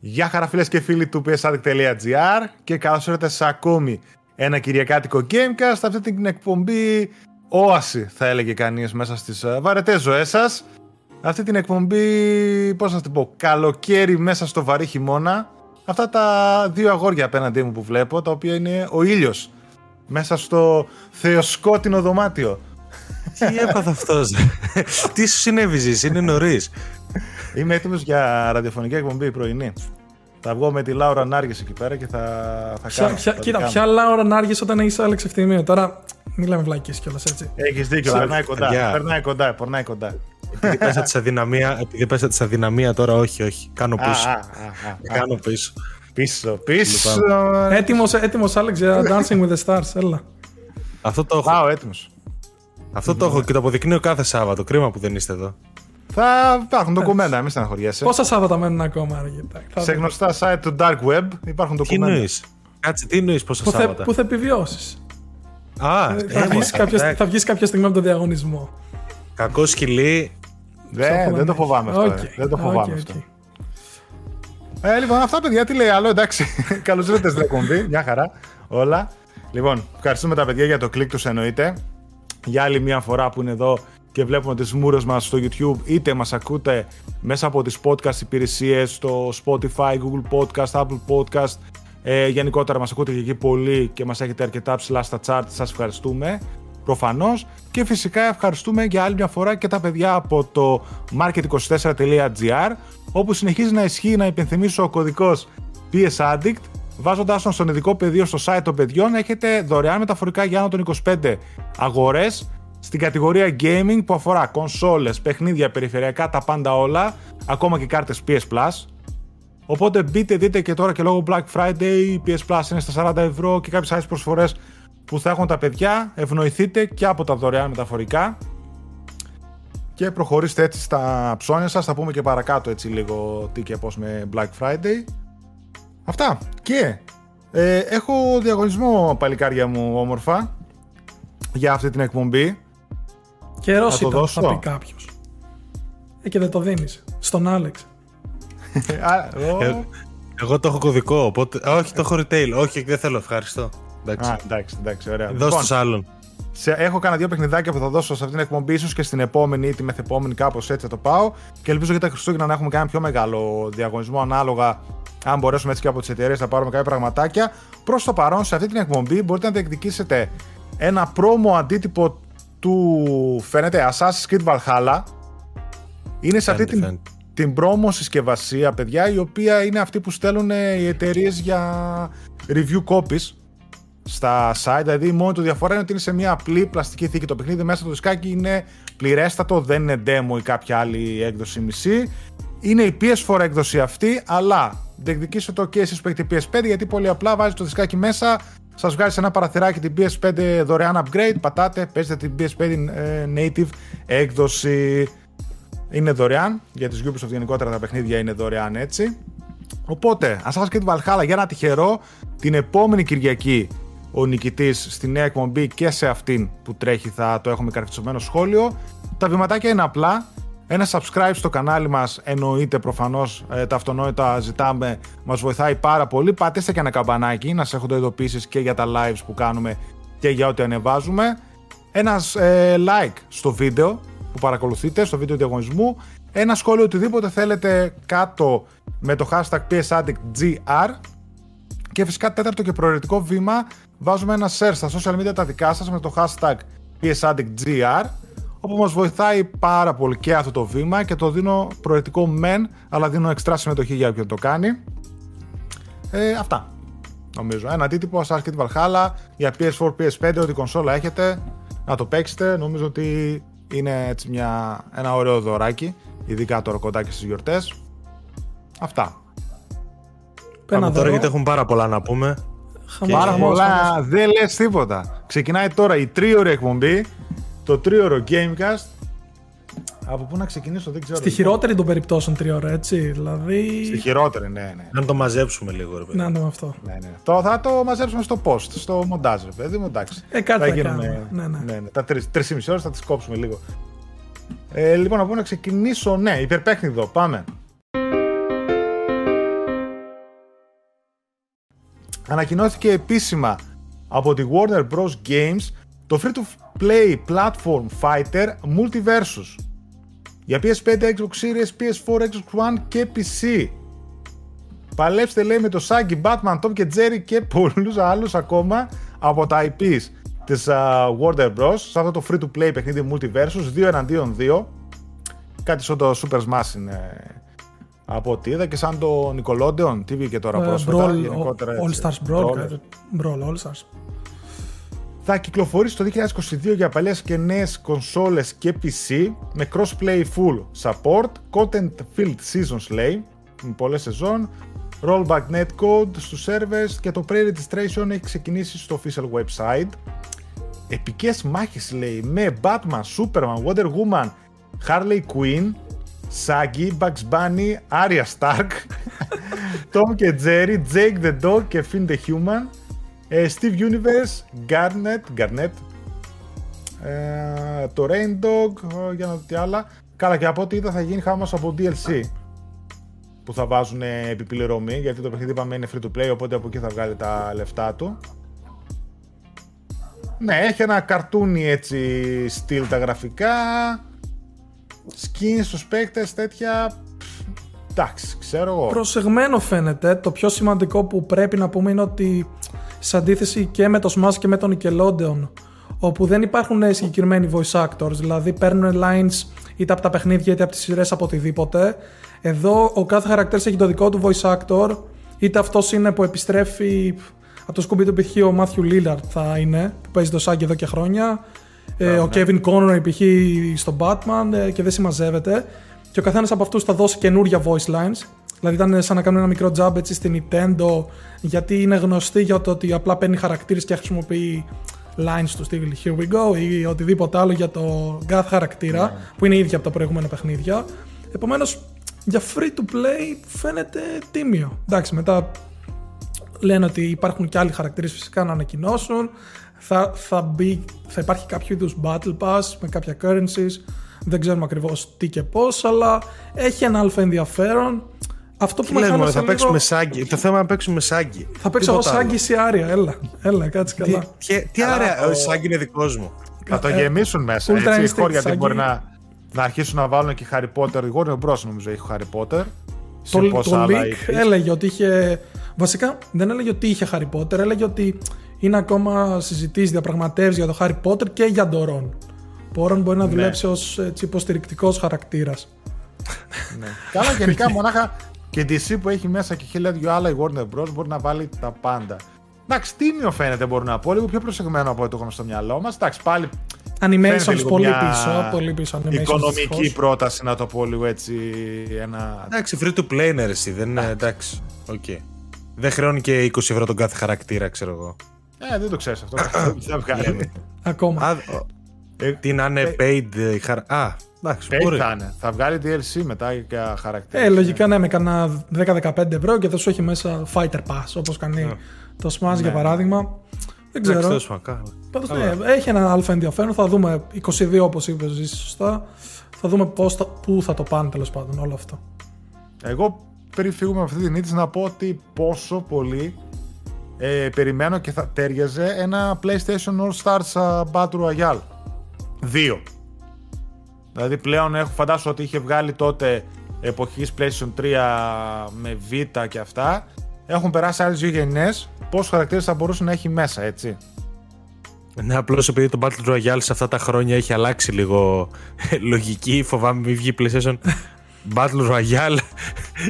Γεια χαρά φίλες και φίλοι του psaddict.gr και καλώς ήρθατε σε ακόμη ένα κυριακάτικο Gamecast αυτή την εκπομπή όαση θα έλεγε κανείς μέσα στις ε, βαρετές ζωές σας. Αυτή την εκπομπή, πώς να την πω, καλοκαίρι μέσα στο βαρύ χειμώνα. Αυτά τα δύο αγόρια απέναντί μου που βλέπω τα οποία είναι ο ήλιος μέσα στο θεοσκότεινο δωμάτιο Τι έπαθα αυτός; Τι σου συνέβη είναι νωρίς Είμαι έτοιμος για ραδιοφωνική εκπομπή πρωινή θα βγω με τη Λάουρα Νάργες εκεί πέρα και θα, θα ποια, κάνω. Ποια, κοίτα, ποια Λάουρα Νάργες όταν έχεις Άλεξ ευθυμίο. Τώρα μιλάμε βλάκε κιόλας έτσι. Έχεις δίκιο, περνάει κοντά, περνάει κοντά, περνάει κοντά. Επειδή πέσα της αδυναμία, επειδή πέσα της αδυναμία τώρα, όχι, όχι. Κάνω πίσω. Α, α, α, κάνω πίσω. Πίσω, πίσω. Έτοιμος, έτοιμος Άλεξ για Dancing with the Stars, έλα. Αυτό το έχω. Πάω έτοιμος. Αυτό το έχω και το αποδεικνύω κάθε Σάββατο. Κρίμα που δεν είστε εδώ. Θα υπάρχουν ντοκουμέντα, μην στεναχωριέσαι. Πόσα Σάββατα μένουν ακόμα, αργά. Σε γνωστά site του Dark Web υπάρχουν ντοκουμέντα. Τι εννοείς; Κάτσε, τι εννοείς πόσα που Σάββατα; Πού θα επιβιώσεις. Α, ε, θα, βγεις κάποια, θα βγεις κάποια στιγμή από τον διαγωνισμό. Κακό σκυλί. Δεν, δεν το φοβάμαι αυτό. Okay. Δεν το φοβάμαι okay, αυτό. Okay. Ε, λοιπόν, αυτά παιδιά, τι λέει άλλο, εντάξει. Καλώς ήρθατε στην εκπομπή. Μια χαρά. Όλα. Λοιπόν, ευχαριστούμε τα παιδιά για το κλικ τους εννοείται. Για άλλη μια φορά που είναι εδώ και βλέπουμε τις μούρες μας στο YouTube είτε μας ακούτε μέσα από τις podcast υπηρεσίες στο Spotify, Google Podcast, Apple Podcast ε, γενικότερα μας ακούτε και εκεί πολύ και μας έχετε αρκετά ψηλά στα chart σας ευχαριστούμε προφανώς. Και φυσικά ευχαριστούμε για άλλη μια φορά και τα παιδιά από το market24.gr όπου συνεχίζει να ισχύει να υπενθυμίσω ο κωδικός PS Addict Βάζοντα τον στον ειδικό πεδίο στο site των παιδιών, έχετε δωρεάν μεταφορικά για άνω των 25 αγορές στην κατηγορία gaming που αφορά κονσόλες, παιχνίδια, περιφερειακά, τα πάντα όλα, ακόμα και κάρτες PS Plus. Οπότε μπείτε, δείτε και τώρα και λόγω Black Friday η PS Plus είναι στα 40 ευρώ και κάποιες άλλες προσφορές που θα έχουν τα παιδιά. Ευνοηθείτε και από τα δωρεάν μεταφορικά. Και προχωρήστε έτσι στα ψώνια σας. Θα πούμε και παρακάτω έτσι λίγο τι και πώς με Black Friday. Αυτά. Και ε, έχω διαγωνισμό παλικάρια μου όμορφα για αυτή την εκπομπή. Καιρό ήταν, θα πει κάποιος. Ε, και δεν το δίνεις. Στον Άλεξ. ε, εγώ το έχω κωδικό, οπότε. Όχι, το έχω retail. Όχι, δεν θέλω, ευχαριστώ. Εντάξει, Α, εντάξει, εντάξει ωραία. Δώσ' λοιπόν, άλλον. Σε, έχω κανένα δύο παιχνιδάκια που θα δώσω σε αυτήν την εκπομπή, ίσως και στην επόμενη ή τη μεθεπόμενη, κάπως έτσι θα το πάω. Και ελπίζω για τα Χριστούγεννα να έχουμε κάνει πιο μεγάλο διαγωνισμό ανάλογα. Αν μπορέσουμε έτσι και από τις εταιρείες να πάρουμε κάποια πραγματάκια. Προς το παρόν, σε αυτή την εκπομπή μπορείτε να διεκδικήσετε ένα πρόμο αντίτυπο του φαίνεται Assassin's Creed Valhalla είναι σε αυτή την, την πρόμο συσκευασία παιδιά η οποία είναι αυτή που στέλνουν οι εταιρείες για review copies στα site, δηλαδή μόνο το διαφορά είναι ότι είναι σε μια απλή πλαστική θήκη το παιχνίδι μέσα το δισκάκι είναι πληρέστατο, δεν είναι demo ή κάποια άλλη έκδοση μισή είναι η PS4 έκδοση αυτή αλλά διεκδικήστε το και εσείς που έχετε PS5 γιατί πολύ απλά βάζει το δισκάκι μέσα σας βγάζει ένα παραθυράκι την PS5 δωρεάν upgrade, πατάτε, παίζετε την PS5 ε, native έκδοση. Είναι δωρεάν, για τις Ubisoft γενικότερα τα παιχνίδια είναι δωρεάν έτσι. Οπότε, Assassin's Creed Valhalla για ένα τυχερό, την επόμενη Κυριακή ο νικητής στη νέα εκπομπή και σε αυτήν που τρέχει θα το έχουμε καρφισμένο σχόλιο. Τα βηματάκια είναι απλά, ένα subscribe στο κανάλι μας εννοείται προφανώς ε, τα αυτονόητα ζητάμε, μας βοηθάει πάρα πολύ. Πατήστε και ένα καμπανάκι να σε έχονται ειδοποιήσεις και για τα lives που κάνουμε και για ό,τι ανεβάζουμε. Ένας ε, like στο βίντεο που παρακολουθείτε, στο βίντεο διαγωνισμού. Ένα σχόλιο οτιδήποτε θέλετε κάτω με το hashtag PSAddictGR. Και φυσικά τέταρτο και προαιρετικό βήμα βάζουμε ένα share στα social media τα δικά σας με το hashtag PSAddictGR όπου μας βοηθάει πάρα πολύ και αυτό το βήμα και το δίνω προαιρετικό μεν, αλλά δίνω εξτρά συμμετοχή για όποιον το κάνει. Ε, αυτά. Νομίζω. Ένα αντίτυπο Assassin's Creed Valhalla για PS4, PS5, ό,τι κονσόλα έχετε, να το παίξετε. Νομίζω ότι είναι έτσι μια, ένα ωραίο δωράκι, ειδικά τώρα κοντά και στις γιορτές. Αυτά. Πάμε τώρα γιατί έχουν πάρα πολλά να πούμε. Πάρα πολλά, δεν λες τίποτα. Ξεκινάει τώρα η τρίωρη εκπομπή το τρίωρο Gamecast Από πού να ξεκινήσω, δεν ξέρω. Στη λοιπόν. χειρότερη των περιπτώσεων τρία ώρα, έτσι. Δηλαδή. Στη χειρότερη, ναι, ναι. Να το μαζέψουμε λίγο, ρε παιδί. Να το αυτό. Ναι, ναι. Το, θα το μαζέψουμε στο post, στο μοντάζ, ρε παιδί μου, εντάξει. Ε, κάτι θα, γίνουμε- κάνουμε. Ναι, ναι. ναι, ναι. Τα τρεις ή μισή ώρε θα τις κόψουμε λίγο. Ε, λοιπόν, από πού να ξεκινήσω, ναι, υπερπέχνιδο, πάμε. Ανακοινώθηκε επίσημα από τη Warner Bros. Games το free-to-play platform fighter Multiversus για PS5, Xbox Series, PS4, Xbox One και PC. Παλέψτε λέει με το Sagi, Batman, Tom και Jerry και πολλούς άλλους ακόμα από τα IPs της α, Warner Bros. σε αυτό το free-to-play παιχνίδι Multiversus 2 εναντίον 2. Κάτι σαν το Super Smash είναι από ό,τι είδα και σαν το Nickelodeon TV και τώρα Ε, πρόσφατα. Brawl, γενικότερα All έτσι. Stars Brawl. Brawl. κάτι. Brawl, All Stars. Θα κυκλοφορήσει το 2022 για παλιές και νέες κονσόλες και PC με crossplay full support, content filled seasons λέει, με πολλές σεζόν, rollback netcode στους servers και το pre-registration έχει ξεκινήσει στο official website. Επικές μάχες λέει με Batman, Superman, Wonder Woman, Harley Quinn, Shaggy, Bugs Bunny, Arya Stark, Tom και Jerry, Jake the Dog και Finn the Human, ε, Steve Universe, Garnet, Garnet, ε, το Rain Dog, ε, για να δω τι άλλα. Καλά και από ό,τι είδα θα γίνει χάμος από DLC που θα βάζουν ε, επιπληρωμή γιατί το παιχνίδι είπαμε είναι free to play οπότε από εκεί θα βγάλει τα λεφτά του. Ναι, έχει ένα καρτούνι έτσι στυλ τα γραφικά, skins στους παίκτες τέτοια, πφ, εντάξει, ξέρω εγώ. Προσεγμένο φαίνεται. Το πιο σημαντικό που πρέπει να πούμε είναι ότι σε αντίθεση και με το Smash και με τον Nickelodeon όπου δεν υπάρχουν συγκεκριμένοι voice actors, δηλαδή παίρνουν lines είτε από τα παιχνίδια είτε από τις σειρές από οτιδήποτε. Εδώ ο κάθε χαρακτήρας έχει το δικό του voice actor, είτε αυτός είναι που επιστρέφει από το σκουμπί του π.χ. ο Matthew Lillard θα είναι, που παίζει το Σάγκη εδώ και χρόνια. Ε, ο Kevin Conroy π.χ. στο Batman ε, και δεν συμμαζεύεται. Και ο καθένας από αυτούς θα δώσει καινούρια voice lines. Δηλαδή ήταν σαν να κάνουν ένα μικρό job έτσι στην Nintendo γιατί είναι γνωστή για το ότι απλά παίρνει χαρακτήρες και χρησιμοποιεί lines του στυλ Here we go ή οτιδήποτε άλλο για το κάθε χαρακτήρα που είναι ίδια από τα προηγούμενα παιχνίδια. Επομένως για free to play φαίνεται τίμιο. Εντάξει μετά λένε ότι υπάρχουν και άλλοι χαρακτήρες φυσικά να ανακοινώσουν. Θα, θα, μπει, θα υπάρχει κάποιο είδους battle pass με κάποια currencies. Δεν ξέρουμε ακριβώς τι και πώς, αλλά έχει ένα αλφα ενδιαφέρον. Αυτό που Τι με λέμε, χάλασε θα λίγο- παίξουμε σάγκη. Το θέμα είναι να παίξουμε σάγκη. Θα παίξω εγώ Τίποτα άλλο. Σάγκη ή Άρια, έλα. Έλα, κάτσε Τι, καλά. τι, τι άρεα, ο σάγκη είναι δικός μου. Θα το Ε, γεμίσουν μέσα. Ultra Έτσι, Instinct χώρια γιατί Sagi. μπορεί να, να αρχίσουν να βάλουν και Harry Potter. Η Warner Bros. νομίζω έχει Harry Potter. Το, Σε πόσα το άλλα leak IPs. έλεγε ότι είχε. Βασικά δεν έλεγε ότι είχε Harry Potter, έλεγε ότι είναι ακόμα συζητήσει, διαπραγματεύσει για το Harry Potter και για τον Ron. Που ο Ron μπορεί να Ναι. δουλέψει ως υποστηρικτικός χαρακτήρας. Ναι. Καλά, γενικά μονάχα και DC που έχει μέσα και χίλια δυο άλλα η Warner Bros. μπορεί να βάλει τα πάντα. Εντάξει, τίμιο φαίνεται μπορώ να πω, λίγο πιο προσεγμένο από ό,τι το έχουμε στο μυαλό μας. Εντάξει, πάλι φαίνεται Animations λίγο πολύ μια πίσω, πολύ πίσω animations. Οικονομική δυστυχώς. πρόταση να το πω λίγο έτσι. Ένα... Εντάξει, free to play είναι ρε, εσύ, δεν είναι εντάξει. Οκ. Δεν χρεώνει και 20 ευρώ τον κάθε χαρακτήρα, ξέρω εγώ. Ε, δεν το ξέρεις αυτό. Δεν θα βγάλει. Ακόμα. Α, ο- Ε, τι να είναι paid η χαρα... Α, εντάξει, Paid μπορεί. θα είναι. Θα βγάλει DLC μετά για χαρακτήρα. Ε, λογικά ναι, με κανένα 10-15 ευρώ και θα σου έχει μέσα Fighter Pass, όπως κάνει το Smash Ναι. για παράδειγμα. Δεν Εντάξει, ξέρω. τέλος πάντων, καλά. Πάντως, ναι, έχει ένα αλφα ενδιαφέρον. Θα δούμε 22 όπως είπε ζήσει σωστά. Θα δούμε πώς θα, πού θα το πάνε τέλος πάντων όλο αυτό. Εγώ πριν φύγουμε από αυτή την είδηση να πω ότι πόσο πολύ ε, περιμένω και θα τέριαζε ένα PlayStation All Stars uh, Battle Royale. Δύο. Δηλαδή πλέον έχω φαντάσου ότι είχε βγάλει τότε εποχής PlayStation 3 με Vita και αυτά. Έχουν περάσει άλλες δύο γενιές. Πόσους χαρακτήρες θα μπορούσε να έχει μέσα, έτσι; Ναι, απλώς επειδή το Battle Royale σε αυτά τα χρόνια έχει αλλάξει λίγο λογική, φοβάμαι μην βγει PlayStation Battle Royale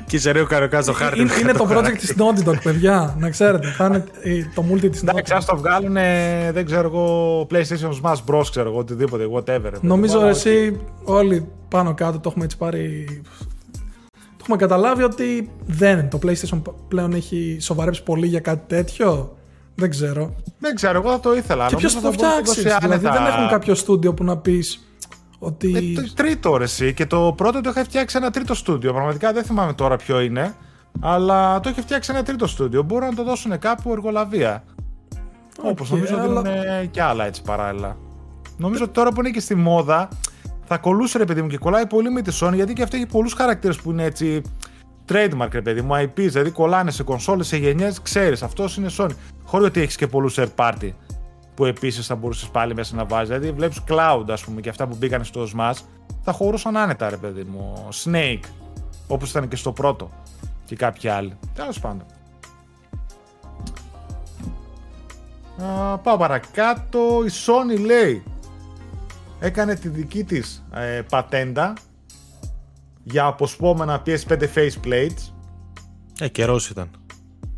και σε ρέω καροκάς στο χάρτη. Είναι, είναι το project της Naughty Dog, παιδιά. Να ξέρετε. Θα είναι ε, το multi της Naughty Εντάξει, ας Dog. το βγάλουν, δεν ξέρω εγώ, PlayStation Smash Bros, ξέρω εγώ, οτιδήποτε, whatever. Νομίζω Αλλά, εσύ όλοι πάνω κάτω το έχουμε έτσι πάρει. Το έχουμε καταλάβει ότι δεν. Το PlayStation πλέον έχει σοβαρέψει πολύ για κάτι τέτοιο. Δεν ξέρω. Δεν ξέρω, εγώ θα το ήθελα. Και ποιος Νομίζω θα το μπορούσε να φτιάξεις. δώσει Δηλαδή άνετα. δεν έχουν κάποιο στούντιο που να πεις Ότι... Ε, το τρίτο ρε εσύ. Και το πρώτο το είχα φτιάξει ένα τρίτο στούντιο. Πραγματικά δεν θυμάμαι τώρα ποιο είναι. Αλλά το είχε φτιάξει ένα τρίτο στούντιο. Μπορούν να το δώσουν κάπου εργολαβία. Okay, Όπως νομίζω αλλά... ότι είναι και άλλα έτσι παράλληλα. Νομίζω ότι τώρα που είναι και στη μόδα θα κολούσε ρε παιδί μου και κολλάει πολύ με τη Sony γιατί και αυτή έχει πολλούς χαρακτήρες που είναι έτσι trademark ρε παιδί μου, IPs, δηλαδή κολλάνε σε κονσόλες, σε γενιές, ξέρεις, αυτός είναι Sony. Χωρίς ότι έχεις και πολλούς third party που επίσης θα μπορούσες πάλι μέσα να βάζεις. Δηλαδή βλέπεις cloud, ας πούμε, και αυτά που μπήκαν στο Smash θα χωρούσαν άνετα, ρε παιδί μου. Snake, όπως ήταν και στο πρώτο. Και κάποιοι άλλοι. Τέλος πάντων. πάω παρακάτω. Η Sony λέει έκανε τη δική της ε, πατέντα για αποσπόμενα PS5 faceplates. Ε, καιρός ήταν.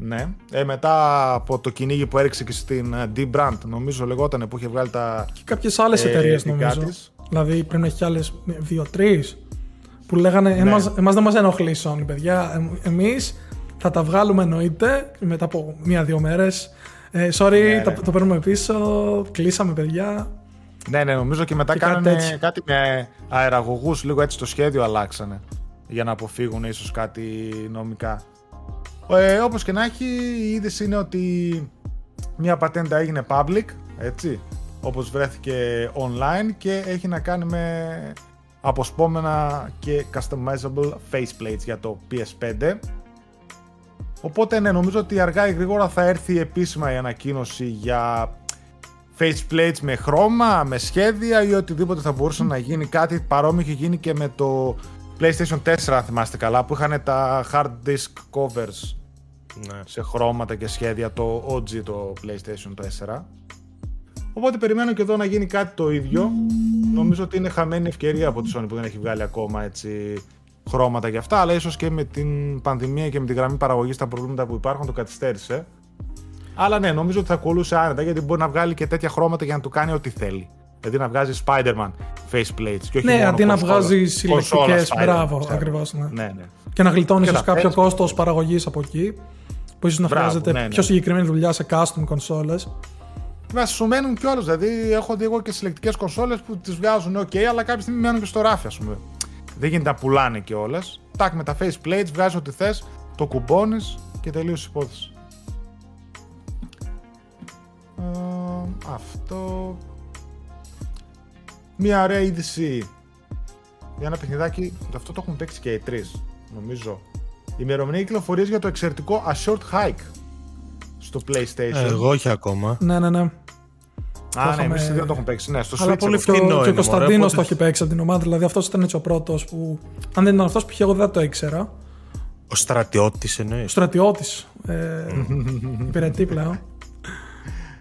Ναι. Ε, μετά από το κυνήγι που έριξε και στην ε, D-Brand, νομίζω λεγόταν που είχε βγάλει τα. Και κάποιες άλλες ε, εταιρείες νομίζω. Της. Δηλαδή πρέπει να έχει άλλες δύο-τρει. Που λέγανε, ναι. εμάς, εμάς δεν μας ενοχλεί η Sony, παιδιά. Ε, εμείς θα τα βγάλουμε εννοείται μετά από μία-δύο μέρες. Ε, sorry, ναι, το, ναι. το παίρνουμε πίσω, κλείσαμε παιδιά. Ναι, ναι, νομίζω και μετά και κάνανε κάτι, κάτι με αεραγωγούς, λίγο έτσι το σχέδιο αλλάξανε για να αποφύγουν ίσως κάτι νομικά. Ε, όπως και να έχει, η είδηση είναι ότι μια πατέντα έγινε public, έτσι, όπως βρέθηκε online και έχει να κάνει με αποσπόμενα και customizable faceplates για το PS5. Οπότε ναι, νομίζω ότι αργά ή γρήγορα θα έρθει επίσημα η ανακοίνωση για faceplates με χρώμα, με σχέδια ή οτιδήποτε θα μπορούσε να γίνει. Κάτι παρόμοιο είχε γίνει και με το PlayStation 4, αν θυμάστε καλά, που είχαν τα hard disk covers ναι. σε χρώματα και σχέδια, το OG το PlayStation 4. Οπότε περιμένω και εδώ να γίνει κάτι το ίδιο. Νομίζω ότι είναι χαμένη ευκαιρία από τη Sony που δεν έχει βγάλει ακόμα έτσι χρώματα για αυτά, αλλά ίσως και με την πανδημία και με τη γραμμή παραγωγής τα προβλήματα που υπάρχουν το καθυστέρησε. Αλλά ναι, νομίζω ότι θα κολούσε άνετα γιατί μπορεί να βγάλει και τέτοια χρώματα για να του κάνει ό,τι θέλει. Δηλαδή να βγάζει Spider-Man faceplates. Και όχι ναι, αντί να βγάζει συλλεκτικές. Μπράβο, ακριβώς. Ναι. ναι. Ναι, Και να γλιτώνεις κάποιο κόστος παραγωγής από εκεί. Που ίσως να χρειάζεται ναι, ναι. πιο συγκεκριμένη δουλειά σε custom κονσόλε. Μα σου μένουν κιόλας. Δηλαδή, έχω δει εγώ και συλλεκτικές κονσόλε που τις βγάζουν OK, αλλά κάποια στιγμή μένουν και στο ράφι, ας πούμε. Δεν γίνεται να πουλάνε κιόλας. Τάκ με τα faceplates, βγάζεις ό,τι θες, το κουμπώνεις και τελείωσε η υπόθεση. αυτό. Μια ωραία είδηση για ένα παιχνιδάκι. Αυτό το έχουν παίξει και οι τρεις, νομίζω. Ημερομηνία κυκλοφορίας για το εξαιρετικό A Short Hike στο PlayStation. Ε, εγώ όχι ακόμα. Ναι, ναι, ναι. Α, ναι, εμείς δεν το έχουμε παίξει. Ναι, στο Αλλά πολύ φθηνό. Και ο Κωνσταντίνος το έχει παίξει από την ομάδα. Δηλαδή αυτός ήταν έτσι ο πρώτος που. Αν δεν ήταν αυτός που είχε, εγώ δεν το ήξερα. Ο στρατιώτης εννοείς. Ο στρατιώτης. Ε, υπηρετεί πλέον.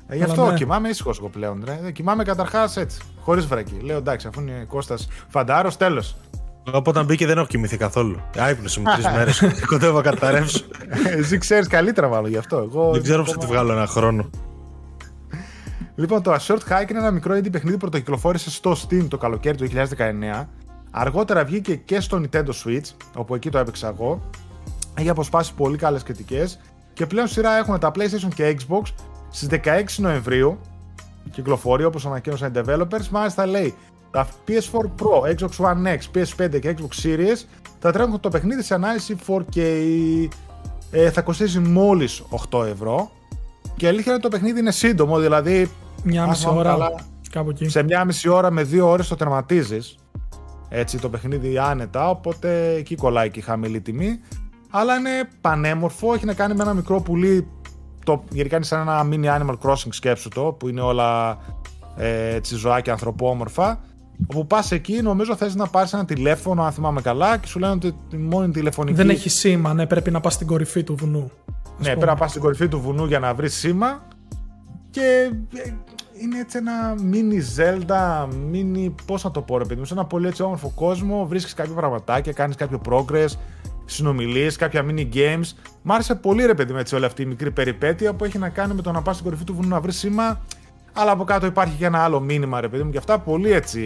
Ε, γι' αυτό ναι. κοιμάμαι ήσυχος εγώ πλέον. Ρε. Κοιμάμαι καταρχάς έτσι. Χωρίς βρέκι. Λέω εντάξει, αφού είναι Κώστας Φαντάρος, τέλος. Εγώ όταν μπήκε δεν έχω κοιμηθεί καθόλου. Άϊπνος μου τρεις μέρες. Κοντεύω να καταρρεύσω. Εσύ ξέρεις καλύτερα μάλλον γι' αυτό. Εγώ δεν ξέρω πώς θα τη βγάλω ένα χρόνο. Λοιπόν, το A Short Hike είναι ένα μικρό indie παιχνίδι που πρωτοκυκλοφόρησε στο Steam το καλοκαίρι του 2019. Αργότερα βγήκε και στο Nintendo Switch, όπου εκεί το έπαιξα εγώ. Έχει αποσπάσει πολύ καλές κριτικές. Και πλέον σειρά έχουν τα PlayStation και Xbox στις 16 Νοεμβρίου. Κυκλοφορεί όπως ανακοίνωσαν οι developers. Μάλιστα λέει τα PS4 Pro, Xbox One X, PS5 και Xbox Series θα τρέχουν το παιχνίδι σε ανάλυση 4K. Ε, θα κοστίζει μόλις 8 ευρώ. Και αλήθεια είναι ότι το παιχνίδι είναι σύντομο, δηλαδή μια μισή ώρα. κάπου εκεί. Σε μια μισή ώρα με δύο ώρες το τερματίζεις. Έτσι το παιχνίδι άνετα, οπότε εκεί κολλάει και η χαμηλή τιμή. Αλλά είναι πανέμορφο, έχει να κάνει με ένα μικρό πουλί. Το, γενικά είναι σαν ένα mini Animal Crossing σκέψου το, που είναι όλα ε, έτσι ζωάκια ανθρωπόμορφα. Όπου πας εκεί, νομίζω θες να πάρεις ένα τηλέφωνο, αν θυμάμαι καλά, και σου λένε ότι τη μόνη τηλεφωνική. Δεν έχει σήμα, ναι, πρέπει να πας στην κορυφή του βουνού. Ναι, πρέπει να πας στην κορυφή του βουνού για να βρεις σήμα. Και ε, είναι έτσι ένα mini Zelda, mini. Πώς να το πω, ρε παιδί μου, σε ένα πολύ έτσι όμορφο κόσμο. Βρίσκεις κάποια πραγματάκια, κάνεις κάποιο progress, συνομιλίε, κάποια mini games. Μ' άρεσε πολύ, ρε παιδί μου, έτσι όλη αυτή η μικρή περιπέτεια που έχει να κάνει με το να πας στην κορυφή του βουνού να βρεις σήμα. Αλλά από κάτω υπάρχει και ένα άλλο μήνυμα, ρε παιδί μου, και αυτά πολύ έτσι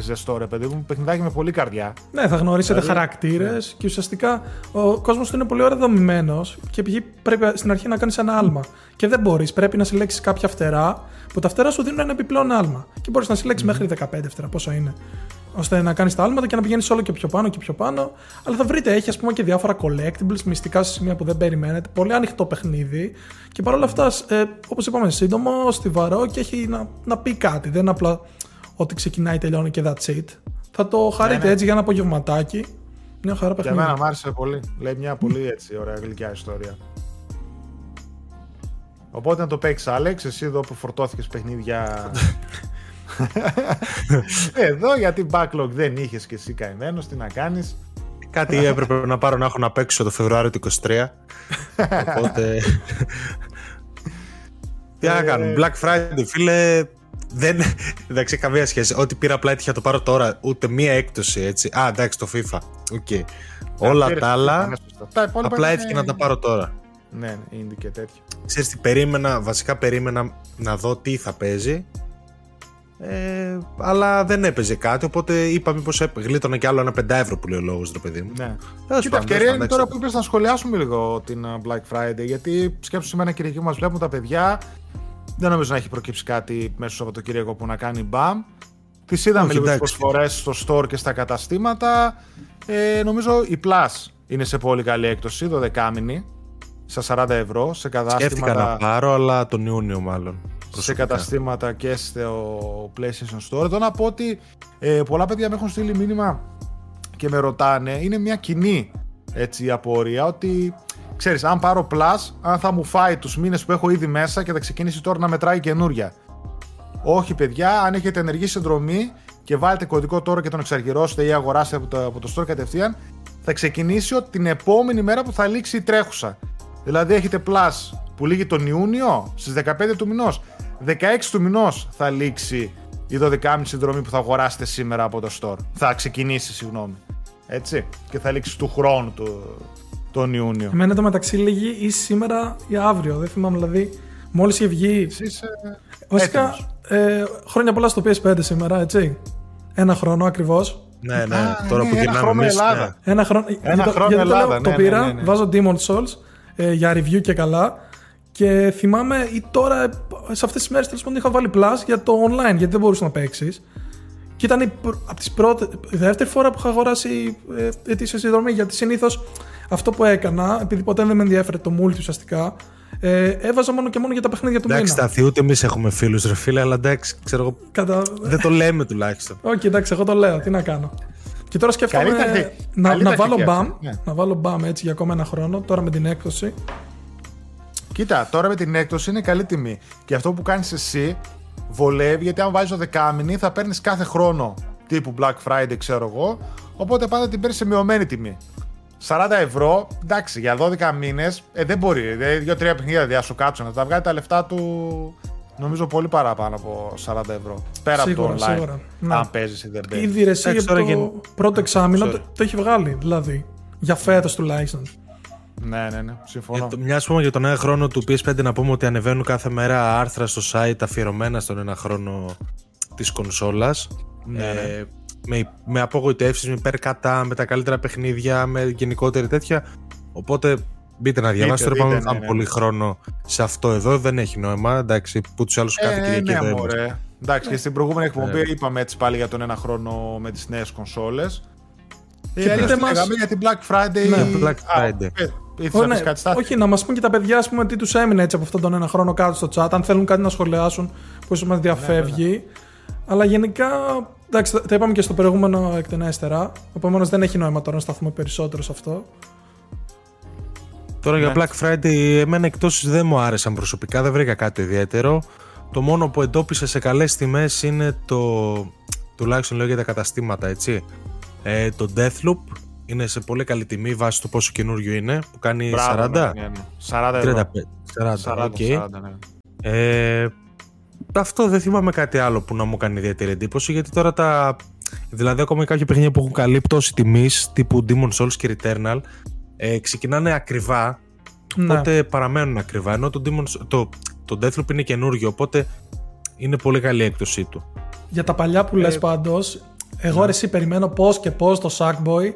ζεστό, ρε παιδί μου. Παιχνιδάκι με πολύ καρδιά. Ναι, θα γνωρίσετε δηλαδή, χαρακτήρες ναι. και ουσιαστικά ο κόσμος του είναι πολύ ωραία δομημένος και π.χ. πρέπει στην αρχή να κάνεις ένα άλμα. Και δεν μπορείς, πρέπει να συλλέξεις κάποια φτερά που τα φτερά σου δίνουν ένα επιπλέον άλμα. Και μπορείς να συλλέξεις mm. μέχρι 15 φτερά, πόσο είναι. Ώστε να κάνεις τα άλματα και να πηγαίνεις όλο και πιο πάνω και πιο πάνω. Αλλά θα βρείτε, έχει ας πούμε και διάφορα collectibles, μυστικά σε σημεία που δεν περιμένετε. Πολύ ανοιχτό παιχνίδι. Και παρόλα αυτά, ε, όπως είπαμε, σύντομο, στιβαρό και έχει να, να πει κάτι. Δεν είναι απλά ότι ξεκινάει, τελειώνει και that's it. Θα το χαρείτε ναι, ναι. έτσι για ένα απογευματάκι. Μια χαρά παιχνίδι. Για μένα μου άρεσε πολύ. Λέει μια πολύ έτσι ωραία γλυκιά ιστορία. Οπότε να το παίξεις, Άλεξ, εσύ εδώ που φορτώθηκες παιχνίδια. εδώ γιατί backlog δεν είχες και εσύ καημένος, τι να κάνεις. Κάτι έπρεπε να πάρω να έχω να παίξω το Φεβρουάριο του 23. Οπότε. Τι να κάνω, Black Friday, φίλε. Δεν, εντάξει, καμία σχέση. Ό,τι πήρα απλά έτυχε να το πάρω τώρα. Ούτε μία έκπτωση έτσι. Α, εντάξει, το FIFA. Okay. Όλα τα άλλα. Απλά έτυχε να τα πάρω τώρα. Ναι, είναι και τέτοιο. Ξέρεις τι, περίμενα, βασικά περίμενα να δω τι θα παίζει. Ε, αλλά δεν έπαιζε κάτι, οπότε είπα μήπως γλίτωνα κι άλλο ένα 5 ευρώ που λέει ο λόγος, ρε παιδί μου. Ναι. Κοίτα, ευκαιρία είναι τώρα που είπες να σχολιάσουμε λίγο την ε, Black Friday, γιατί σκέψου σήμερα Κυριακή μας βλέπουν τα παιδιά. Δεν νομίζω να έχει προκύψει κάτι μέσα στο Σαββατοκύριακο που να κάνει μπαμ. Τις είδαμε λίγο προσφορές στο store και στα καταστήματα. Ε, νομίζω η Plus είναι σε πολύ καλή έκπτωση, 12 μήνη στα 40 ευρώ σε καταστήματα. Σκέφτηκα να πάρω, αλλά τον Ιούνιο μάλλον. Σε καταστήματα και στο PlayStation Store. Εδώ να πω ότι ε, πολλά παιδιά με έχουν στείλει μήνυμα και με ρωτάνε, είναι μια κοινή έτσι, απορία ότι ξέρεις, αν πάρω Plus, αν θα μου φάει τους μήνες που έχω ήδη μέσα και θα ξεκινήσει τώρα να μετράει καινούρια. Όχι παιδιά, αν έχετε ενεργή συνδρομή και βάλετε κωδικό τώρα και τον εξαργυρώσετε ή αγοράσετε από το, από το store κατευθείαν, θα ξεκινήσει την επόμενη μέρα που θα λήξει η τρέχουσα. Δηλαδή έχετε Plus που λύγει τον Ιούνιο στις 15 του μηνός. 16 του μηνός θα λήξει η 12η συνδρομή που θα αγοράσετε σήμερα από το store. Θα ξεκινήσει, συγγνώμη. Έτσι. Και θα λήξει του χρόνου του, τον Ιούνιο. Εμένα το μεταξύ λύγει ή σήμερα ή αύριο. Δεν θυμάμαι δηλαδή. Μόλις είχε βγει. Είσαι Βασικά, ε, χρόνια πολλά στο PS5 σήμερα, έτσι. Ένα χρόνο ακριβώς. Ναι, ναι, τώρα ναι, που γυρνάμε εμείς. Ναι. Ένα χρόνο, ένα χρόνο Ελλάδα. Το, ναι, πήρα, ναι, ναι, βάζω Demon Souls ε, για review και καλά. Και θυμάμαι ή τώρα, σε αυτές τις μέρες τέλος πάντων είχα βάλει plus για το online, γιατί δεν μπορούσες να παίξεις. Και ήταν από τις πρώτες, η δεύτερη φορά που είχα αγοράσει ε, ετήσια συνδρομή, γιατί συνήθως αυτό που έκανα, επειδή ποτέ δεν με ενδιαφέρε το multi ουσιαστικά, ε, έβαζα μόνο και μόνο για τα παιχνίδια του εντάξει, μήνα. Εντάξει, ούτε εμείς έχουμε φίλους, ρε φίλε, αλλά εντάξει, ξέρω εγώ. Κατα... Δεν το λέμε τουλάχιστον. Όχι, okay, εντάξει, εγώ το λέω. Τι να κάνω. Και τώρα σκέφτομαι να, να, βάλω μπαμ, ναι. να βάλω μπαμ έτσι για ακόμα ένα χρόνο, τώρα με την έκδοση. Κοίτα, τώρα με την έκδοση είναι καλή τιμή. Και αυτό που κάνεις εσύ βολεύει, γιατί αν βάζεις το δεκάμινη θα παίρνεις κάθε χρόνο τύπου Black Friday, ξέρω εγώ. Οπότε πάντα την παίρνεις σε μειωμένη τιμή. 40 ευρώ, εντάξει, για 12 μήνες ε, δεν μπορεί. Δηλαδή, δύο-τρία παιχνίδια δεν σου κάτσουν. Θα τα βγάλει τα λεφτά του νομίζω πολύ παραπάνω από 40 ευρώ. Πέρα σίγουρα, από το online. Σίγουρα. Ναι. Αν παίζεις ή δεν παίζεις. Ήδη ρεσί για το πρώτο εξάμεινο το, το, έχει βγάλει. Δηλαδή. Για φέτος τουλάχιστον. Ναι, ναι, ναι. Συμφωνώ. Μια πούμε για τον ένα χρόνο του PS5 να πούμε ότι ανεβαίνουν κάθε μέρα άρθρα στο site αφιερωμένα στον ένα χρόνο της κονσόλας. Ναι, ναι. ε, με, με απογοητεύσεις, με υπέρ κατά, με τα καλύτερα παιχνίδια, με γενικότερη τέτοια. Οπότε μπείτε να διαβάσετε. Δεν πάμε ναι, ναι. πολύ χρόνο σε αυτό εδώ. Δεν έχει νόημα. Εντάξει, που τους άλλους κάθε ε, Κυριακή ναι, δεν Εντάξει, και στην προηγούμενη εκπομπή ε. είπαμε έτσι πάλι για τον ένα χρόνο με τις νέες κονσόλες. Και πείτε μας... για την Black Friday. Ναι, Black Friday. Oh, ναι. κάτι όχι, να μας πούν και τα παιδιά ας πούμε, τι τους έμεινε έτσι από αυτόν τον ένα χρόνο κάτω στο chat. Αν θέλουν κάτι να σχολιάσουν που ίσως μας διαφεύγει. Ναι, ναι. Αλλά γενικά Εντάξει, τα είπαμε και στο προηγούμενο εκτενέστερα. Επομένως δεν έχει νόημα τώρα να σταθούμε περισσότερο σε αυτό. Τώρα για Black Friday, εμένα εκτός δεν μου άρεσαν προσωπικά, δεν βρήκα κάτι ιδιαίτερο. Το μόνο που εντόπισα σε καλές τιμές είναι το. τουλάχιστον λέω για τα καταστήματα, έτσι. Ε, το Deathloop είναι σε πολύ καλή τιμή βάσει του πόσο καινούριο είναι, που κάνει Μπράβο, 40. Ναι, ναι, ναι. 40 ευρώ. 40, 40, 40, okay. 40 ναι. ε, αυτό δεν θυμάμαι κάτι άλλο που να μου κάνει ιδιαίτερη εντύπωση γιατί τώρα τα. Δηλαδή, ακόμα και κάποια παιχνίδια που έχουν καλή πτώση τιμής τύπου Demon Souls και Returnal ε, ξεκινάνε ακριβά. Ναι. Οπότε παραμένουν ακριβά. Ενώ το, Demon, το, το Deathloop είναι καινούργιο. Οπότε είναι πολύ καλή η έκπτωσή του. Για τα παλιά που ε, λες πάντως, εγώ ναι. εσύ περιμένω πώς και πώς το Sackboy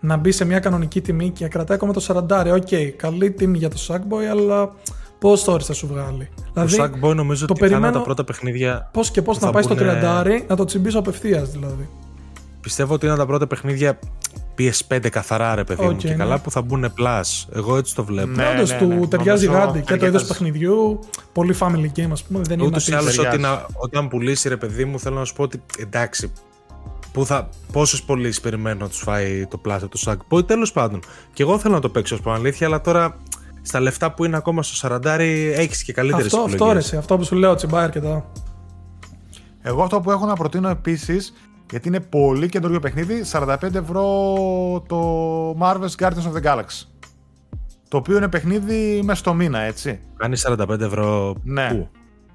να μπει σε μια κανονική τιμή και κρατάει ακόμα το 40. OK, okay, καλή τιμή για το Sackboy, αλλά Πώς τώρα θα σου βγάλει; Το δηλαδή, Sackboy νομίζω ότι περιμένω... τα πρώτα παιχνίδια. Πώς και πώς να πάει στο 30 να το τσιμπήσω απευθείας δηλαδή. πιστεύω ότι είναι τα πρώτα παιχνίδια PS5 καθαρά ρε παιδί μου και ναι. καλά που θα μπουν Plus. Εγώ έτσι το βλέπω. Ναι, Όντως ναι, του ναι. ταιριάζει γάντι και το είδος παιχνιδιού. Πολύ family game, ας πούμε. Δεν Ούτως ή άλλως όταν πουλήσει ρε παιδί μου, θέλω να σου πω ότι εντάξει. Που θα, πόσες πωλήσεις περιμένω να τους φάει το πλάσιο του Sackboy. Τέλος πάντων. Και εγώ θέλω να το παίξω ω αλήθεια, αλλά τώρα στα λεφτά που είναι ακόμα στο 40 έχεις και καλύτερες αυτό, αυτό, ρε, αυτό που σου λέω, τσιμπάει αρκετά. Εγώ αυτό που έχω να προτείνω επίσης γιατί είναι πολύ καινούριο παιχνίδι, 45 ευρώ το Marvel's Guardians of the Galaxy. Το οποίο είναι παιχνίδι μέσα στο μήνα, έτσι. Κάνει 45 ευρώ ναι, πού;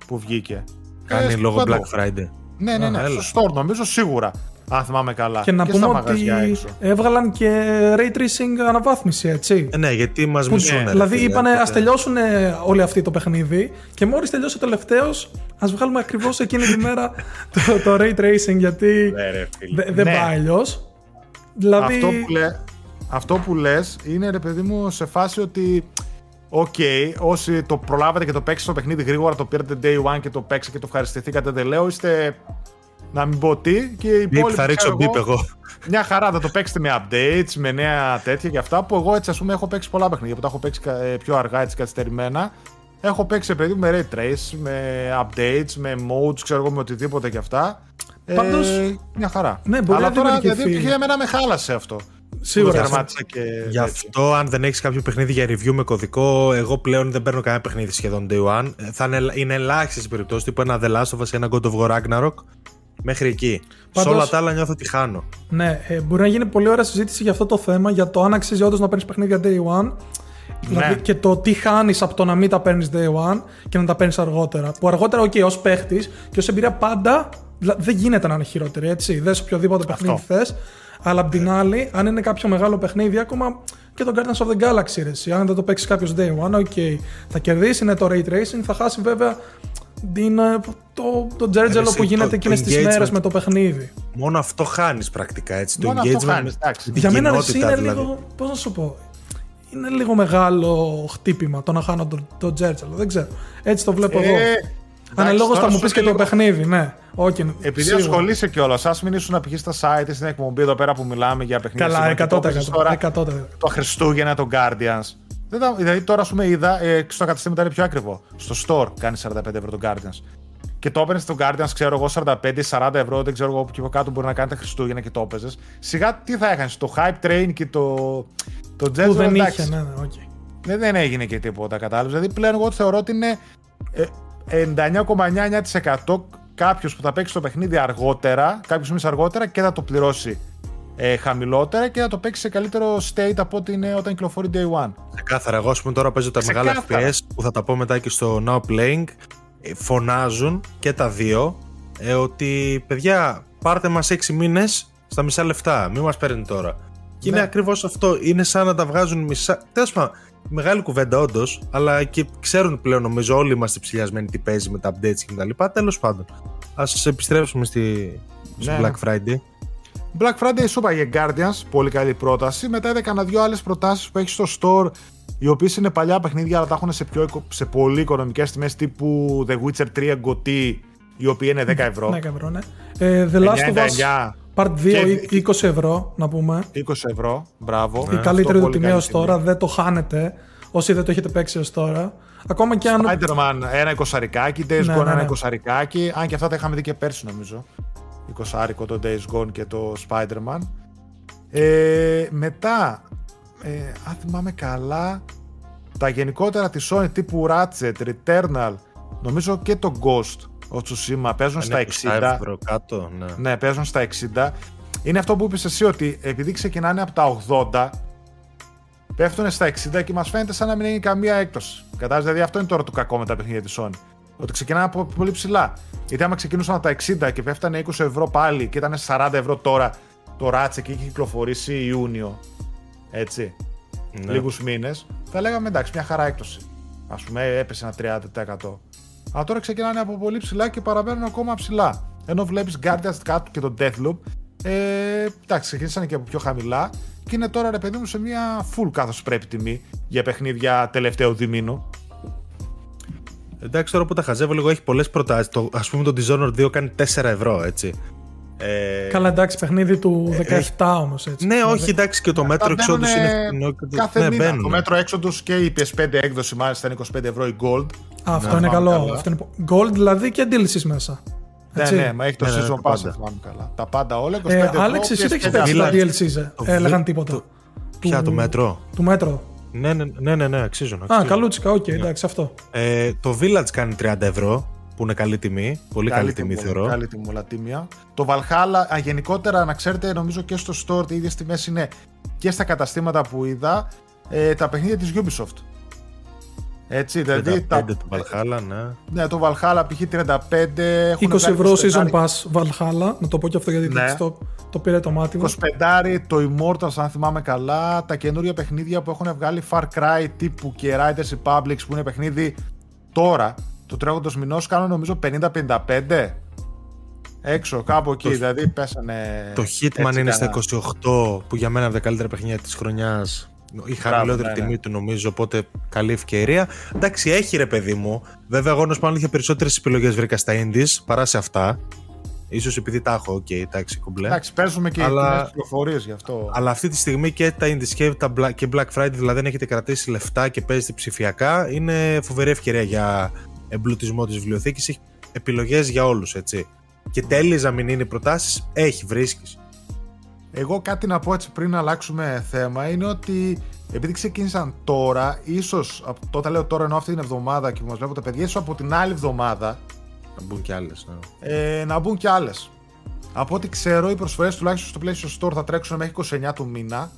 Που βγήκε. Κάνει ε, λόγω Black Friday. Ναι, ναι, ναι. Στο store νομίζω σίγουρα. Αν θυμάμαι καλά. Και να πούμε ότι έβγαλαν και ray tracing αναβάθμιση, έτσι. Ε, ναι, γιατί μας μισούν. Δηλαδή είπανε ας τελειώσουν όλοι αυτοί το παιχνίδι και μόλις τελειώσει ο τελευταίος, ας βγάλουμε ακριβώς εκείνη τη μέρα το, το ray tracing γιατί ναι, δεν ναι. πάει αλλιώς. Δηλαδή... Αυτό που, λέ, αυτό που λες είναι ρε παιδί μου σε φάση ότι OK, okay, όσοι το προλάβατε και το παίξετε στο παιχνίδι γρήγορα, το πήρατε day one και το παίξατε και το ευχαριστηθήκατε, δεν λέω, είστε να μην πω τι και οι υπόλοιποι. Θα ρίξω μπίπ εγώ. Μια χαρά θα το παίξετε με updates, με νέα τέτοια και αυτά που εγώ έτσι ας πούμε έχω παίξει πολλά παιχνίδια που τα έχω παίξει ε, πιο αργά έτσι καθυστερημένα. Έχω παίξει παιδί με ray trace, με updates, με modes, ξέρω εγώ με οτιδήποτε και αυτά. Πάντως, ε, μια χαρά. Ναι, μπορεί Αλλά να τώρα δηλαδή εμένα με χάλασε αυτό. Σίγουρα. Και Γι' αυτό, αν δεν έχεις κάποιο παιχνίδι για review με κωδικό, εγώ πλέον δεν παίρνω κανένα παιχνίδι σχεδόν day one. Ε, θα είναι, είναι ελάχιστες οι περιπτώσεις τύπου ένα The Last of Us ή ένα God of War Ragnarok Μέχρι εκεί. Πάντως, Σε όλα τα άλλα νιώθω ότι χάνω. Ναι, ε, μπορεί να γίνει πολύ ωραία συζήτηση για αυτό το θέμα, για το αν αξίζει όντως να παίρνεις παιχνίδια day one. Δηλαδή ναι. και το τι χάνεις από το να μην τα παίρνεις day one και να τα παίρνεις αργότερα. Που αργότερα, OK, ως παίχτης και ως εμπειρία πάντα δεν γίνεται να είναι χειρότερη, έτσι. Δες οποιοδήποτε παιχνίδι θες. Αλλά απ' την άλλη, αν είναι κάποιο μεγάλο παιχνίδι, ακόμα και το Guardians of the Galaxy, ρε, αν δεν το παίξεις κάποιος day one, OK, θα κερδίσει είναι το ray tracing, θα χάσει βέβαια είναι το, το τζέρτζελο που γίνεται εκείνες τις μέρες με το παιχνίδι. Μόνο αυτό χάνεις πρακτικά έτσι. Μόνο το engagement χάνεις, Για μένα εσύ είναι δηλαδή. λίγο. Πώς να σου πω. Είναι λίγο μεγάλο χτύπημα το να χάνω το, το τζέρτζελο. Δεν ξέρω. Έτσι το βλέπω ε, εγώ. Αναλόγως θα μου πεις και το παιχνίδι, ναι. Okay, Επειδή σίγουρα. ασχολείσαι κιόλας, ας μην ήσουν να πηγείς στα site στην εκπομπή εδώ πέρα που μιλάμε για παιχνίδια. Καλά, 100%. 100%. Το Χριστούγεννα, το Guardians. Δεν δηλαδή τώρα, ας πούμε, είδα ε, στο καταστήμα είναι πιο ακριβό. Στο store κάνει 45 ευρώ το Guardians. Και το έπαιρνες στο Guardians, ξέρω εγώ, 45-40 ευρώ, δεν ξέρω εγώ που κάτω μπορεί να κάνετε Χριστούγεννα και το έπαιζες. Σιγά τι θα έκανε, το Hype Train και το. Το Jet Που δεν είχε, ναι, ναι, okay. δεν, δεν έγινε και τίποτα, κατάλαβε. Δηλαδή πλέον εγώ θεωρώ ότι είναι 99,99% κάποιος που θα παίξει το παιχνίδι αργότερα, κάποιος μήνε αργότερα και θα το πληρώσει ε, χαμηλότερα και θα το παίξει σε καλύτερο state από ότι είναι όταν κυκλοφορεί day one. Ξεκάθαρα. Εγώ, ας πούμε, τώρα παίζω τα μεγάλα FPS που θα τα πω μετά και στο Now Playing. Ε, φωνάζουν και τα δύο ε, ότι παιδιά, πάρτε μας 6 μήνες στα μισά λεφτά. Μην μας παίρνει τώρα. Και είναι ναι. ακριβώς αυτό. Είναι σαν να τα βγάζουν μισά. Τέλος πάντων, μεγάλη κουβέντα όντως, αλλά και ξέρουν πλέον νομίζω όλοι είμαστε ψηλιασμένοι τι παίζει με τα updates και τα λοιπά. Τέλος πάντων, ας επιστρέψουμε στη, ναι. Black Friday. Black Friday σου είπα για Guardians, πολύ καλή πρόταση. Μετά είδα κανένα δυο άλλες προτάσεις που έχει στο store, οι οποίες είναι παλιά παιχνίδια, αλλά τα έχουν σε, πιο, σε πολύ οικονομικές τιμές τύπου The Witcher 3 GOTY, η οποία είναι 10 ευρώ. 10 ευρώ, ναι. Ε, The Last of Us Part 2, 20 ευρώ, να πούμε. 20 ευρώ, μπράβο. Η ναι, καλύτερη του τιμή ως τώρα, δεν το χάνετε. Όσοι δεν το έχετε παίξει ως τώρα. Ακόμα και αν. Spider-Man ένα εικοσαρικάκι, Days ναι, Gone ναι, ένα εικοσαρικάκι. Αν και αυτά τα είχαμε δει και πέρσι, νομίζω. 20 το Days Gone και το Spider-Man. Ε, μετά, ε, αν θυμάμαι καλά, τα γενικότερα της Sony τύπου Ratchet, Returnal, νομίζω και το Ghost, ο Tsushima, παίζουν στα 60. κάτω, ναι. ναι, παίζουν στα 60. Είναι αυτό που είπες εσύ ότι επειδή ξεκινάνε από τα 80, πέφτουν στα 60 και μας φαίνεται σαν να μην έχει καμία έκπτωση. Κατάλαβες, δηλαδή αυτό είναι τώρα το κακό με τα παιχνίδια της Sony. Ότι ξεκινάνε από πολύ ψηλά. Γιατί άμα ξεκινούσαν από τα 60 και πέφτανε 20 ευρώ πάλι και ήταν 40 ευρώ τώρα το ράτσε και είχε κυκλοφορήσει Ιούνιο. Έτσι. Ναι. Λίγους μήνες. Θα λέγαμε εντάξει, μια χαρά έκπτωση. Α πούμε, έπεσε ένα 30%. Αλλά τώρα ξεκινάνε από πολύ ψηλά και παραμένουν ακόμα ψηλά. Ενώ βλέπεις Guardians κάτω και το Deathloop. Ε, εντάξει, ξεκίνησαν και από πιο χαμηλά και είναι τώρα ρε παιδί μου σε μια full καθώ πρέπει τιμή για παιχνίδια τελευταίου διμήνου. Εντάξει, τώρα που τα χαζεύω λίγο, έχει πολλές προτάσεις. Α πούμε, το Dishonored 2 κάνει 4 ευρώ, έτσι. Ε... Καλά, εντάξει, παιχνίδι του 17 ε, όμως. Ναι, όχι, εντάξει, και το Metro Exodus είναι. Κάθε ναι, μήνα. Το Metro Exodus και η PS5 έκδοση μάλιστα είναι 25 ευρώ η Gold. Α, αυτό ναι, είναι καλό. Αυτό είναι... Gold δηλαδή και DLCs μέσα. Ναι, ναι, μα έχει το ναι, ναι Season Pass, θυμάμαι καλά. Τα πάντα όλα. 25 ε, Άλεξ, εσύ δεν έχεις παίξει τα DLCs, ε, έλεγαν τίποτα. Ποια, το μέτρο. Του μέτρο. Ναι, ναι, ναι, ναι, ναι αξίζουν. Α, καλούτσικα, οκ, εντάξει, αυτό. Ε, το Village κάνει 30 ευρώ που είναι καλή τιμή. Πολύ καλή, καλή τιμή, θεωρώ. Καλή τιμή, όλα τίμια. Το Valhalla, γενικότερα, να ξέρετε, νομίζω και στο store οι ίδιες τιμές είναι και στα καταστήματα που είδα ε, τα παιχνίδια της Ubisoft. Έτσι, δηλαδή. Τα... το Valhalla, ναι. Ναι, το Valhalla π.χ. 35. 20 ευρώ season pass Valhalla, να το πω και αυτό γιατί ναι. το, το πήρε το μάτι μου. 25 το Immortals, αν θυμάμαι καλά. Τα καινούργια παιχνίδια που έχουν βγάλει Far Cry τύπου και Riders Republics που είναι παιχνίδι τώρα του τρέχοντος μηνός κάνουν νομίζω 50-55. Έξω, κάπου εκεί, το... δηλαδή πέσανε. Το Hitman είναι στα 28, που για μένα είναι τα καλύτερα παιχνίδια της χρονιάς. Η χαμηλότερη ναι, τιμή ναι. του νομίζω, οπότε καλή ευκαιρία. Εντάξει, έχει ρε παιδί μου. Βέβαια, εγώ να σου είχε περισσότερες επιλογές βρήκα στα Indies παρά σε αυτά. ίσως επειδή τα έχω, OK, okay, εντάξει, κομπλέ. Εντάξει, παίζουμε και αλλά... πληροφορίες γι' αυτό. Αλλά αυτή τη στιγμή και τα Indies και Black Friday, δηλαδή αν έχετε κρατήσει λεφτά και παίζετε ψηφιακά, είναι φοβερή ευκαιρία για εμπλουτισμό της βιβλιοθήκης έχει επιλογές για όλους έτσι και τέλειες να μην είναι προτάσεις έχει βρίσκεις εγώ κάτι να πω έτσι πριν αλλάξουμε θέμα είναι ότι επειδή ξεκίνησαν τώρα, ίσως. Τότε λέω τώρα ενώ αυτή την εβδομάδα και που μας βλέπω τα παιδιά, ίσως από την άλλη εβδομάδα. Να μπουν κι άλλες. Ναι. Ε, να μπουν κι άλλες. Από ό,τι ξέρω, οι προσφορές τουλάχιστον στο PlayStation Store θα τρέξουν μέχρι 29 του μήνα.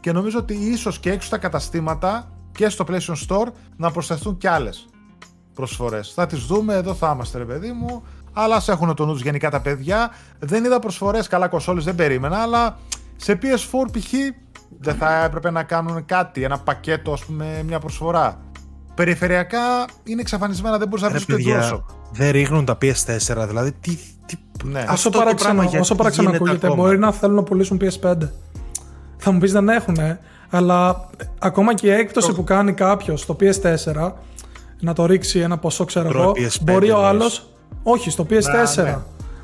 Και νομίζω ότι ίσως και έξω στα καταστήματα και στο PlayStation Store να προσθεθούν κι άλλες προσφορές. Θα τις δούμε, εδώ θα είμαστε, ρε παιδί μου. Αλλά ας έχουν το νου γενικά τα παιδιά. Δεν είδα προσφορές, καλά κοσόλε δεν περίμενα, αλλά σε PS4 π.χ. δεν θα έπρεπε να κάνουν κάτι, ένα πακέτο, ας πούμε, μια προσφορά. Περιφερειακά είναι εξαφανισμένα, δεν μπορείς να βρεις το Δεν ρίχνουν τα PS4, δηλαδή τι. τι ναι. Όσο παράξενο, όσο παράξενο ακούγεται, μπορεί να θέλουν να πουλήσουν PS5. Θα μου πεις δεν έχουν, αλλά ακόμα και η έκπτωση που κάνει κάποιος στο PS4 να το ρίξει ένα ποσό, ξέρω εγώ. Μπορεί ο άλλος. Όχι, στο PS4. Ναι.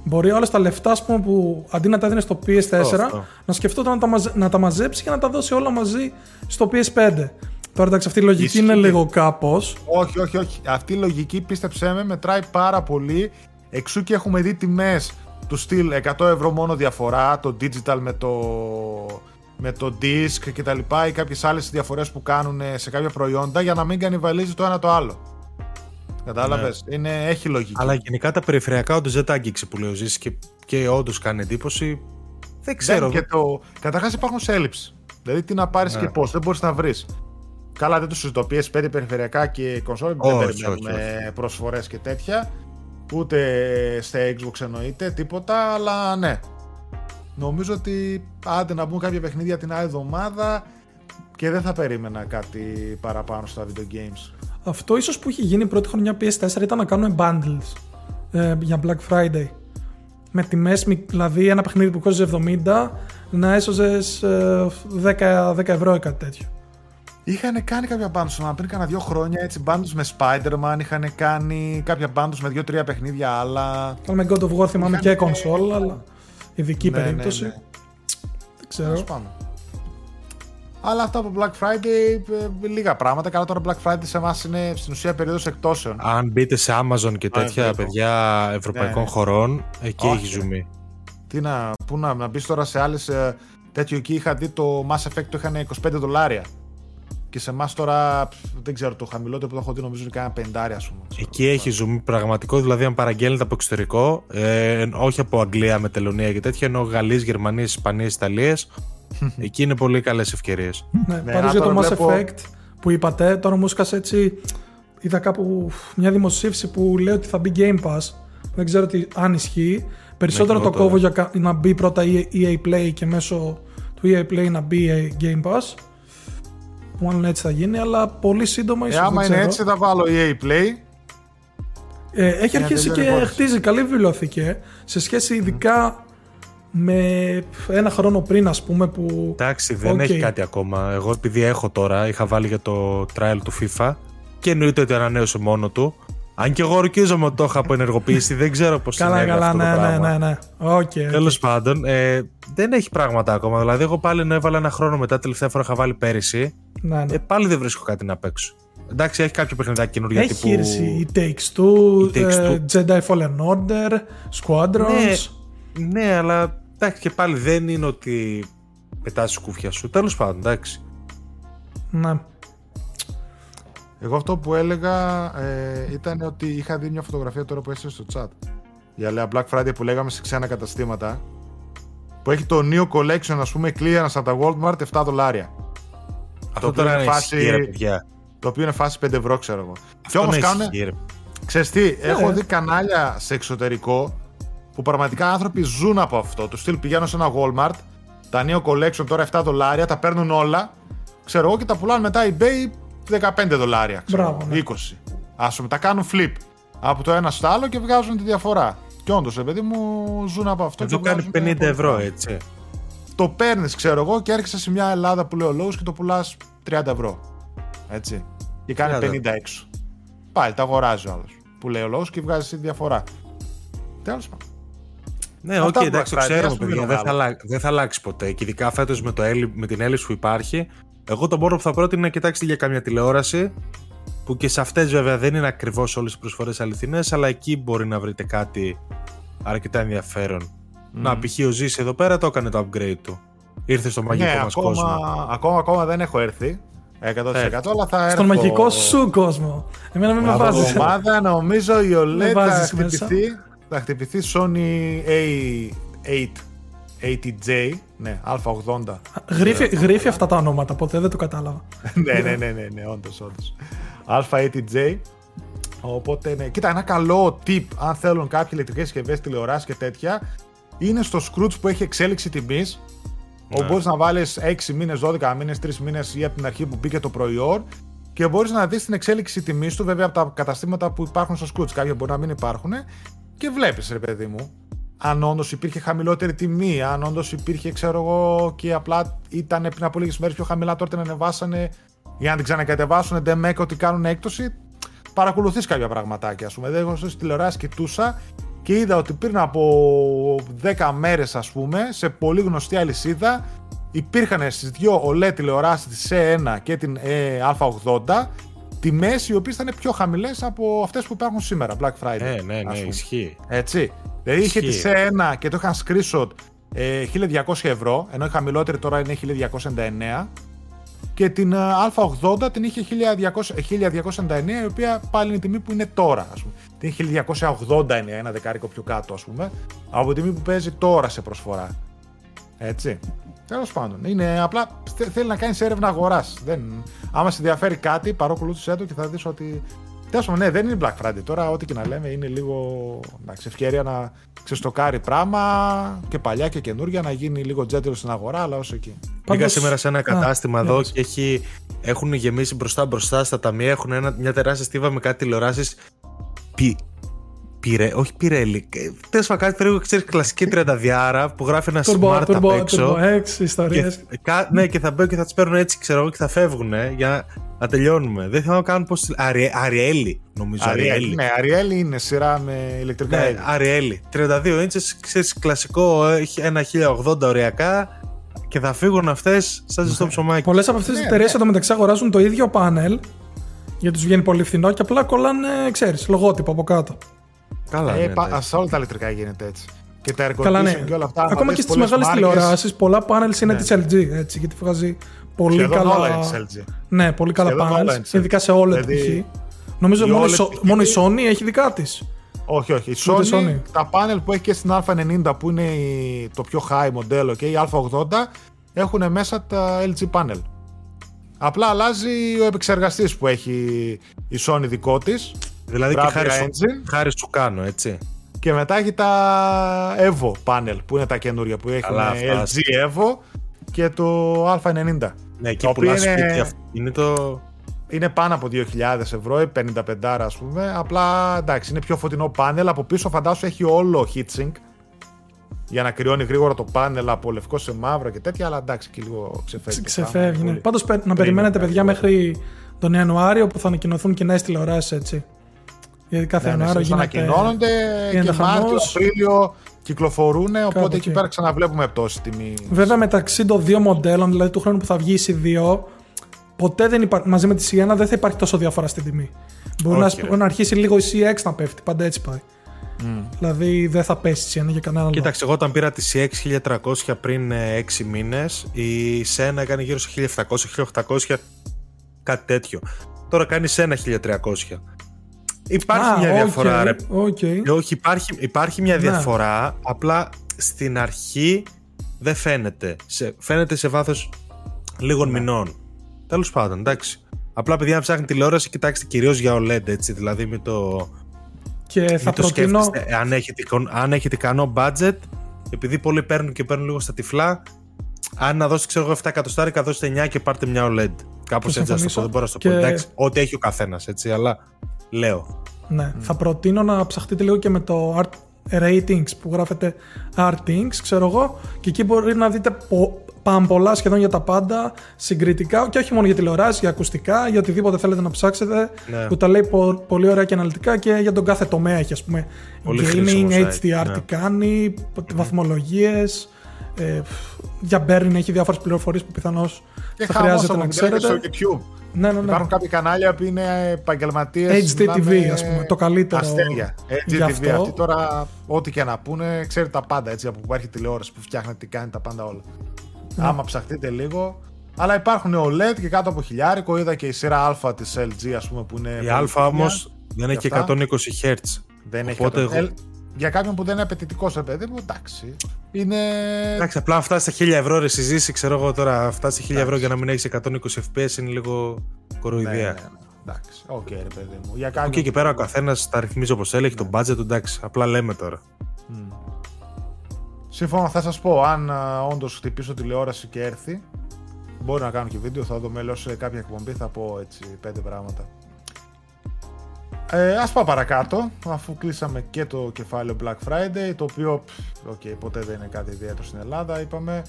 Μπορεί ο άλλο τα λεφτά πούμε, που αντί να τα δίνει στο PS4, να σκεφτόταν να τα, μαζε... να τα μαζέψει και να τα δώσει όλα μαζί στο PS5. Τώρα εντάξει, αυτή η λογική είναι λίγο κάπως. Όχι, όχι, όχι. Αυτή η λογική πίστεψέ με μετράει πάρα πολύ. Εξού και έχουμε δει τιμές του στυλ 100 ευρώ μόνο διαφορά, το digital με το, με το disk και τα λοιπά ή κάποιες άλλες διαφορές που κάνουν σε κάποια προϊόντα για να μην κανιβαλίζει το ένα το άλλο. Κατάλαβες; Ναι. Έχει λογική. Αλλά γενικά τα περιφερειακά όντως δεν τα άγγιξε που λέω ζήσει και, και όντως κάνει εντύπωση. Δεν ξέρω. Δεν, το... Καταρχάς υπάρχουν σε έλλειψη. Δηλαδή τι να πάρεις ναι. και πώς. Δεν μπορείς να βρεις. Καλά, δεν το συζητώ. PS5 περιφερειακά και κονσόλ δεν περιμένουμε προσφορές και τέτοια. Ούτε στα Xbox εννοείται, τίποτα, αλλά ναι. Νομίζω ότι άντε να μπουν κάποια παιχνίδια την άλλη εβδομάδα και δεν θα περίμενα κάτι παραπάνω στα video games. Αυτό ίσως που είχε γίνει πρώτη χρονιά PS4 ήταν να κάνουμε bundles ε, για Black Friday. Με τιμές, δηλαδή ένα παιχνίδι που κόστιζε 70 να έσωζες 10, 10 ευρώ ή κάτι τέτοιο. Είχαν κάνει κάποια bundles πριν κάνα δύο χρόνια έτσι bundles με Spider-Man, είχαν κάνει κάποια bundles με δύο-τρία παιχνίδια άλλα. Καλά με God of War θυμάμαι είχαν... και console, αλλά ειδική ναι, ναι περίπτωση. Ναι, ναι. Δεν ξέρω. Αλλά αυτά από Black Friday, ε, λίγα πράγματα. Καλά τώρα Black Friday σε εμάς είναι στην ουσία περίοδος εκτόσεων. Αν μπείτε σε Amazon και τέτοια παιδιά ευρωπαϊκών ναι. χωρών, εκεί Όχι. έχει ζουμί. Τι να, πού να, να μπεις τώρα σε άλλες τέτοιο εκεί είχα δει το Mass Effect το είχαν 25 δολάρια. Και σε εμάς τώρα δεν ξέρω το χαμηλότερο που το έχω δει νομίζω είναι κανένα πεντάρι ας πούμε. Εκεί έχει ζουμί πραγματικό, δηλαδή αν παραγγέλνετε από εξωτερικό, ε, όχι από Αγγλία με τελωνία και τέτοια, ενώ Γαλλίες, Γερμανίες, Ισπανίες, Ιταλίες, Εκεί είναι πολύ καλές ευκαιρίες. Ναι, ναι, για το Mass Effect που είπατε, τώρα μου σκάσε έτσι. Είδα κάπου μια δημοσίευση που λέει ότι θα μπει Game Pass. Δεν ξέρω τι, αν ισχύει. Περισσότερο το κόβω για να μπει πρώτα EA Play και μέσω του EA Play να μπει Game Pass. Μάλλον έτσι θα γίνει, αλλά πολύ σύντομα ίσως. Ε, άμα είναι έτσι, θα βάλω EA Play. Ε, έχει αρχίσει και χτίζει καλή βιβλιοθήκη. Ε. Σε σχέση ειδικά με ένα χρόνο πριν ας πούμε που... Εντάξει δεν έχει κάτι ακόμα. Εγώ επειδή έχω τώρα είχα βάλει για το trial του FIFA και εννοείται ότι ανανέωσε μόνο του Αν και εγώ ορκίζομαι ότι το έχω απενεργοποιήσει, δεν ξέρω πώς Καλά, καλά, αυτό ναι, το ναι, πράγμα. ναι, ναι. Οκ. Καλά, καλά, καλά, αυτό το ναι, ναι, πράγμα. ναι, ναι, ναι. Οκ. οκ. Τέλος πάντων, ε, δεν έχει πράγματα ακόμα. Δηλαδή, εγώ πάλι ενώ έβαλα ένα χρόνο μετά, τελευταία φορά είχα βάλει πέρυσι. Ναι, ναι. Ε, πάλι δεν βρίσκω κάτι να παίξω. Εντάξει, έχει κάποιο παιχνιδάκι καινούργια Έχει τύπου. γύρισει η Takes Two, Η Takes ε, Jedi Fallen Order, Squadrons. Ναι, ναι, αλλά εντάξει και πάλι δεν είναι ότι πετάς σκούφια σου. Τέλος πάντων, εντάξει. Ναι. Εγώ αυτό που έλεγα ε, ήταν ότι είχα δει μια φωτογραφία τώρα που έστειλε στο chat. Για λέω Black Friday που λέγαμε σε ξένα καταστήματα. Που έχει το Neo Collection, ας πούμε, clearance από τα Walmart 7 δολάρια. Αυτό οποίο τώρα είναι είναι φάση- ισχύει, ρε παιδιά. Το οποίο είναι φάση 5 ευρώ, ξέρω εγώ. Και Αυτό όμως είναι κάνουν. ισχύει, ρε. Ξέρεις τι, έχω ε. δει κανάλια σε εξωτερικό που πραγματικά άνθρωποι ζουν από αυτό. Τους στυλ πηγαίνουν σε ένα Walmart, τα Neo Collection τώρα 7 δολάρια, τα παίρνουν όλα, ξέρω εγώ, και τα πουλάνε μετά eBay 15 δολάρια. Ξέρω, Μπράβο, ναι. 20. Α πούμε, τα κάνουν flip από το ένα στο άλλο και βγάζουν τη διαφορά. Και όντως, παιδί μου, ζουν από αυτό. Εδώ και κάνει βγάζουν 50 πολύ ευρώ, πράγμα. έτσι. Το παίρνεις, ξέρω εγώ, και έρχεσαι σε μια Ελλάδα που λέει ο λόγο και το πουλάς 30 ευρώ. Έτσι. Και κάνει 30. 50 έξω. Πάλι τα αγοράζει ο άλλος. Που λέει ο λόγο και βγάζει τη διαφορά. Τέλος πάντων. Ναι, Αυτά οκ, που εντάξει, το Black Friday, ξέρουμε, ας πούμε, παιδιά. είναι Δεν θα, μεγάλο. αλλα- δεν θα αλλάξει ποτέ. Και ειδικά φέτος με, το έλλει- με την έλλειψη που υπάρχει, εγώ το μόνο που θα πρότεινα είναι να κοιτάξετε για καμιά τηλεόραση. Που και σε αυτές βέβαια δεν είναι ακριβώς όλες οι προσφορές αληθινές, αλλά εκεί μπορεί να βρείτε κάτι αρκετά ενδιαφέρον. Να, π.χ. ο Ζήση εδώ πέρα το έκανε το upgrade του. Ήρθε στο μαγικό ναι, μας ακόμα, κόσμο. ακόμα, ακόμα δεν έχω έρθει. 100% αλλά θα έρθω. Στον μαγικό σου κόσμο. Εμένα μην με Από βάζεις. εβδομάδα νομίζω η OLED Με θα βάζεις μέσα. χτυπηθεί, θα χτυπηθεί Sony A8 80J, ναι, Α80. Γρήφει, γρήφει αυτά τα ονόματα, ποτέ δεν το κατάλαβα. ναι, ναι, ναι, ναι, ναι, όντως, όντως. Α80J. Οπότε, ναι. Κοίτα, ένα καλό tip, αν θέλουν κάποιοι ηλεκτρικές συσκευές, τηλεοράσεις και τέτοια, είναι στο Scrooge που έχει εξέλιξη τιμής, όπου μπορείς να βάλεις 6 μήνες, 12 μήνες, 3 μήνες ή από την αρχή που μπήκε το προϊόν και μπορείς να δεις την εξέλιξη τιμής του, βέβαια από τα καταστήματα που υπάρχουν στο Scrooge. Κάποια μπορεί να μην υπάρχουν και βλέπεις, ρε παιδί μου, αν όντως υπήρχε χαμηλότερη τιμή, αν όντως υπήρχε, ξέρω εγώ, και απλά ήταν πριν από λίγες μέρες πιο χαμηλά, τώρα την ανεβάσανε για να την ξανακατεβάσουν, δεν με ότι κάνουν έκπτωση. Παρακολουθείς κάποια πραγματάκια, ας πούμε. Δεν έχω στη τηλεοράση κοιτούσα και είδα ότι πριν από 10 μέρες, ας πούμε, σε πολύ γνωστή αλυσίδα υπήρχαν στις δύο OLED τηλεοράσεις, τη C1 και την ε, Α80, τιμές οι οποίες ήταν πιο χαμηλές από αυτές που υπάρχουν σήμερα, Black Friday. Ναι, ναι, ας ναι, πούμε. ισχύει. Έτσι. Δηλαδή είχε τη Ισχύει. C1 και το είχαν screenshot ε, 1200 ευρώ, ενώ η χαμηλότερη τώρα είναι 1299. Και την ε, Α80 την είχε 1200, 1299, η οποία πάλι είναι η τιμή που είναι τώρα, ας πούμε. Την είχε 1289, ένα δεκάρικο πιο κάτω, ας πούμε, από τη τιμή που παίζει τώρα σε προσφορά. Έτσι. Τέλος πάντων. Είναι απλά θε- θέλει να κάνει έρευνα αγοράς. Άμα σε ενδιαφέρει κάτι, παρακολούθησέ το και θα δεις ότι. Τέλος πάντων, ναι, δεν είναι Black Friday τώρα. Ό,τι και να λέμε είναι λίγο εντάξει, ευκαιρία να ξεστοκάρει πράγμα και παλιά και καινούργια, να γίνει λίγο τζέντελο στην αγορά, αλλά όσο εκεί. Πήγα Πάντως- σήμερα σε ένα Α, κατάστημα ναι, εδώ πες. και έχει, έχουν γεμίσει μπροστά μπροστά στα ταμεία. Έχουν ένα, μια τεράστια στίβα με κάτι τηλεοράσεις. Πι, πυρε, όχι πυρέλι. Τέλος πάντων, κάτι περίπου ξέρεις κλασική τριανταδιάρα που γράφει ένα Turbo, smart απ' Turbo, έξω. Turbo X, ιστορίες. Και, κα- ναι, και θα μπαίνουν και θα τις παίρνουν έτσι, ξέρω εγώ, και θα φεύγουν για να τελειώνουμε. Δεν θυμάμαι καν πώς. Αρι, Αριέλη, νομίζω. Αριέλη. Ναι, Αριέλη είναι σειρά με ηλεκτρικά Ναι, έδη. Αριέλη. 32 ίντσες, ξέρεις, κλασικό, έχει ένα 1080 ωριακά και θα φύγουν αυτές σαν ζεστό ψωμάκι. Πολλές από αυτές τις Ναι, εταιρείες ναι. εντωμεταξύ αγοράζουν το ίδιο πάνελ γιατί τους βγαίνει πολύ φθηνό και απλά κολλάνε, ξέρεις, λογότυπο από κάτω. Καλά, Ε, ναι, πα- εντάξει. σε όλα τα ηλεκτρικά γίνεται έτσι. Και τα air Καλά, ναι. condition και όλα αυτά. άμα Ακόμα δεις και στις πολλές μεγάλες μάρκες, τηλεοράσεις, πολλά πάνελ είναι Ναι. της LG, έτσι, γιατί βγάζει πολύ Σχεδόν καλά. όλα είναι της LG. Ναι, πολύ καλά Σχεδόν όλα πάνελ. είναι της LG. Ειδικά σε OLED Δηλαδή, π.χ. Νομίζω η μόνο η, OLED Sony- π.χ. μόνο η Sony έχει δικά της. Όχι, όχι. Η Ούτε Sony, Sony. τα πάνελ που έχει και στην Α90 που είναι η- το πιο high μοντέλο και η Α80 έχουν μέσα τα LG panel. Απλά αλλάζει ο επεξεργαστής που έχει η Sony δικό της Δηλαδή και Bravia χάρη σου, Engine. χάρη σου κάνω, έτσι. και μετά έχει τα Evo panel που είναι τα καινούρια που έχουν Καλά, αυτά. LG Evo και το Α90. Ναι, εκεί Το πουλάς οποίο είναι- σπίτια. Είναι το... Είναι πάνω από 2.000 ευρώ, 55 ας πούμε. Απλά εντάξει, είναι πιο φωτεινό πάνελ. Από πίσω φαντάσου έχει όλο heatsink για να κρυώνει γρήγορα το πάνελ από λευκό σε μαύρο και τέτοια. Αλλά εντάξει, και λίγο ξεφεύγει. το Ξεφεύγει. πράγμα. Ναι. Πολύ. Πάντως να περιμένετε, είναι παιδιά, πολύ. μέχρι τον Ιανουάριο που θα ανακοινωθούν και νέε τηλεοράσει, έτσι. Γιατί κάθε ναι, Ιανουάριο γίνεται. Ανακοινώνονται και Μάρτιο, Απρίλιο κυκλοφορούν, οπότε εκεί πέρα ξαναβλέπουμε πτώση τιμή. Βέβαια μεταξύ των δύο μοντέλων, δηλαδή του χρόνου που θα βγει η C2, ποτέ δεν υπάρχει, μαζί με τη C1 δεν θα υπάρχει τόσο διαφορά στην τιμή. Μπορεί να, να αρχίσει λίγο η C6 να πέφτει, πάντα έτσι πάει. Mm. Δηλαδή δεν θα πέσει η C1 για κανένα λόγο. Κοίταξε, εγώ όταν πήρα τη C6 1300 πριν 6 ε, μήνες, η C1 έκανε γύρω σε 1700-1800, κάτι τέτοιο. Τώρα κάνει C1 1300. Υπάρχει μια διαφορά. Ρε. Okay. Ε, όχι, υπάρχει, υπάρχει μια ναι. διαφορά. Απλά στην αρχή δεν φαίνεται. Σε, φαίνεται σε βάθος λίγων ναι. μηνών. Τέλος πάντων, εντάξει. Απλά παιδιά, αν ψάχνει τηλεόραση, κοιτάξτε κυρίως για OLED, έτσι. Δηλαδή, με το. Και θα προτείνω. Αν έχετε, αν έχετε ικανό budget, επειδή πολλοί παίρνουν και παίρνουν λίγο στα τυφλά, αν να δώσετε, ξέρω εγώ, 7 εκατοστάρικα, δώστε 9 και πάρτε μια OLED. Κάπως έτσι, να το πω. Δεν μπορώ να το πω. Εντάξει, ό,τι έχει ο καθένας, έτσι, αλλά λέω. Ναι, θα προτείνω να ψαχτείτε λίγο και με το art ratings που γράφετε artings, ξέρω εγώ, και εκεί μπορεί να δείτε πολλά σχεδόν για τα πάντα, συγκριτικά και όχι μόνο για τηλεοράσει, για ακουστικά, για οτιδήποτε θέλετε να ψάξετε, ναι. που τα λέει πολύ ωραία και αναλυτικά και για τον κάθε τομέα έχει, ας πούμε, πολύ gaming, HDR, ναι. τι κάνει, βαθμολογίες, ε, για Berlin έχει διάφορες πληροφορίες που πιθανώς θα χρειάζεται να ξέρετε. Στο YouTube. Ναι, ναι, ναι. Υπάρχουν κάποια κανάλια που είναι επαγγελματίες. HDTV, ας πούμε, το καλύτερο. Αστέρια. HDTV. Αυτοί τώρα, ό,τι και να πούνε, ξέρει τα πάντα έτσι από που υπάρχει τηλεόραση που φτιάχνει, τι κάνει, τα πάντα όλα. Ναι. Άμα ψαχτείτε λίγο. Αλλά υπάρχουν OLED και κάτω από χιλιάρικο. Είδα και η σειρά Α της LG, ας πούμε, που είναι. Η Α όμως δεν έχει 120 Hz. Δεν έχει 120 για κάποιον που δεν είναι απαιτητικός, ρε παιδί μου, εντάξει. Είναι... Εντάξει, απλά φτάσει στα 1000 ευρώ ρε συ Ζήση, ξέρω εγώ τώρα. Φτάσει στα 1000 ευρώ για να μην έχεις 120 FPS είναι λίγο κοροϊδία. Ναι, ναι, ναι. Εντάξει, OK, okay, ρε παιδί μου. Για κάποιον... Okay, εκεί πέρα ο καθένας τα ρυθμίζει όπως έλεγε, ναι. τον budget του εντάξει. Απλά λέμε τώρα. Mm. Σύμφωνα, θα σας πω, αν όντως χτυπήσω τηλεόραση και έρθει, μπορεί να κάνω και βίντεο, θα το μέλος σε κάποια εκπομπή, θα πω έτσι πέντε πράγματα. Ε, ας πάω παρακάτω, αφού κλείσαμε και το κεφάλαιο Black Friday, το οποίο, okay, ποτέ δεν είναι κάτι ιδιαίτερο στην Ελλάδα, είπαμε.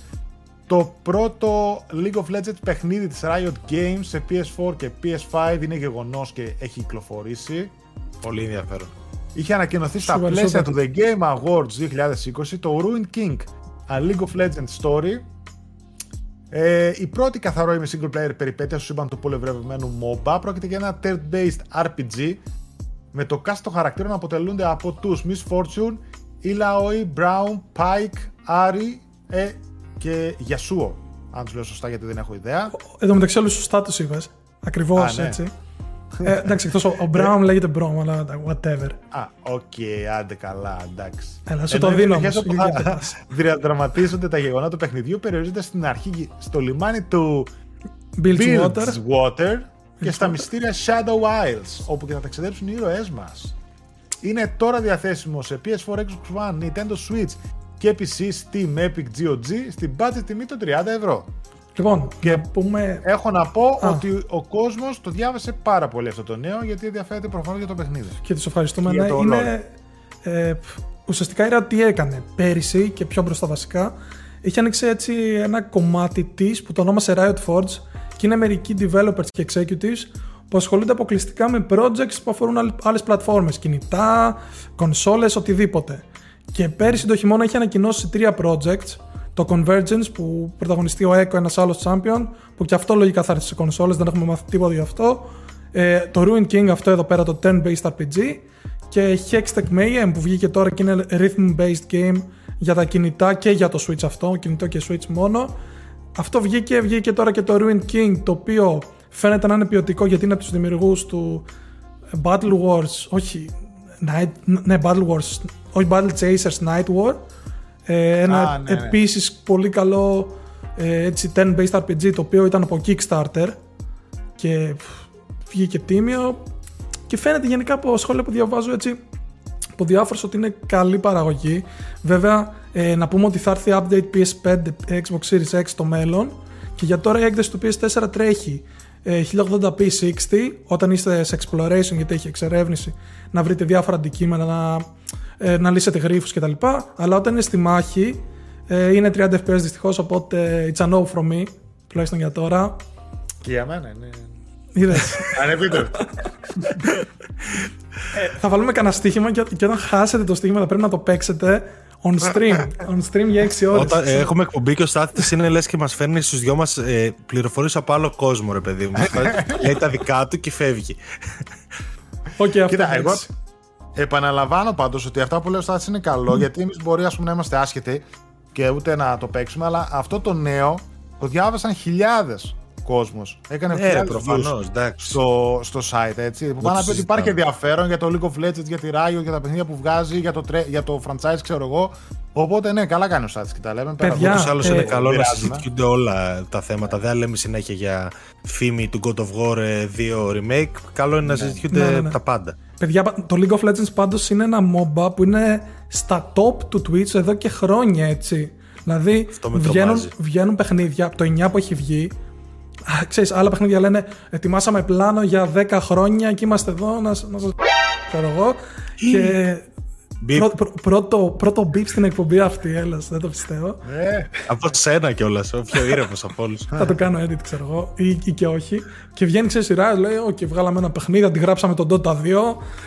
Το πρώτο League of Legends παιχνίδι της Riot Games σε PS4 και PS5 είναι γεγονός και έχει κυκλοφορήσει. Πολύ ενδιαφέρον. Είχε ανακοινωθεί στα πλαίσια του The Game Awards 2020 το Ruined King, A League of Legends Story. Ε, η πρώτη καθαρό είμαι single player περιπέτεια στο σύμπαν του πολευρευμένου MOBA πρόκειται για ένα third-based RPG με το cast των χαρακτήρων αποτελούνται από τους Miss Fortune, Ilaoi, Braum, Pyke, Ahri ε, και Yasuo. Αν του λέω σωστά γιατί δεν έχω ιδέα. Εδώ μεταξύ όλου σωστά του είπε. Ακριβώ ναι. έτσι. Ε, εντάξει, εκτός ο, Braum λέγεται Braum, αλλά whatever. Α, OK, okay, άντε καλά, εντάξει. Έλα, σου το δίνω. Διαδραματίζονται τα γεγονότα του παιχνιδιού περιορίζονται στην αρχή στο λιμάνι του Bilgewater και στα μυστήρια Shadow Isles, όπου και θα ταξιδέψουν οι ήρωές μας. Είναι τώρα διαθέσιμο σε PS4, Xbox One, Nintendo Switch και PC, Steam, Epic, GOG στην budget τιμή των 30 ευρώ. Λοιπόν, και πούμε... έχω να πω ότι ο κόσμος το διάβασε πάρα πολύ αυτό το νέο γιατί ενδιαφέρεται προφανώς για το παιχνίδι. Και τους ευχαριστούμε. Ναι, είναι, ε, ουσιαστικά η τι έκανε πέρυσι και πιο μπροστά βασικά. Είχε ανοίξει έτσι ένα κομμάτι της που το ονόμασε Riot Forge και είναι μερικοί developers και executives που ασχολούνται αποκλειστικά με projects που αφορούν άλλες πλατφόρμες, κινητά, κονσόλες, οτιδήποτε. Και πέρυσι το χειμώνα είχε ανακοινώσει τρία projects, το Convergence που πρωταγωνιστεί ο Echo, ένας άλλος champion, που και αυτό λογικά θα έρθει σε κονσόλες, δεν έχουμε μάθει τίποτα γι' αυτό. Ε, το Ruin King, αυτό εδώ πέρα, το turn-based RPG. Και Hextech Mayhem που βγήκε τώρα και είναι rhythm-based game για τα κινητά και για το Switch αυτό, κινητό και Switch μόνο. Αυτό βγήκε, βγήκε τώρα και το Ruined King, το οποίο φαίνεται να είναι ποιοτικό γιατί είναι από τους δημιουργούς του Battle Wars, όχι, Night, ναι, Battle Wars, όχι Battle Chasers Night War. Ε, ένα ah, ναι, επίσης πολύ καλό ε, έτσι 10-based RPG το οποίο ήταν από Kickstarter και βγήκε τίμιο και φαίνεται γενικά από σχόλια που διαβάζω έτσι από διάφορους ότι είναι καλή παραγωγή. Βέβαια, ε, να πούμε ότι θα έρθει update PS5, Xbox Series X στο μέλλον και για τώρα η έκδοση του PS4 τρέχει ε, 1080p 60 όταν είστε σε exploration γιατί έχει εξερεύνηση να βρείτε διάφορα αντικείμενα, να, ε, να λύσετε γρίφους κτλ. Αλλά όταν είναι στη μάχη ε, είναι 30 fps δυστυχώς οπότε it's a no from me τουλάχιστον για τώρα. Και για μένα είναι... Είδες. Ανεπίτρεπτο. Ε, θα βάλουμε κανένα στοίχημα και, και όταν χάσετε το στοίχημα θα πρέπει να το παίξετε on stream. on stream για 6 ώρες. Όταν ε, έχουμε εκπομπή και ο Στάθης είναι λες και μας φέρνει στους δυο μας ε, πληροφορίες από άλλο κόσμο ρε παιδί μου. Λέει τα δικά του και φεύγει. Okay, Κοίτα, εγώ επαναλαμβάνω πάντως ότι αυτά που λέω ο Στάθης είναι καλό γιατί εμείς μπορεί ας πούμε, να είμαστε άσχετοι και ούτε να το παίξουμε αλλά αυτό το νέο το διάβασαν χιλιάδες κόσμος. Έκανε ε, προφανώς. Στο, στο site έτσι. Που πάνε να πει ότι υπάρχει ενδιαφέρον για το League of Legends, για τη Riot, για τα παιχνίδια που βγάζει, για το, για το franchise, ξέρω εγώ. Οπότε ναι, καλά κάνει ο Σάτι και τα λέμε. Παιδιά, Ούτω άλλω ε, είναι καλό να συζητιούνται όλα τα θέματα. Δεν λέμε συνέχεια για φήμη του God of War 2 ε, remake. Καλό είναι να ναι. συζητιούνται ναι, ναι, ναι. τα πάντα. Παιδιά, το League of Legends πάντως είναι ένα MOBA που είναι στα top του Twitch εδώ και χρόνια έτσι. Δηλαδή βγαίνουν, βγαίνουν παιχνίδια από το 9 που έχει βγει ξέρεις, άλλα παιχνίδια λένε ετοιμάσαμε πλάνο για 10 χρόνια και είμαστε εδώ να, να σας ξέρω εγώ και Πρω, πρω, πρώτο, πρώτο μπιπ στην εκπομπή αυτή, έλας, δεν το πιστεύω. Ε, από σένα κιόλας, ο πιο ήρεμος από όλους. Θα το κάνω edit, ξέρω εγώ, ή, ή και όχι. Και βγαίνει σε σειρά, λέει: OK, βγάλαμε ένα παιχνίδι, αντιγράψαμε τον Dota 2,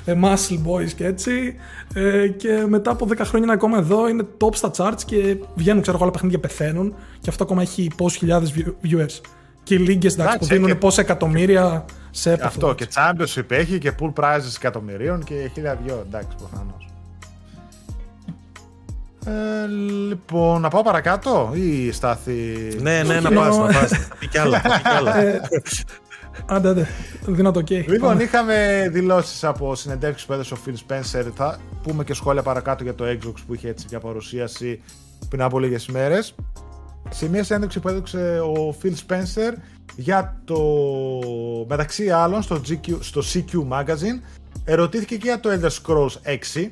ε, Muscle Boys και έτσι. Ε, και μετά από 10 χρόνια είναι ακόμα εδώ, είναι top στα charts και βγαίνουν, ξέρω εγώ, άλλα παιχνίδια πεθαίνουν. Και αυτό ακόμα έχει πόσους χιλιάδες viewers και οι λίγε που δίνουν πόσα εκατομμύρια σε έπαθο. Αυτό και Championship έχει και pool prizes εκατομμυρίων και χίλια δυο. Εντάξει, προφανώς. Ε, λοιπόν, να πάω παρακάτω ή στάθη; Ναι, ναι, να πας, να πας. κι άλλα. Ε, άντε, άντε. Δυνατό, ok. Λοιπόν, είχαμε δηλώσεις από συνεντεύξεις που έδωσε ο Phil Spencer. Θα πούμε και σχόλια παρακάτω για το Xbox που είχε έτσι για παρουσίαση πριν από λίγες μέρες σε μια συνέντευξη που έδειξε ο Phil Spencer για το μεταξύ άλλων στο, GQ, στο CQ Magazine ερωτήθηκε και για το Elder Scrolls 6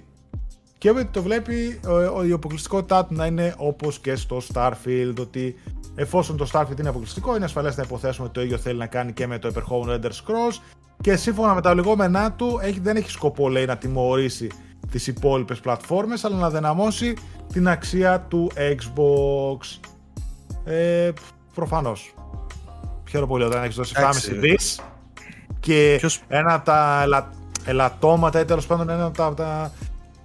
και ότι το βλέπει η αποκλειστικότητά του να είναι όπως και στο Starfield ότι εφόσον το Starfield είναι αποκλειστικό είναι ασφαλές να υποθέσουμε ότι το ίδιο θέλει να κάνει και με το επερχόμενο Elder Scrolls και σύμφωνα με τα λεγόμενά του έχει, δεν έχει σκοπό λέει να τιμωρήσει τις υπόλοιπες πλατφόρμες αλλά να δυναμώσει την αξία του Xbox ε, Προφανώς. Χαίρομαι πολύ όταν έχεις δώσει 7,5 δις. Και Ποιος... ένα από τα ελα... ελαττώματα ή τέλος πάντων ένα από τα,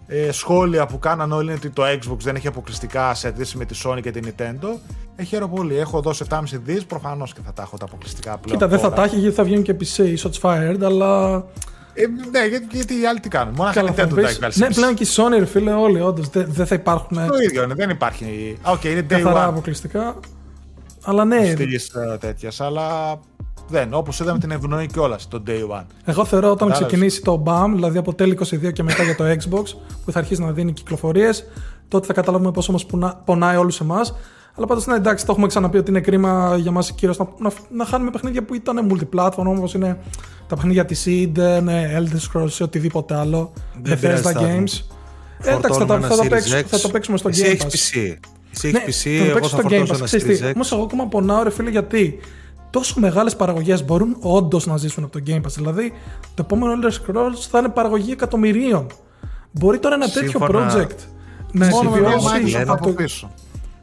ε, σχόλια που κάναν όλοι είναι ότι το Xbox δεν έχει αποκλειστικά σε αντίθεση με τη Sony και την Nintendo. Ε, χαίρομαι πολύ. Έχω δώσει 7,5 δις. Προφανώς και θα τα έχω τα αποκλειστικά πλέον. Κοίτα, δεν θα τα έχει γιατί θα βγαίνουν και PC shots fired, αλλά. Ε, ναι, γιατί, γιατί οι άλλοι τι κάνουν; Μόνος Καλά, Nintendo τα έχει Ναι, πλέον και η Sony, ρε φίλε, όλοι όντως. Δεν, δεν θα υπάρχουν. Το ίδιο είναι, δεν υπάρχει. OK, okay, είναι day Καθαρά αποκλειστικά. Αλλά ναι. Στήλη ε, τέτοιας. Αλλά δεν. Όπως είδαμε την ευνοεί κιόλας το day one. Εγώ θεωρώ όταν ξεκινήσει το μπαμ, δηλαδή από τέλη 22 και μετά για το Xbox, που θα αρχίσει να δίνει κυκλοφορίες, τότε θα καταλάβουμε πόσο μας πονάει όλους εμάς. Αλλά πάντως ναι, εντάξει, το έχουμε ξαναπεί ότι είναι κρίμα για μας κυρίω να, να, να, χάνουμε παιχνίδια που ήταν multiplatform, όπως είναι τα παιχνίδια της Eden, ναι, Elder Scrolls ή οτιδήποτε άλλο. Bethesda Games. Ε, εντάξει, θα, θα, θα, το παίξουμε στο Game Pass. Εσύ ναι, PC, εγώ θα Game Pass. Όμως εγώ ακόμα πονάω, ρε φίλε, γιατί τόσο μεγάλες παραγωγές μπορούν όντως να ζήσουν από το Game Pass. Δηλαδή, το επόμενο Elder Scrolls θα είναι παραγωγή εκατομμυρίων. Μπορεί τώρα ένα τέτοιο project να επιβιώσει από το πίσω.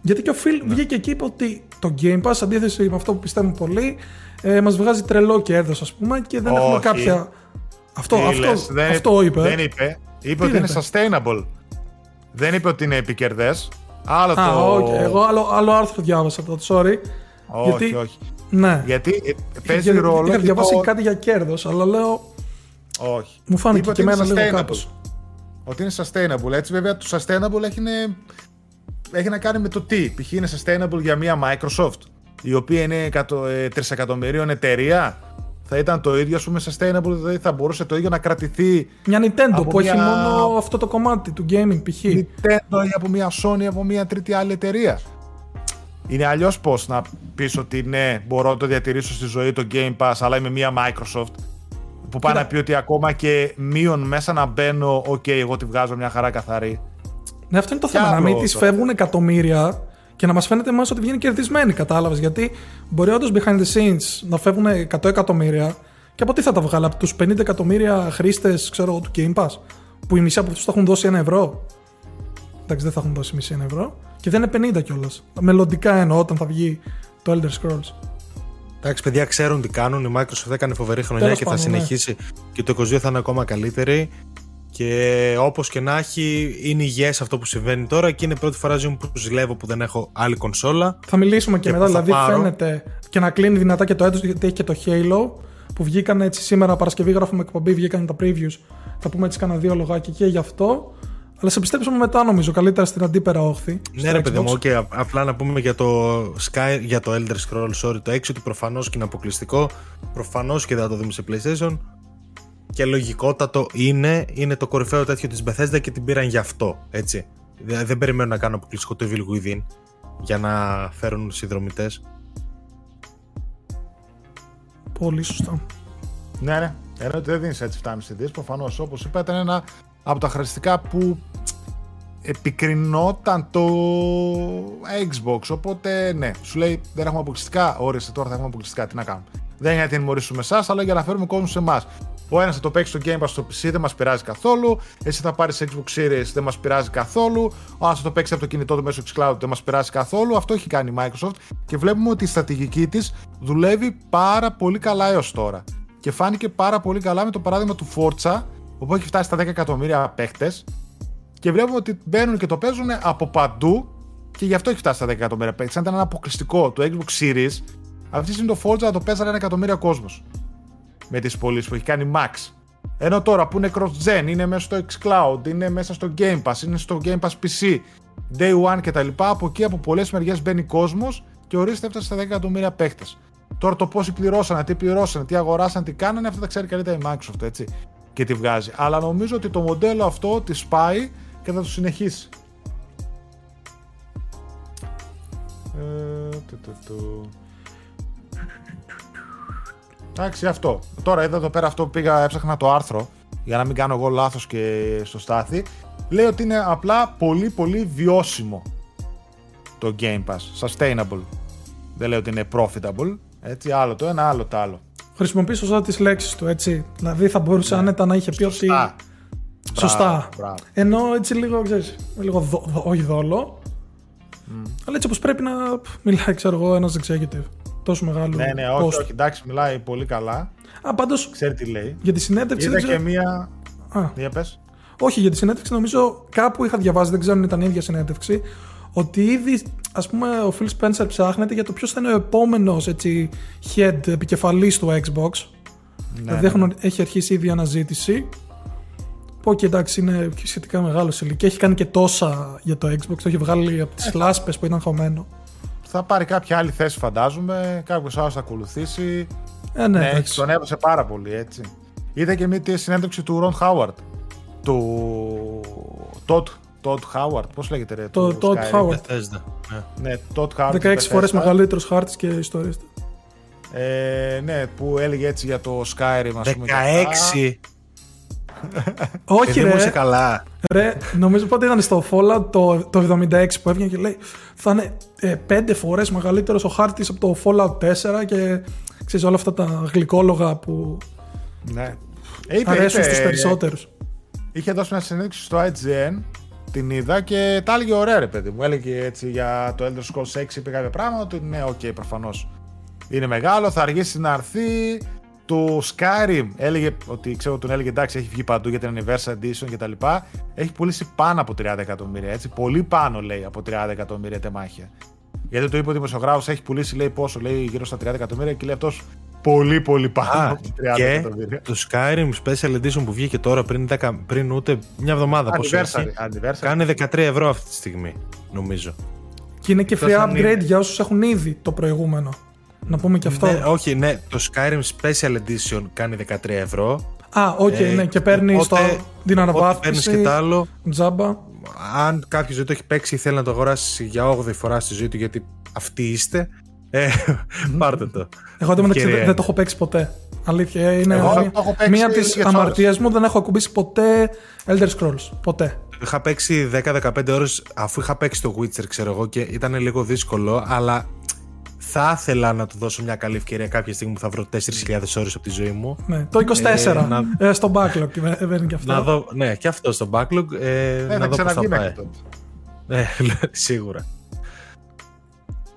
Γιατί και ο Phil ναι. βγήκε και είπε ότι το Game Pass, αντίθεση με αυτό που πιστεύουμε πολύ, ε, μας βγάζει τρελό κέρδος, ας πούμε, και δεν Όχι. έχουμε κάποια. Αυτό, αυτό, δεν, αυτό είπε. Δεν είπε. Είπε ότι είναι sustainable. Δεν είπε ότι είναι επικερδές. Άλλο Α, το... okay. Εγώ άλλο, άλλο άρθρο διάβασα το, sorry. Όχι, γιατί... όχι. Ναι. Γιατί ε, παίζει γιατί, ρόλο. Είχα διαβάσει το... κάτι για κέρδος, αλλά λέω. Όχι. Μου φάνηκε και εμένα λίγο κάπως. Ότι είναι sustainable. Έτσι, βέβαια, το sustainable έχει, έχει να κάνει με το τι. Π.χ. είναι sustainable για μια Microsoft, η οποία είναι 3 τρισεκατομμυρίων εταιρεία θα ήταν το ίδιο, ας πούμε, sustainable, δηλαδή θα μπορούσε το ίδιο να κρατηθεί. Μια Nintendo που μια... έχει μόνο αυτό το κομμάτι του gaming π.χ. Nintendo ή από μια Sony ή από μια τρίτη άλλη εταιρεία. Είναι αλλιώς πώς να πεις ότι ναι, μπορώ να το διατηρήσω στη ζωή το Game Pass, αλλά είμαι μια Microsoft. Που πάει να πει ότι ακόμα και μείον μέσα να μπαίνω, οκ, εγώ τη βγάζω μια χαρά καθαρή. Ναι, αυτό είναι το θέμα. Να μην τη φεύγουν εκατομμύρια και να μας φαίνεται εμάς ότι βγαίνει κερδισμένοι, κατάλαβες. Γιατί μπορεί όντως behind the scenes να φεύγουν 100 εκατομμύρια και από τι θα τα βγάλει, από τους 50 εκατομμύρια χρήστες του Game Pass, που οι μισοί από αυτούς θα έχουν δώσει ένα ευρώ. Εντάξει, δεν θα έχουν δώσει μισή ένα ευρώ. Και δεν είναι 50 κιόλας. Μελλοντικά εννοώ όταν θα βγει το Elder Scrolls. Εντάξει, παιδιά ξέρουν τι κάνουν. Η Microsoft έκανε φοβερή χρονιά και θα ναι. συνεχίσει και το 22 θα είναι ακόμα καλύτερη. Και όπως και να έχει, είναι υγιές αυτό που συμβαίνει τώρα και είναι πρώτη φορά που ζηλεύω που δεν έχω άλλη κονσόλα. Θα μιλήσουμε και, και μετά, δηλαδή πάρω. φαίνεται και να κλείνει δυνατά και το έτος γιατί έχει και το Halo που βγήκαν έτσι σήμερα Παρασκευή γράφουμε εκπομπή, βγήκαν τα previews. Θα πούμε έτσι κάνα δύο λογάκια και γι' αυτό. Αλλά σε πιστέψαμε μετά νομίζω, καλύτερα στην αντίπερα όχθη. Ναι, ρε παιδί μου, okay, απλά να πούμε για το Sky, για το Elder Scrolls, sorry, το 6 ότι προφανώς και είναι αποκλειστικό. Προφανώς και δεν θα το δούμε σε PlayStation. Και λογικότατο είναι, είναι το κορυφαίο τέτοιο της Bethesda και την πήραν γι' αυτό. Έτσι. Δεν περιμένω να κάνω αποκλειστικό το Evil Within για να φέρουν συνδρομητές. Πολύ σωστά. Ναι, ναι. Ενώ δεν δίνεις έτσι 7,5 δι. Προφανώς, όπως είπα, ήταν ένα από τα χαριστικά που επικρινόταν το Xbox. Οπότε, ναι, σου λέει δεν έχουμε αποκλειστικά. Όρισε τώρα θα έχουμε αποκλειστικά. Τι να κάνουμε. Δεν είναι για να τιμωρήσουμε εσάς, αλλά για να φέρουμε κόσμο σε εμάς. Ο ένας θα το παίξει στο Game Pass στο PC, δεν μας πειράζει καθόλου. Εσύ θα πάρεις Xbox Series, δεν μας πειράζει καθόλου. Ο άλλος θα το παίξει από το κινητό του μέσω Xcloud, δεν μας πειράζει καθόλου. Αυτό έχει κάνει η Microsoft και βλέπουμε ότι η στρατηγική της δουλεύει πάρα πολύ καλά έως τώρα. Και φάνηκε πάρα πολύ καλά με το παράδειγμα του Forza, όπου έχει φτάσει στα 10 εκατομμύρια παίχτε. Και βλέπουμε ότι μπαίνουν και το παίζουν από παντού και γι' αυτό έχει φτάσει στα 10 εκατομμύρια παίχτε. Αν ήταν ένα αποκλειστικό του Xbox Series, αυτή τη στιγμή το Forza θα το παίζανε ένα εκατομμύριο κόσμος με τις πωλήσεις που έχει κάνει Max. Ενώ τώρα που είναι cross-gen, είναι μέσα στο xCloud, είναι μέσα στο Game Pass, είναι στο Game Pass PC, Day One κτλ. Από εκεί από πολλές μεριές μπαίνει κόσμος και ορίστε έφτασε στα 10 εκατομμύρια παίχτε. Τώρα το πόσοι πληρώσανε, τι πληρώσανε, τι αγοράσαν, τι κάνανε, αυτά τα ξέρει καλύτερα η Microsoft έτσι και τη βγάζει. Αλλά νομίζω ότι το μοντέλο αυτό της πάει και θα το συνεχίσει. Ε, Εντάξει, αυτό. Τώρα είδα εδώ πέρα αυτό που πήγα, έψαχνα το άρθρο για να μην κάνω εγώ λάθος και στο στάθι. Λέει ότι είναι απλά πολύ πολύ βιώσιμο το Game Pass. Sustainable. Δεν λέει ότι είναι profitable. Έτσι, άλλο το ένα, άλλο το άλλο. Χρησιμοποιεί σωστά τις λέξεις του, έτσι. Δηλαδή θα μπορούσε ναι. άνετα να είχε πει ότι. Σωστά. Μπράβο. Ενώ έτσι λίγο, ξέρεις, λίγο δο, όχι δόλο. Mm. Αλλά έτσι όπως πρέπει να μιλάει, ξέρω εγώ, ένας executive τόσο μεγάλο. Ναι, ναι, όχι, όχι, εντάξει, μιλάει πολύ καλά. Α, πάντως. Ξέρει τι λέει. Για τη συνέντευξη. Είδα και μία. Α. Για πες. Όχι, για τη συνέντευξη νομίζω κάπου είχα διαβάσει, δεν ξέρω αν ήταν η ίδια συνέντευξη, ότι ήδη ας πούμε ο Phil Spencer ψάχνεται για το ποιος θα είναι ο επόμενος head επικεφαλής του Xbox. Ναι, δηλαδή ναι. έχει αρχίσει ήδη αναζήτηση. Πω και εντάξει είναι σχετικά μεγάλο σε ηλικία. Έχει κάνει και τόσα για το Xbox. Το έχει βγάλει από τις ε, λάσπες που ήταν χωμένο θα πάρει κάποια άλλη θέση, φαντάζομαι. Κάποιος άλλος θα ακολουθήσει. Ε, ναι, ναι τον έβασε πάρα πολύ έτσι. Είδα και μια συνέντευξη του Ron Howard. Του. Todd. Todd Howard, πώς λέγεται ρε. Το Todd Howard. Ναι, Todd Howard. 16 φορές μεγαλύτερος χάρτης και ιστορίε Ε, ναι, που έλεγε έτσι για το Skyrim, ας πούμε. 16! Όχι, ρε. Δεν καλά. Ρε, νομίζω πότε ήταν στο Fallout το, το 76 που έβγαινε και λέει θα είναι ε, πέντε φορές μεγαλύτερος ο χάρτης από το Fallout 4 και ξέρεις όλα αυτά τα γλυκόλογα που ναι. είπε, αρέσουν είπε, στους περισσότερους. Είχε δώσει μια συνέντευξη στο IGN την είδα και τα έλεγε ωραία ρε παιδί μου. Έλεγε έτσι για το Elder Scrolls 6 είπε κάποια πράγματα ότι ναι, OK, okay, προφανώς είναι μεγάλο, θα αργήσει να έρθει, το Skyrim έλεγε ότι ξέρω τον έλεγε εντάξει έχει βγει παντού για την Anniversary Edition και τα λοιπά. Έχει πουλήσει πάνω από 30 εκατομμύρια έτσι. Πολύ πάνω λέει από 30 εκατομμύρια τεμάχια. Γιατί το είπε ο δημοσιογράφος έχει πουλήσει λέει πόσο λέει γύρω στα 30 εκατομμύρια και λέει αυτός πολύ πολύ πάνω από 30 και εκατομμύρια. Το Skyrim Special Edition που βγήκε τώρα πριν, 10, πριν ούτε μια εβδομάδα πόσο έχει. Κάνει 13 ευρώ αυτή τη στιγμή νομίζω. Και είναι και free upgrade για όσους έχουν ήδη το προηγούμενο. Να πούμε και αυτό. Ναι, όχι, ναι, το Skyrim Special Edition κάνει 13 ευρώ. Α, OK, okay, ε, ναι, και παίρνεις το, την αναβάθμιση. Παίρνεις και το άλλο. Τζάμπα. Αν κάποιος δεν το έχει παίξει ή θέλει να το αγοράσει για 8η φορά στη ζωή του, γιατί αυτοί είστε, ε, πάρτε το. Εγώ δεν, δεν το έχω παίξει ποτέ. Αλήθεια, ε, είναι Εγώ μία από τι αμαρτίε μου. Δεν έχω ακουμπήσει ποτέ Elder Scrolls. Ποτέ. Είχα παίξει 10-15 ώρες αφού είχα παίξει το Witcher, ξέρω εγώ, και ήταν λίγο δύσκολο, αλλά θα ήθελα να του δώσω μια καλή ευκαιρία κάποια στιγμή που θα βρω 4.000 ώρες από τη ζωή μου. Ναι, το 24 ε, να... ε, στο backlog βαίνει και αυτό. Να δω, ναι, και αυτό στο backlog. Ε, ε, να δω πώς θα πάει. Ναι, σίγουρα.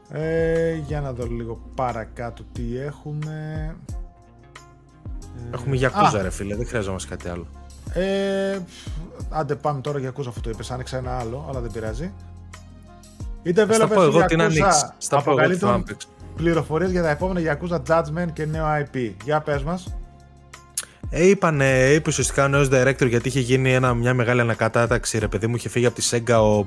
Ε, για να δω λίγο παρακάτω τι έχουμε. Έχουμε Yakuza ρε φίλε, δεν χρειαζόμαστε κάτι άλλο. Ε, άντε πάμε τώρα για Yakuza αυτό το είπες, άνοιξα ένα άλλο, αλλά δεν πειράζει. Οι developers πω εγώ την ανοίξει. Στα πω εγώ πληροφορίες για τα επόμενα Yakuza Judgment και νέο IP. Για πες μας. Ε, είπαν, είπε ουσιαστικά ο νέος director γιατί είχε γίνει ένα, μια μεγάλη ανακατάταξη. Ρε παιδί μου, είχε φύγει από τη Sega ο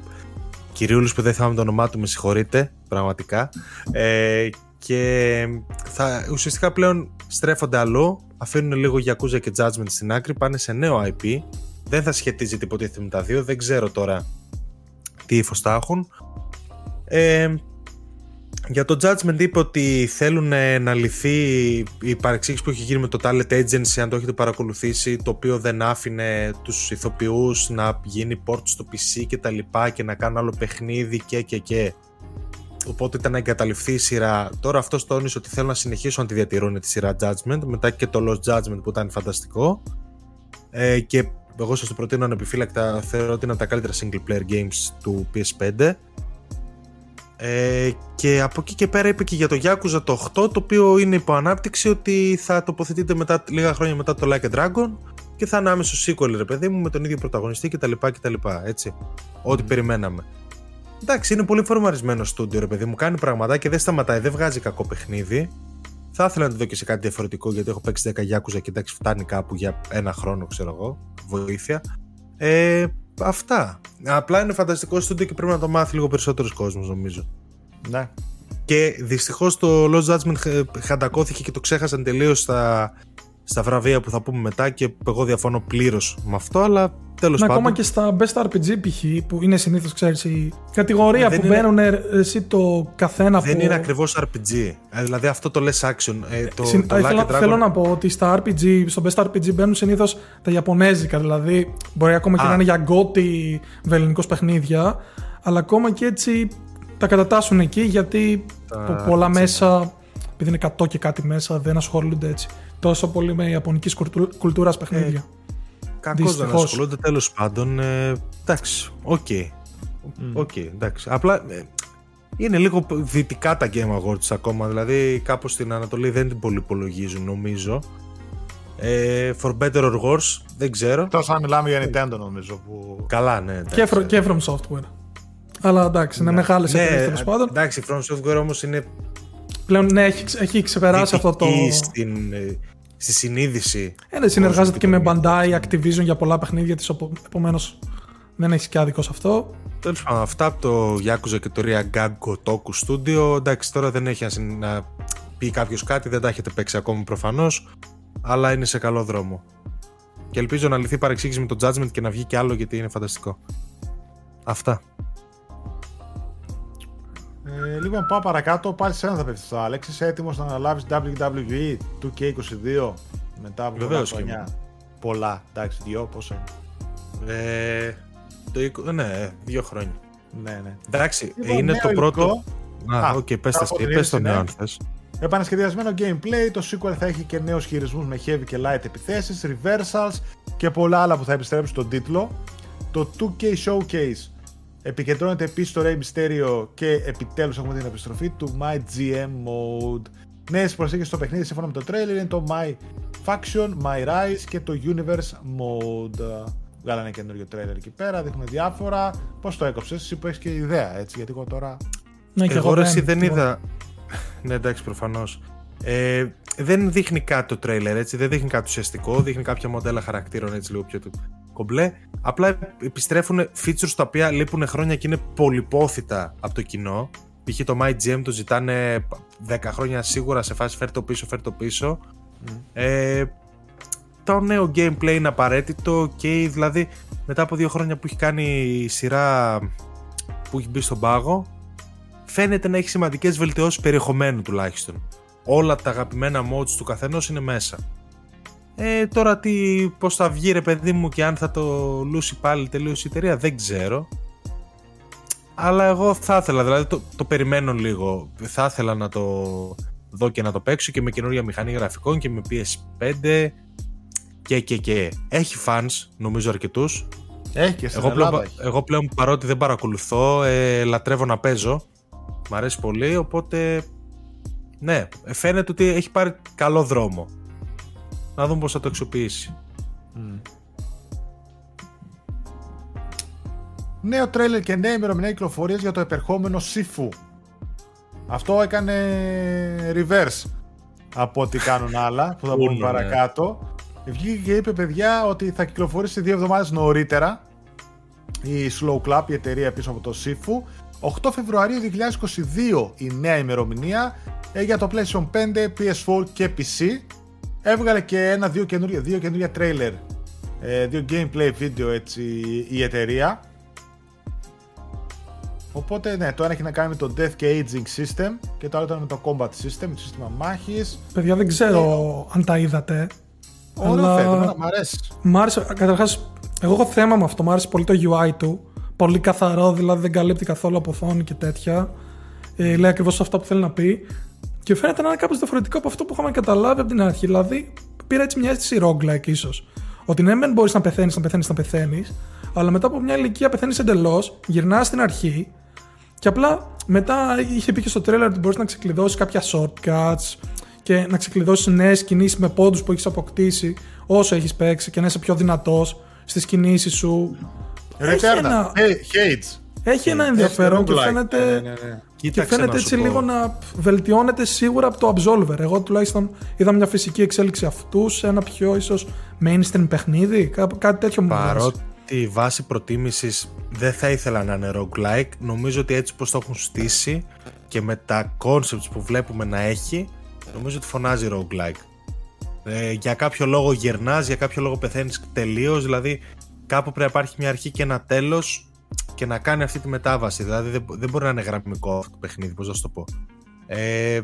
Κυρίουλος που δεν θυμάμαι το όνομά του, με συγχωρείτε, πραγματικά. Ε, και θα, ουσιαστικά πλέον στρέφονται αλλού, αφήνουν λίγο Yakuza και Judgment στην άκρη, πάνε σε νέο IP. Δεν θα σχετίζει τίποτα με τα δύο, δεν ξέρω τώρα τι ύφος θα έχουν. Ε, για το Judgment είπε ότι θέλουν να λυθεί η παρεξήγηση που έχει γίνει με το Talent Agency, αν το έχετε παρακολουθήσει, το οποίο δεν άφηνε τους ηθοποιούς να γίνει port στο PC και τα λοιπά και να κάνουν άλλο παιχνίδι και και και. Οπότε ήταν να εγκαταλειφθεί η σειρά. Τώρα αυτός τόνισε ότι θέλουν να συνεχίσουν να τη διατηρούν τη σειρά Judgment, μετά και το Lost Judgment που ήταν φανταστικό. Ε, και εγώ σας το προτείνω ανεπιφύλακτα, θεωρώ ότι είναι τα καλύτερα single player games του PS5 ε, και από εκεί και πέρα είπε και για το Yakuza το 8 το οποίο είναι υπό ανάπτυξη ότι θα τοποθετείται μετά, λίγα χρόνια μετά το Like a Dragon και θα είναι άμεσο sequel ρε παιδί μου με τον ίδιο πρωταγωνιστή κτλ. κτλ έτσι. Ό,τι περιμέναμε. Εντάξει, είναι πολύ φορμαρισμένο στούντιο ρε παιδί μου, κάνει πραγματά και δεν σταματάει, δεν βγάζει κακό παιχνίδι. Θα ήθελα να το δω και σε κάτι διαφορετικό γιατί έχω παίξει 10 Yakuza και εντάξει φτάνει κάπου για ένα χρόνο ξέρω εγώ, βοήθεια. Ε, αυτά. Απλά είναι φανταστικό στούντιο και πρέπει να το μάθει λίγο περισσότερος κόσμος, νομίζω. Ναι. Και δυστυχώς το Lost Judgment χαντακώθηκε και το ξέχασαν τελείως στα, στα βραβεία που θα πούμε μετά και εγώ διαφωνώ πλήρως με αυτό, αλλά τέλος ναι, πάντων. Ακόμα και στα Best RPG π.χ. που είναι συνήθως, ξέρεις, η κατηγορία που μπαίνουν εσύ το καθένα Δεν που... είναι ακριβώς RPG. Ε, δηλαδή αυτό το λες action. Ε, το, Συν... το θέλω, Dragon... θέλω να πω ότι στα RPG, στο Best RPG μπαίνουν συνήθως τα Ιαπωνέζικα. Δηλαδή μπορεί ακόμα και να είναι για γκότι βεληνικό παιχνίδια. Αλλά ακόμα και έτσι τα κατατάσσουν εκεί γιατί τα... πολλά μέσα, επειδή είναι 100 και κάτι μέσα, δεν ασχολούνται έτσι τόσο πολύ με ιαπωνικής κουλτούρας παιχνίδια. Ε, Κακώς δεν ασχολούνται τέλος πάντων. Ε, εντάξει, OK. Okay. Mm. Okay, εντάξει. Απλά ε, είναι λίγο δυτικά τα Game Awards ακόμα. Δηλαδή κάπως στην Ανατολή δεν την πολύ υπολογίζουν νομίζω. Ε, for better or worse, δεν ξέρω. Τόσο αν μιλάμε για Nintendo νομίζω. Που... Καλά, ναι. Και, και From Software. Αλλά εντάξει, είναι ναι. μεγάλες ναι, εταιρείες τέλος πάντων. Εντάξει, From Software όμως είναι. Πλέον ναι, έχει, έχει ξεπεράσει αυτό το. Στην, ε, στη συνείδηση. Ε, ναι, συνεργάζεται και με Bandai, Activision για πολλά παιχνίδια της. Επομένως, δεν έχει και άδικο σε αυτό. Τέλος πάντων, αυτά από το Yakuza και το Ria Gaggo Toku Studio. Εντάξει, τώρα δεν έχει να πει κάποιος κάτι, δεν τα έχετε παίξει ακόμη προφανώς. Αλλά είναι σε καλό δρόμο. Και ελπίζω να λυθεί η παρεξήγηση με το Judgment και να βγει κι άλλο γιατί είναι φανταστικό. Αυτά. Ε, λοιπόν, πάω παρακάτω. Πάλι σε σένα θα πέφτεις το Άλεξ. Είσαι έτοιμος να αναλάβεις WWE 2K22 μετά από πολλά χρόνια. Πολλά. Εντάξει, δύο, πόσο είναι. Ε, το, ναι, δύο χρόνια. Ναι, ναι. Εντάξει, λοιπόν, είναι το πρώτο. Α, OK, okay, πες, πες το νέο αν θες. Επανασχεδιασμένο gameplay, το sequel θα έχει και νέους χειρισμούς με heavy και light επιθέσεις, reversals και πολλά άλλα που θα επιστρέψουν στον τίτλο. Το 2K Showcase Επικεντρώνεται επίσης στο Rey Mysterio και επιτέλους έχουμε την επιστροφή του My GM Mode. Νέες προσέγγιση στο παιχνίδι σύμφωνα με το trailer είναι το My Faction, My Rise και το Universe Mode. Βγάλανε ένα καινούριο trailer εκεί πέρα, δείχνουν διάφορα. Πώς το έκοψες, εσύ που έχεις και ιδέα, έτσι, γιατί εγώ τώρα. Ναι, και εγώ, εσύ δεν είδα. ναι, εντάξει, προφανώς. Ε, δεν δείχνει κάτι το trailer, έτσι, δεν δείχνει κάτι ουσιαστικό, δείχνει κάποια μοντέλα χαρακτήρων έτσι λίγο πιο κομπλέ. Απλά επιστρέφουν features τα οποία λείπουν χρόνια και είναι πολυπόθητα από το κοινό. Π.χ. το MyGM το ζητάνε 10 χρόνια σίγουρα σε φάση φέρ το πίσω, φέρ το πίσω. Ε, το νέο gameplay είναι απαραίτητο και δηλαδή μετά από δύο χρόνια που έχει κάνει η σειρά που έχει μπει στον πάγο φαίνεται να έχει σημαντικές βελτιώσεις περιεχομένου τουλάχιστον. Όλα τα αγαπημένα modes του καθενός είναι μέσα. Ε, τώρα τι, πώς θα βγει ρε παιδί μου και αν θα το λούσει πάλι τελείως η εταιρεία δεν ξέρω. Αλλά εγώ θα ήθελα, δηλαδή το, το περιμένω λίγο. Θα ήθελα να το δω και να το παίξω και με καινούργια μηχανή γραφικών και με PS5 και και και. Έχει fans, νομίζω αρκετούς. Έχει και εγώ, πλέον, εγώ πλέον παρότι δεν παρακολουθώ, ε, λατρεύω να παίζω Μ' αρέσει πολύ, οπότε ναι, φαίνεται ότι έχει πάρει καλό δρόμο. Να δούμε πώς θα το αξιοποιήσει. Mm. Νέο τρέλερ και νέα ημερομηνία κυκλοφορίας για το επερχόμενο Sifu. Αυτό έκανε reverse από ό,τι κάνουν άλλα που θα πούμε ναι. παρακάτω. Βγήκε και είπε παιδιά ότι θα κυκλοφορήσει δύο εβδομάδες νωρίτερα η Slow Club, η εταιρεία πίσω από το Sifu. 8 Φεβρουαρίου 2022 η νέα ημερομηνία ε, για το PlayStation 5, PS4 και PC. Έβγαλε και ένα, δύο καινούργια, δύο καινούργια trailer, ε, δύο gameplay βίντεο έτσι η εταιρεία. Οπότε ναι, το ένα έχει να κάνει με το Death και Aging System και το άλλο ήταν με το Combat System, το σύστημα μάχης. Παιδιά δεν ξέρω ε, αν τα είδατε. Ωραίο αλλά... φαίνεται, μ' αρέσει. Μ' άρεσε, καταρχάς, εγώ έχω θέμα με αυτό, μ' άρεσε πολύ το UI του. Πολύ καθαρό, δηλαδή δεν καλύπτει καθόλου από οθόνη και τέτοια. Ε, λέει ακριβώς αυτά που θέλει να πει. Και φαίνεται να είναι κάπως διαφορετικό από αυτό που είχαμε καταλάβει από την αρχή. Δηλαδή, πήρα έτσι μια αίσθηση roguelike ίσως. Ότι ναι, δεν μπορείς να πεθαίνεις, να πεθαίνεις, να πεθαίνεις, αλλά μετά από μια ηλικία πεθαίνεις εντελώς, γυρνάς στην αρχή και απλά μετά είχε πει και στο τρέλερ ότι μπορείς να ξεκλειδώσεις κάποια shortcuts και να ξεκλειδώσεις νέες κινήσεις με πόντους που έχεις αποκτήσει όσο έχεις παίξει και να είσαι πιο δυνατός στις κινήσεις σου. Έχει ένα... Hey, έχει ένα ενδιαφέρον και φαίνεται, ναι, ναι, ναι. και φαίνεται έτσι λίγο να βελτιώνεται σίγουρα από το Absolver. Εγώ τουλάχιστον είδα μια φυσική εξέλιξη αυτού σε ένα πιο ίσω mainstream παιχνίδι, κάτι τέτοιο μου Παρότι η βάση προτίμηση δεν θα ήθελα να είναι roguelike, νομίζω ότι έτσι πως το έχουν στήσει και με τα concepts που βλέπουμε να έχει, νομίζω ότι φωνάζει roguelike. Ε, για κάποιο λόγο γερνάς, για κάποιο λόγο πεθαίνεις τελείως, δηλαδή κάπου πρέπει να υπάρχει μια αρχή και ένα τέλος και να κάνει αυτή τη μετάβαση. Δηλαδή δεν, δεν μπορεί να είναι γραμμικό αυτό το παιχνίδι, πώς να σου το πω. Ε,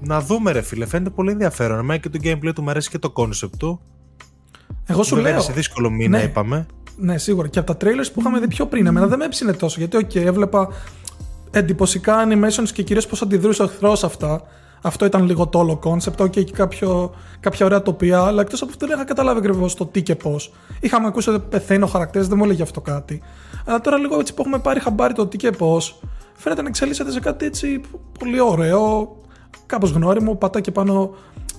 να δούμε, ρε φίλε, φαίνεται πολύ ενδιαφέρον. Εμένα και το gameplay του μου αρέσει και το concept του. Εγώ σου λέω. σε δύσκολο μήνα, ναι, είπαμε. Ναι, σίγουρα. Και από τα trailers που είχαμε δει πιο πριν, εμένα δεν με έψινε τόσο. Γιατί, OK, έβλεπα εντυπωσικά animations και κυρίως πώς αντιδρούσε ο εχθρός αυτά. Αυτό ήταν λίγο το όλο concept. OK, και κάποιο, κάποια ωραία τοπία, αλλά εκτός από αυτό δεν είχα καταλάβει ακριβώς το τι και πώς. Είχαμε ακούσει ότι πεθαίνει ο χαρακτήρας, δεν μου έλεγε αυτό κάτι. Αλλά τώρα λίγο έτσι που έχουμε πάρει χαμπάρι το τι και πώς, φαίνεται να εξελίσσεται σε κάτι έτσι πολύ ωραίο, κάπως γνώριμο, πατά και πάνω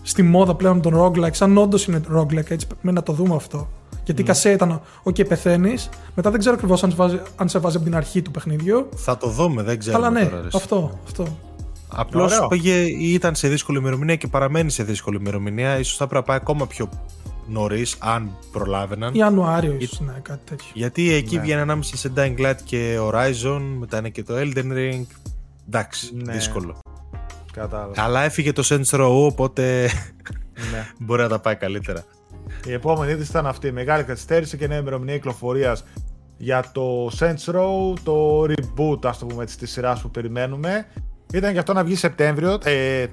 στη μόδα πλέον των roguelike, σαν όντως είναι roguelike, έτσι με να το δούμε αυτό. Γιατί η κασέ ήταν, OK, πεθαίνεις. Μετά δεν ξέρω ακριβώς αν, αν, σε βάζει από την αρχή του παιχνιδιού. Θα το δούμε, δεν ξέρω. Αλλά ναι, αυτό. αυτό. Απλώς ήταν σε δύσκολη ημερομηνία και παραμένει σε δύσκολη ημερομηνία. σω θα πρέπει να πάει ακόμα πιο νωρίς, αν προλάβαιναν. Ιανουάριο, ίσως, ναι, κάτι τέτοιο. Γιατί εκεί ναι. βγαίνει ανάμεσα σε Dying Light και Horizon, μετά είναι και το Elden Ring. Εντάξει, ναι. δύσκολο. Κατάλαβα. Αλλά έφυγε το Saints Row, οπότε ναι. μπορεί να τα πάει καλύτερα. Η επόμενη είδηση ήταν αυτή. Μεγάλη καθυστέρηση και νέα ημερομηνία κυκλοφορίας για το Saints Row, το reboot, ας το πούμε έτσι, της σειράς που περιμένουμε. Ήταν και αυτό να βγει Σεπτέμβριο, ε,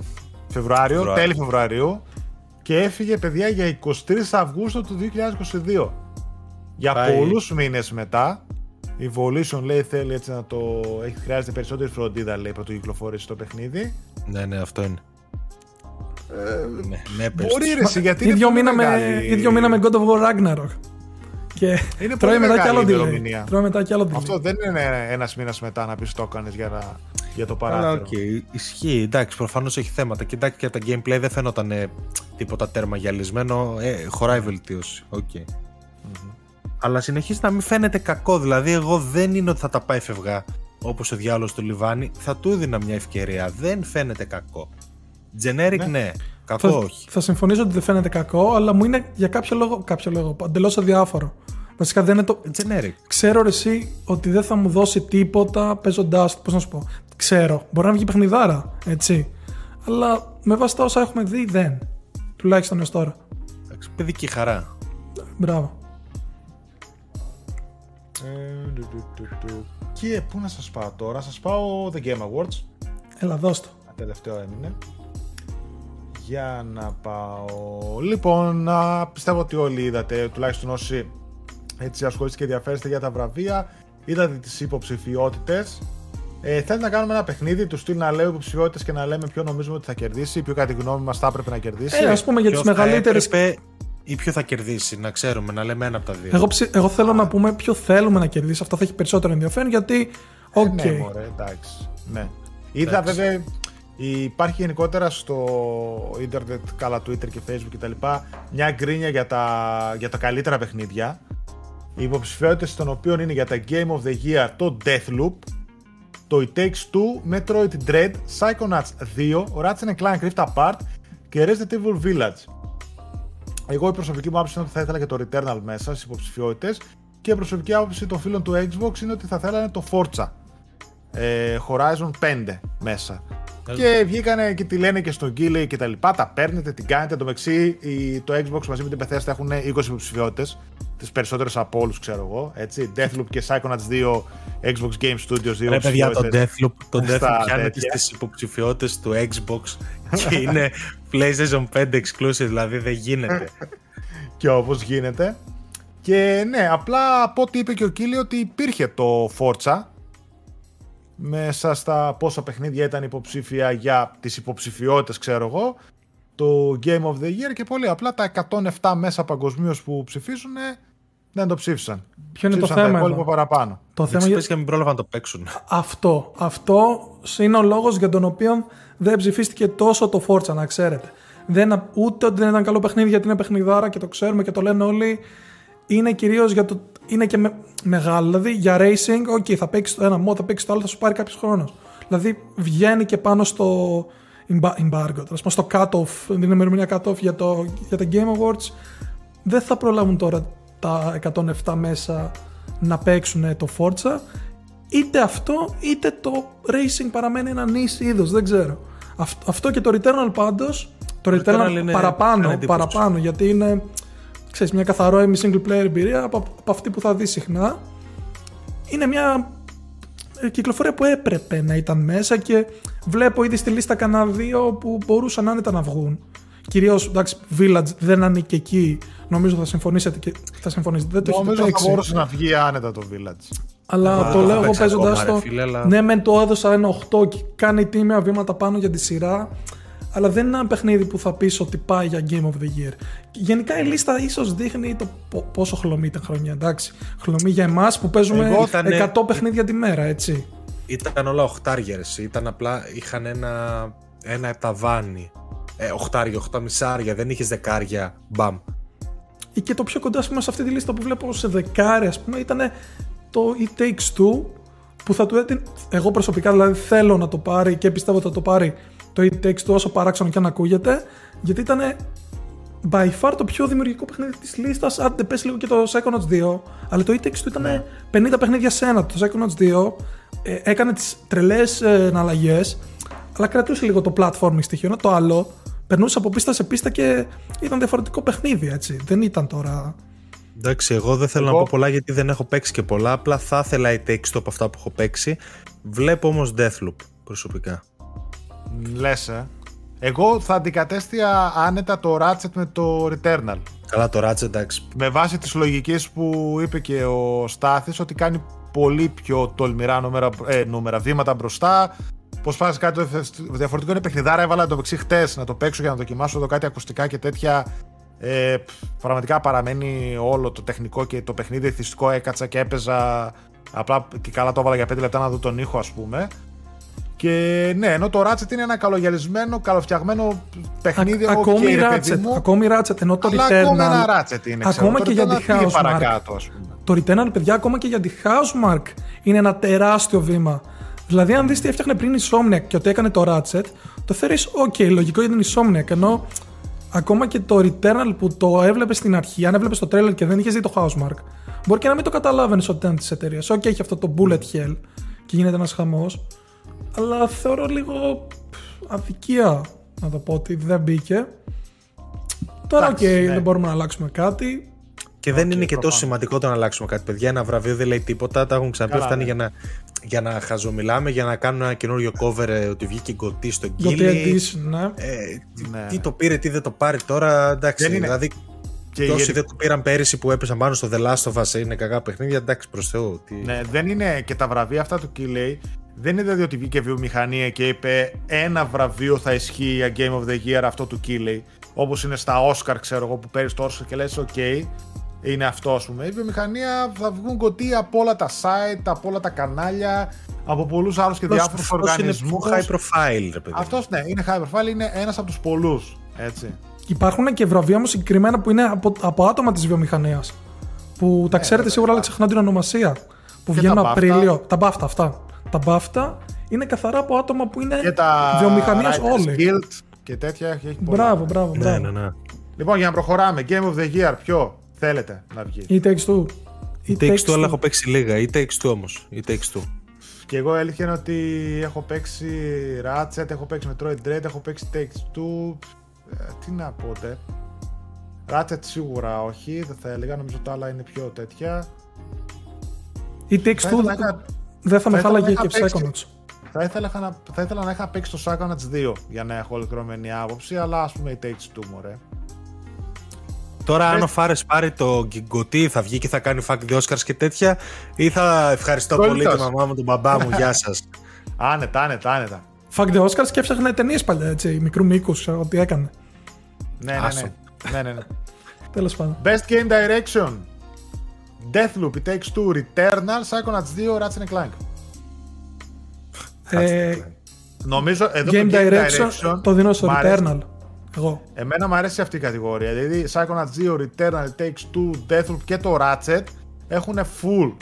Φεβρουάριο, τέλη Φεβρουαρίου και έφυγε παιδιά για 23 Αυγούστου του 2022. Για Πάει. πολλούς μήνες μετά η Volition λέει θέλει έτσι να το... Έχει, χρειάζεται περισσότερη φροντίδα λέει πρωτού κυκλοφορήσει το παιχνίδι. Ναι, ναι, αυτό είναι. Ε, ναι, ναι, μπορεί ρε, γιατί ίδιο μήνα, με, ίδιο μήνα με God of War Ragnarok. Και είναι τρώει μετά κι άλλο delay. Τρώει μετά κι άλλο delay. Αυτό δεν είναι ένας μήνας μετά να πεις το έκανες για, να, για το παράθυρο. Αλλά okay, ισχύει. Εντάξει, προφανώς έχει θέματα. Κοιτάξτε και τα gameplay δεν φαίνονταν ε, τίποτα τέρμα γυαλισμένο. Ε, χωράει βελτίωση. Okay. Mm-hmm. Αλλά συνεχίζει να μην φαίνεται κακό. Δηλαδή, εγώ δεν είναι ότι θα τα πάει φευγά όπως ο διάλογος του Λιβάνι. Θα του έδινα μια ευκαιρία. Δεν φαίνεται κακό. Generic, ναι. ναι. Κακό θα, όχι. Θα συμφωνήσω ότι δεν φαίνεται κακό, αλλά μου είναι για κάποιο λόγο, κάποιο λόγο εντελώς αδιάφορο. Βασικά δεν είναι το. Generic. Ξέρω εσύ ότι δεν θα μου δώσει τίποτα παίζοντάς. Πώς να σου πω. Ξέρω. Μπορεί να βγει παιχνιδάρα, έτσι. Αλλά με βάση τα όσα έχουμε δει, δεν. Τουλάχιστον έως τώρα. Εντάξει, παιδική χαρά. Μπράβο. Ε, και πού να σας πάω τώρα, σας πάω The Game Awards. Έλα, δώσ' το. Τελευταίο έμεινε. Για να πάω. Λοιπόν, να πιστεύω ότι όλοι είδατε, τουλάχιστον όσοι έτσι ασχολείστε και ενδιαφέρεστε για τα βραβεία, είδατε τις υποψηφιότητες. Ε, θέλει να κάνουμε ένα παιχνίδι του στυλ να λέω υποψηφιότητες και να λέμε ποιο νομίζουμε ότι θα κερδίσει, ποιο κατά τη γνώμη μας θα έπρεπε να κερδίσει. Ε, ας πούμε για τι μεγαλύτερε. ή ποιο θα κερδίσει, να ξέρουμε, να λέμε ένα από τα δύο. Εγώ, εγώ θέλω να πούμε ποιο θέλουμε να κερδίσει. Αυτό θα έχει περισσότερο ενδιαφέρον γιατί. Okay. Ε, ναι, μωρέ, εντάξει. Ναι. Είδα βέβαια Υπάρχει γενικότερα στο ίντερνετ, καλά Twitter και Facebook κτλ. μια γκρίνια για τα, για τα καλύτερα παιχνίδια. Οι υποψηφιότητες των οποίων είναι για τα Game of the Year το Deathloop, το It Takes Two, Metroid Dread, Psychonauts 2, Ratchet Clank Rift Apart και Resident Evil Village. Εγώ η προσωπική μου άποψη είναι ότι θα ήθελα και το Returnal μέσα στις υποψηφιότητες και η προσωπική άποψη των φίλων του Xbox είναι ότι θα θέλανε το Forza ε, Horizon 5 μέσα. Και βγήκανε και τη λένε και στο Gile και τα λοιπά. Τα παίρνετε, την κάνετε. Το μεξί, το Xbox μαζί με την Bethesda έχουν 20 υποψηφιότητες. Τις περισσότερες από όλους, ξέρω εγώ. Έτσι. Deathloop και Psychonauts 2, Xbox Game Studios 2. Ρε παιδιά, το Deathloop, το Deathloop πιάνεται στι υποψηφιότητες του Xbox και είναι PlayStation 5 exclusive, δηλαδή δεν γίνεται. και όπως γίνεται. Και ναι, απλά από ό,τι είπε και ο Κίλι ότι υπήρχε το Forza μέσα στα πόσα παιχνίδια ήταν υποψήφια για τις υποψηφιότητες ξέρω εγώ το Game of the Year και πολύ απλά τα 107 μέσα παγκοσμίως που ψηφίζουν δεν το ψήφισαν. Ποιο είναι το θέμα εδώ; παραπάνω. Το θέμα για... και μην πρόλαβαν να το παίξουν. Αυτό. Αυτό είναι ο λόγος για τον οποίο δεν ψηφίστηκε τόσο το Forza να ξέρετε. Δεν, ούτε ότι δεν ήταν καλό παιχνίδι γιατί είναι παιχνιδάρα και το ξέρουμε και το λένε όλοι. Είναι κυρίως για το είναι και με, μεγάλο. Δηλαδή για racing, OK, θα παίξεις το ένα mod, θα παίξεις το άλλο, θα σου πάρει κάποιος χρόνος. Δηλαδή βγαίνει και πάνω στο embargo, στο cut-off, την ημερομηνία cut-off για, το, για τα Game Awards. Δεν θα προλάβουν τώρα τα 107 μέσα να παίξουν το Forza. Είτε αυτό, είτε το racing παραμένει ένα νης είδος, δεν ξέρω. Αυτό και το Returnal πάντως, το Returnal, παραπάνω, παραπάνω, γιατί είναι ξέρεις, μια καθαρό single player εμπειρία από, από αυτή που θα δεις συχνά. Είναι μια ε, κυκλοφορία που έπρεπε να ήταν μέσα και βλέπω ήδη στη λίστα κανένα δύο που μπορούσαν άνετα να βγουν. Κυρίως, εντάξει, Village δεν ανήκει εκεί. Νομίζω θα συμφωνήσετε και θα συμφωνήσετε. Δεν το Νομίζω θα μπορούσε να βγει άνετα το Village. Αλλά το λέω εγώ παίζοντας το. Ναι, μεν το έδωσα ένα 8 και κάνει τίμια βήματα πάνω για τη σειρά αλλά δεν είναι ένα παιχνίδι που θα πεις ότι πάει για Game of the Year. Γενικά η λίστα ίσως δείχνει το πόσο χλωμή ήταν χρόνια. Εντάξει, χλωμή για εμάς που παίζουμε ήτανε... 100 παιχνίδια τη μέρα, έτσι. Ήταν όλα οχτάριε. Ήταν απλά, είχαν ένα, ένα ταβάνι. Ε, οχτάρια, οχτά δεν είχες δεκάρια. Μπαμ. Και το πιο κοντά σε αυτή τη λίστα που βλέπω σε δεκάρια, ας πούμε, ήταν το It Takes Two που θα του έδινε. Εγώ προσωπικά δηλαδή θέλω να το πάρει και πιστεύω ότι θα το πάρει το It Takes Two όσο παράξενο και αν ακούγεται, γιατί ήταν by far το πιο δημιουργικό παιχνίδι της λίστας. Αν δεν πες λίγο και το Psychonauts 2, αλλά το It Takes Two ήταν ναι. 50 παιχνίδια σε ένα. Το Psychonauts 2 ε, έκανε τις τρελές ε, εναλλαγές, αλλά κρατούσε λίγο το platforming στοιχείο. το άλλο περνούσε από πίστα σε πίστα και ήταν διαφορετικό παιχνίδι, έτσι. Δεν ήταν τώρα. Εντάξει, εγώ δεν θέλω να πω πολλά γιατί δεν έχω παίξει και πολλά. Απλά θα ήθελα η Takes Two από αυτά που έχω παίξει. Βλέπω όμως Deathloop προσωπικά. Λες, ε. Εγώ θα αντικατέστια άνετα το Ratchet με το Returnal. Καλά το Ratchet, εντάξει. Με βάση τις λογικές που είπε και ο Στάθης ότι κάνει πολύ πιο τολμηρά νούμερα, ε, νούμερα βήματα μπροστά. Πώς πας κάτι διαφορετικό είναι παιχνιδάρα. Έβαλα το πεξί χτες να το παίξω για να δοκιμάσω εδώ κάτι ακουστικά και τέτοια. Ε, πραγματικά παραμένει όλο το τεχνικό και το παιχνίδι εθιστικό. Έκατσα και έπαιζα. Απλά και καλά το έβαλα για 5 λεπτά να δω τον ήχο, ας πούμε. Και ναι, ενώ το Ratchet είναι ένα καλογιαλισμένο, καλοφτιαγμένο παιχνίδι. Α, ακόμη, okay, Ratchet, ακόμη Ratchet, ενώ το Αλλά Returnal. Ακόμη ένα Ratchet είναι. Ακόμα και για τη Housemark. Το Returnal, παιδιά, ακόμα και για τη Housemark είναι ένα τεράστιο βήμα. Δηλαδή, αν δεις τι έφτιαχνε πριν η Somniac και ότι έκανε το Ratchet, το θεωρείς OK, λογικό για την Insomniac. Ενώ ακόμα και το Returnal που το έβλεπες στην αρχή, αν έβλεπες το trailer και δεν είχες δει το Housemark, μπορεί και να μην το καταλάβαινες ότι ήταν της εταιρείας. OK, έχει αυτό το bullet hell και γίνεται ένας χαμός αλλά θεωρώ λίγο αδικία να το πω ότι δεν μπήκε. Τώρα, OK, okay, ναι. δεν μπορούμε να αλλάξουμε κάτι. Και δεν είναι και τόσο σημαντικό το να αλλάξουμε κάτι, παιδιά. Ένα βραβείο δεν λέει τίποτα. Τα έχουν ξαναπεί. Φτάνει ναι. για να, για να χαζομιλάμε, για να κάνουμε ένα καινούριο cover ε, ότι βγήκε GOTY στο Keighley. ναι. Ε, ναι. Τι το πήρε, τι δεν το πάρει τώρα. Εντάξει, δεν είναι. δηλαδή. Και όσοι δεν το πήραν πέρυσι που έπεσαν πάνω στο The Last of Us είναι κακά παιχνίδια, εντάξει προς Θεού. Τι... Ναι, δεν είναι και τα βραβεία αυτά του Keighley δεν είναι δηλαδή ότι βγήκε βιομηχανία και είπε ένα βραβείο θα ισχύει για Game of the Year αυτό του Keeley. Όπως είναι στα Oscar, ξέρω εγώ, που παίρνεις το Oscar και λες: OK, είναι αυτό, ας πούμε. Η βιομηχανία θα βγουν κωτή από όλα τα site, από όλα τα κανάλια, από πολλούς άλλους και διάφορους οργανισμούς. Είναι high profile, ρε παιδί. Αυτός ναι, είναι high profile, είναι ένας από τους πολλούς. Έτσι. Υπάρχουν και βραβεία όμως συγκεκριμένα που είναι από, από άτομα της βιομηχανίας. Που τα ναι, ξέρετε σίγουρα, αλλά ξεχνάω την ονομασία. Που βγαίνουν Απρίλιο. Τα μπάφτα αυτά. Τα μπάφτα είναι καθαρά από άτομα που είναι βιομηχανίας όλοι. Guild και τέτοια έχει πολλά. Μπράβο, μπράβο, ναι, μπράβο. Ναι, ναι, ναι. Λοιπόν, για να προχωράμε, Game of the Year, ποιο θέλετε να βγει; Ή Takes Two. Ή Takes Two, αλλά έχω παίξει λίγα. Ή Takes Two όμως. Ή Takes Two. Και εγώ αλήθεια είναι ότι έχω παίξει Ratchet, έχω παίξει Metroid Dread, έχω παίξει Takes Two. Ε, τι να πω, τε. Ratchet σίγουρα όχι, δεν θα έλεγα, νομίζω τα άλλα είναι πιο τέτοια. Ή Takes Two δεν θα με χάλαγε και Psychonauts. Θα ήθελα, να, θα ήθελα να είχα παίξει το Psychonauts 2 για να έχω ολοκληρωμένη άποψη, αλλά ας πούμε η Takes Two, μωρέ. Τώρα, αν ο Φάρες πάρει το γκουτί, θα βγει και θα κάνει φακ Oscars και τέτοια, ή θα ευχαριστώ πολύ τη μαμά μου, τον μπαμπά μου, γεια σας. άνετα, άνετα, άνετα. Φακ Oscars και έψαχνε ταινίε παλιά, έτσι, μικρού μήκου, ό,τι έκανε. Ναι, ναι, ναι. ναι, ναι, ναι. Τέλο πάντων. Best Game Direction. Deathloop, It Takes Two, Returnal, Psychonauts 2, Ratchet Clank. Ε, Νομίζω εδώ Game, Game Direction, direction το δίνω στο Returnal. Εγώ. Εμένα μου αρέσει αυτή η κατηγορία. Δηλαδή Psychonauts 2, Returnal, Takes Two, Deathloop και το Ratchet έχουν full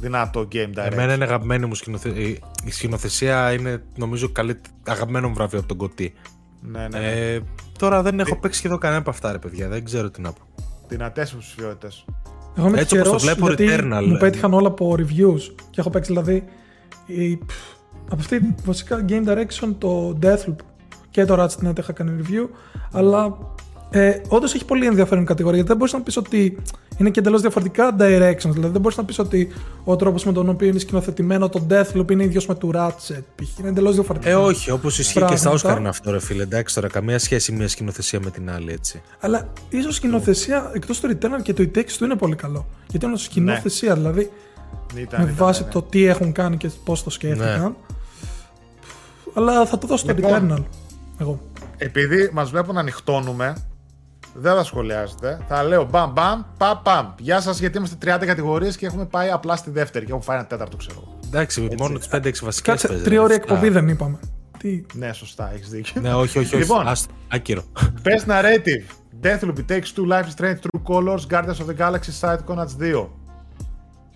δυνατό game direction. Εμένα είναι αγαπημένη μου σκηνοθεσία. Η σκηνοθεσία είναι νομίζω καλή, αγαπημένο μου βραβείο από τον Κωτή. Ναι, ναι, ναι. Ε, τώρα δεν έχω παίξει σχεδόν κανένα από αυτά, ρε παιδιά. Δεν ξέρω τι να πω. Δυνατές ψηφιότητες. Εγώ είμαι Έτσι, το βλέπω γιατί Returnal. Μου πέτυχαν όλα από reviews και έχω παίξει δηλαδή. Η... Από αυτή βασικά game direction το Deathloop και το Ratchet Net είχα κάνει review, αλλά ε, όντως έχει πολύ ενδιαφέρον κατηγορία γιατί δεν μπορείς να πεις ότι είναι και εντελώς διαφορετικά directions. Δηλαδή δεν μπορείς να πεις ότι ο τρόπος με τον οποίο είναι σκηνοθετημένο το Deathloop είναι ίδιος με το Ratchet. Είναι εντελώς διαφορετικό. Ε, όχι, όπως ισχύει και στα Oscar είναι αυτό, ρε φίλε. Εντάξει τώρα, καμία σχέση μια σκηνοθεσία με την άλλη, έτσι. Αλλά ίσως σκηνοθεσία εκτός του Returnal και το e του είναι πολύ καλό. Γιατί είναι σκηνοθεσία, ναι. δηλαδή. Ήταν, με βάση ναι, ναι. το τι έχουν κάνει και πώς το σκέφτηκαν. Ναι. Αλλά θα το δώσω λοιπόν, το Returnal. Εγώ. Επειδή μας βλέπουν να ανοιχτώνουμε, δεν θα σχολιάζετε. Θα λέω μπαμ μπαμ, παμ παμ. Γεια σας, γιατί είμαστε 30 κατηγορίες και έχουμε πάει απλά στη δεύτερη και έχουμε φάει ένα τέταρτο, ξέρω. Εντάξει, Έτσι. μόνο τι 5-6 βασικές. Κάτσε, τρία ώρια εκπομπή δεν είπαμε. Τι... Ναι, σωστά, έχεις δίκιο. ναι, όχι, όχι. Λοιπόν, όχι. άκυρο. Best Narrative. Deathloop, Takes Two, Life is Strange, True Colors, Guardians of the Galaxy, Side Conats 2.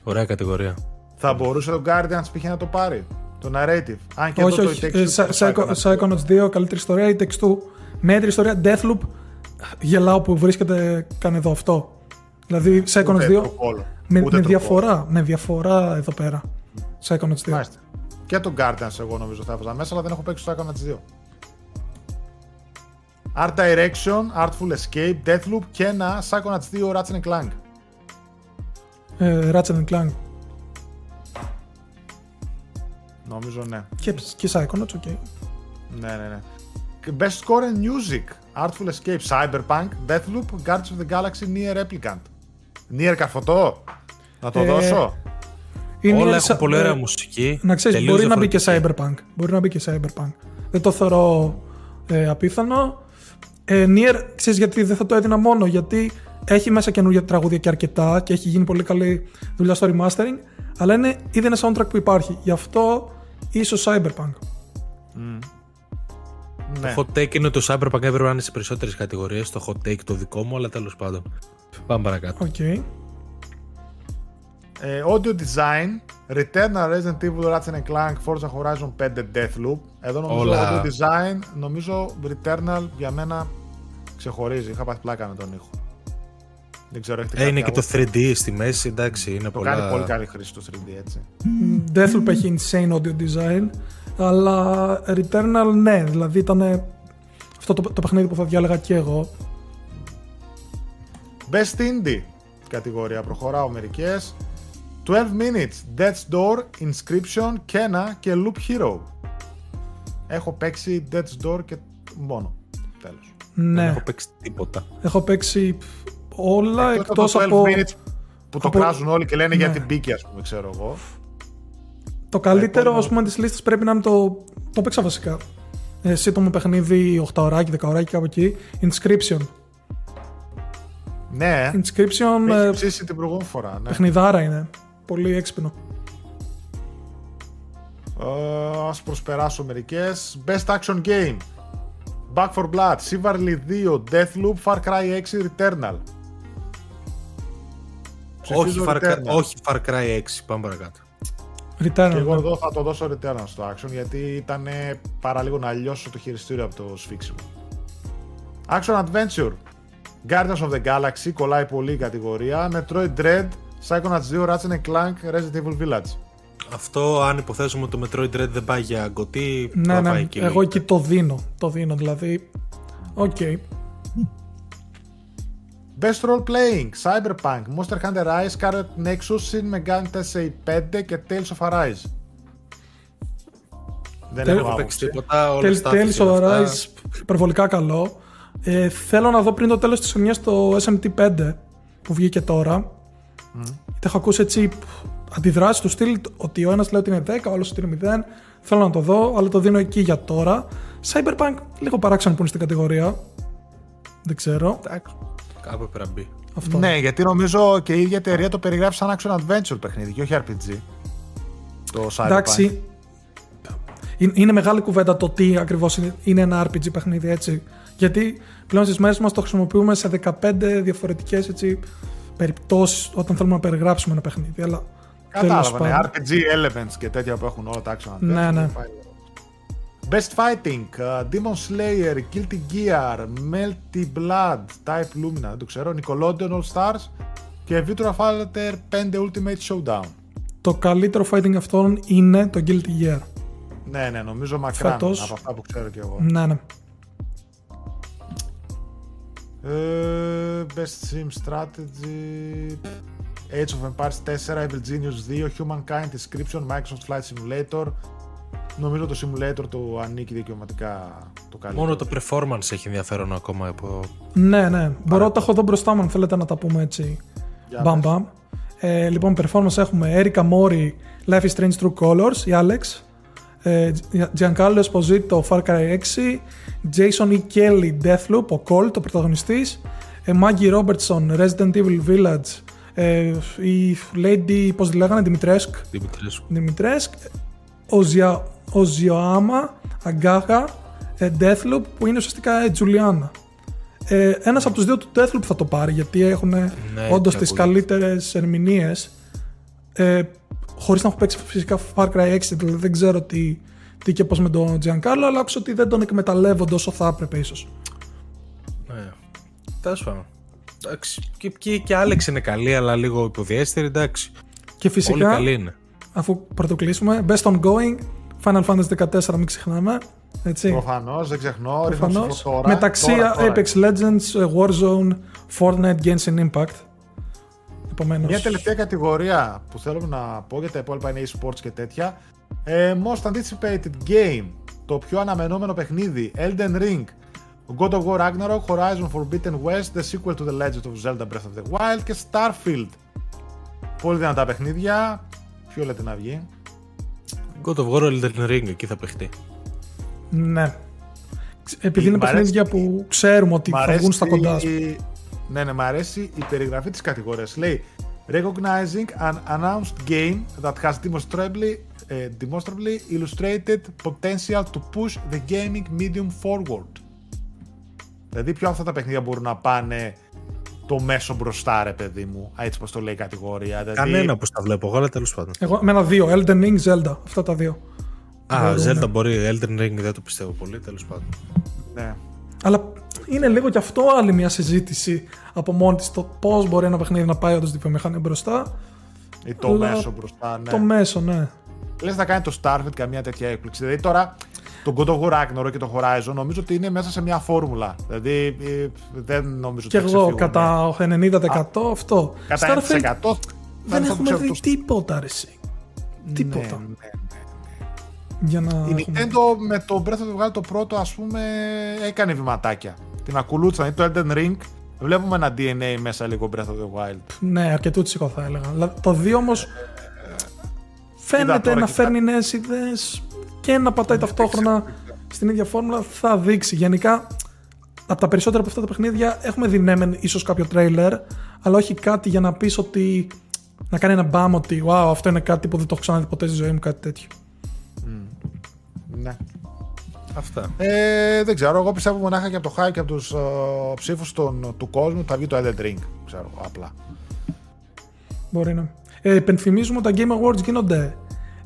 Ωραία κατηγορία. Θα μπορούσε το Guardians π.χ. να το πάρει. Το narrative. Αν και όχι, όχι. Ε, Psychonauts 2, καλύτερη ιστορία. Η Text 2, μέτρη ιστορία. Deathloop, γελάω που βρίσκεται καν εδώ αυτό. Δηλαδή, Psychonauts 2, με, με διαφορά, με διαφορά εδώ πέρα. Psychonauts 2. Μάλιστα. Και το Guardians εγώ νομίζω θα έβαζα μέσα, αλλά δεν έχω παίξει το Psychonauts 2. Art Direction, Artful Escape, Deathloop και ένα Psychonauts 2 Ratchet Clank. Ε, Ratchet Clank. Νομίζω ναι. Και, και Psychonauts, ok. Ναι, ναι, ναι. Best Score in Music. Artful Escape, Cyberpunk, Deathloop, Guardians of the Galaxy, Nier Replicant. Nier Καρφωτό. Να το ε, δώσω. Είναι Όλα έχουν πολύ ωραία μουσική. Να ξέρεις, μπορεί να μπει και Cyberpunk. Μπορεί να μπει και Cyberpunk. Δεν το θεωρώ ε, απίθανο. Ε, Nier, ξέρεις γιατί δεν θα το έδινα μόνο, γιατί έχει μέσα καινούργια τραγούδια και αρκετά και έχει γίνει πολύ καλή δουλειά στο remastering, αλλά είναι ήδη ένα soundtrack που υπάρχει. Γι' αυτό ίσως Cyberpunk. Mm. Το ναι. hot take είναι ότι το Cyberpunk έπρεπε να είναι σε περισσότερες κατηγορίες. Το hot take το δικό μου, αλλά τέλος πάντων. Πάμε παρακάτω. Okay. Ε, audio design, Returnal Resident Evil Ratchet Clank, Forza Horizon 5 Deathloop. Εδώ νομίζω Όλα. audio design, νομίζω Returnal για μένα ξεχωρίζει. Είχα πάθει πλάκα με τον ήχο. Δεν ξέρω, ε, είναι και το 3D στη μέση, εντάξει, είναι το πολλά... κάνει πολύ καλή χρήση το 3D, έτσι. Deathloop έχει insane audio design, αλλά Returnal ναι, δηλαδή ήταν αυτό το, το παιχνίδι που θα διάλεγα και εγώ. Best Indie κατηγορία, προχωράω μερικές. 12 Minutes, Death's Door, Inscription, Kena και Loop Hero. Έχω παίξει Death's Door και μόνο. Τέλος. Ναι. Δεν έχω παίξει τίποτα. Έχω παίξει όλα εκτός από. που το κράζουν όλοι και λένε ναι. για την πίκη, ας πούμε, ξέρω εγώ. Το καλύτερο, ας πούμε, της λίστας πρέπει να είναι το. Το παίξα βασικά. Εσύ το μου παιχνίδι 8 ωράκι, 10 ωράκι, κάπου εκεί. Inscription. Ναι. Inscription. Με έχει ε, ψήσει την προηγούμενη φορά. Ναι. Παιχνιδάρα είναι. Πολύ έξυπνο. Uh, ας προσπεράσω μερικές. Best Action Game. Back for Blood, Chivalry 2, Deathloop, Far Cry 6, Returnal. Όχι Far Cry, όχι Far Cry 6, πάμε παρακάτω. Returnal. Και εγώ εδώ θα το δώσω Returnal στο Action γιατί ήταν παρά λίγο να λιώσω το χειριστήριο από το σφίξιμο. Action Adventure. Guardians of the Galaxy, κολλάει πολύ η κατηγορία. Metroid Dread, Psychonauts 2, Ratchet Clank, Resident Evil Village. Αυτό αν υποθέσουμε ότι το Metroid Dread δεν πάει για GOTY, ναι, ναι, πάει και εγώ εκεί το δίνω. Το δίνω, δηλαδή. OK. Okay. Best Role Playing, Cyberpunk, Monster Hunter Rise, Scarlet Nexus, Shin Megami Tensei 5 και Tales of Arise. Δεν έχω παίξει τίποτα. Tales of Arise, υπερβολικά καλό. Ε, θέλω να δω πριν το τέλος της χρονιάς το SMT5 που βγήκε τώρα. Mm. έχω ακούσει έτσι αντιδράσεις του στυλ ότι ο ένας λέει ότι είναι 10, ο άλλος ότι είναι 0. Θέλω να το δω, αλλά το δίνω εκεί για τώρα. Cyberpunk, λίγο παράξενο που είναι στην κατηγορία. Δεν ξέρω. Εντάξει. Κάπου έπρεπε να μπει. Αυτό. Ναι, γιατί νομίζω και η ίδια εταιρεία το περιγράφει σαν action adventure παιχνίδι και όχι RPG. Το Cyberpunk. Εντάξει. Είναι μεγάλη κουβέντα το τι ακριβώς είναι ένα RPG παιχνίδι έτσι. Γιατί πλέον στις μέρες μας το χρησιμοποιούμε σε 15 διαφορετικές περιπτώσεις όταν θέλουμε να περιγράψουμε ένα παιχνίδι. Αλλά Κατάλαβα, ναι, RPG elements και τέτοια που έχουν όλα τα action Ναι, ναι. Best Fighting, uh, Demon Slayer, Guilty Gear, Melty Blood, Type Lumina, δεν το ξέρω, Nickelodeon All Stars και Virtua Fighter 5 Ultimate Showdown. Το καλύτερο fighting αυτών είναι το Guilty Gear. Ναι, ναι, νομίζω μακράν Φέτος... από αυτά που ξέρω και εγώ. Ναι, ναι. Uh, best Sim Strategy, Age of Empires 4, Evil Genius 2, Humankind Description, Microsoft Flight Simulator. Νομίζω το simulator το ανήκει δικαιωματικά το καλύτερο. Μόνο το performance έχει ενδιαφέρον ακόμα. Από... Ναι, ναι. Μπορώ να τα έχω εδώ μπροστά μου αν θέλετε να τα πούμε έτσι. Μπαμ μπαμ. Ε, λοιπόν, performance έχουμε Erika Mori, Life is Strange True Colors, η Alex. Ε, Giancarlo Esposito, Far Cry 6. Jason E. Kelly, Deathloop, ο Cole, το πρωταγωνιστής. Ε, Maggie Robertson, Resident Evil Village, ε, η Lady, πώς τη λέγανε, Δημητρέσκ. Δημητρέσκ. Δημητρέσκ. Ο, Ζια, ο Ζιωάμα, Αγκάγα, ε, Deathloop, που είναι ουσιαστικά η Τζουλιάνα. Ε, ένας από τους δύο του Deathloop θα το πάρει, γιατί έχουν ναι, όντως τις καλύτερες ερμηνείες. Ε, χωρίς να έχω παίξει φυσικά Far Cry 6, δηλαδή δεν ξέρω τι, τι και πώς με τον Giancarlo, αλλά άκουσα ότι δεν τον εκμεταλλεύονται όσο θα έπρεπε ίσως. Ναι, τέλος πάντων. Εντάξει. Και, και, και Άλεξ είναι καλή, αλλά λίγο υποδιέστερη, εντάξει. Και φυσικά, Όλοι καλή είναι. αφού πρωτοκλείσουμε, Best Ongoing, Final Fantasy 14, μην ξεχνάμε. Έτσι. Προφανώς, δεν ξεχνώ. Προφανώς. Τώρα, Μεταξύ τώρα, τώρα. Apex Legends, Warzone, Fortnite, Genshin Impact. Επομένως... Μια τελευταία κατηγορία που θέλω να πω για τα υπόλοιπα είναι e-sports και τέτοια. Ε, most anticipated game, το πιο αναμενόμενο παιχνίδι, Elden Ring, God of War Ragnarok, Horizon Forbidden West, The Sequel to The Legend of Zelda Breath of the Wild και Starfield. Πολύ δυνατά παιχνίδια. Ποιο λέτε να βγει; God of War Elden Ring, εκεί θα παιχτεί. Ναι. Επειδή είναι παιχνίδια που ξέρουμε ότι θα βγουν στα κοντά σου. Ναι, ναι, μου αρέσει η περιγραφή της κατηγορίας. Λέει Recognizing an announced game that has demonstrably, uh, demonstrably illustrated potential to push the gaming medium forward. Δηλαδή, ποιο αυτά τα παιχνίδια μπορούν να πάνε το μέσο μπροστά, ρε παιδί μου. Έτσι πώ το λέει η κατηγορία. Δηλαδή... Κανένα που τα βλέπω εγώ, αλλά τέλος πάντων. Εγώ με ένα δύο. Elden Ring, Zelda. Αυτά τα δύο. Α, Zelda μπορεί. Elden Ring δεν το πιστεύω πολύ, τέλος πάντων. Ναι. Αλλά είναι λίγο κι αυτό άλλη μια συζήτηση από μόνη της το πώς μπορεί ένα παιχνίδι να πάει όντως τη βιομηχανία μπροστά. Ή το μέσο μπροστά, ναι. Το μέσο, ναι. Λες να κάνει το Starfield καμία τέτοια έκπληξη. Δηλαδή τώρα το God of War Ragnarok και το Horizon νομίζω ότι είναι μέσα σε μια φόρμουλα. Δηλαδή ε, δεν νομίζω και ότι Και εγώ κατά 90% αυτό. Κατά Starfield 100% δεν έχουμε δει τίποτα αρέσει. Ναι, τίποτα. Ναι, ναι, Για να Η Nintendo με το Breath of the Wild το πρώτο ας πούμε έκανε βηματάκια. Την ακολούθησαν. Το Elden Ring βλέπουμε ένα DNA μέσα λίγο Breath of the Wild. Ναι, αρκετούτσικο θα έλεγα. Το 2 όμως φαίνεται να φέρνει νέες ιδέες και να πατάει ταυτόχρονα στην ίδια φόρμουλα θα δείξει. Γενικά, από τα περισσότερα από αυτά τα παιχνίδια έχουμε δει ίσως κάποιο τρέιλερ, αλλά όχι κάτι για να πεις ότι. να κάνει ένα μπαμ ότι wow, αυτό είναι κάτι που δεν το έχω ξαναδεί ποτέ στη ζωή μου, κάτι τέτοιο. Mm. Ναι. Αυτά. Ε, δεν ξέρω, εγώ πιστεύω μονάχα και από το hype και από τους uh, ψήφους του κόσμου θα βγει το Elden Ring, ξέρω, απλά. Μπορεί να. Ε, υπενθυμίζουμε ότι τα Game Awards γίνονται ε,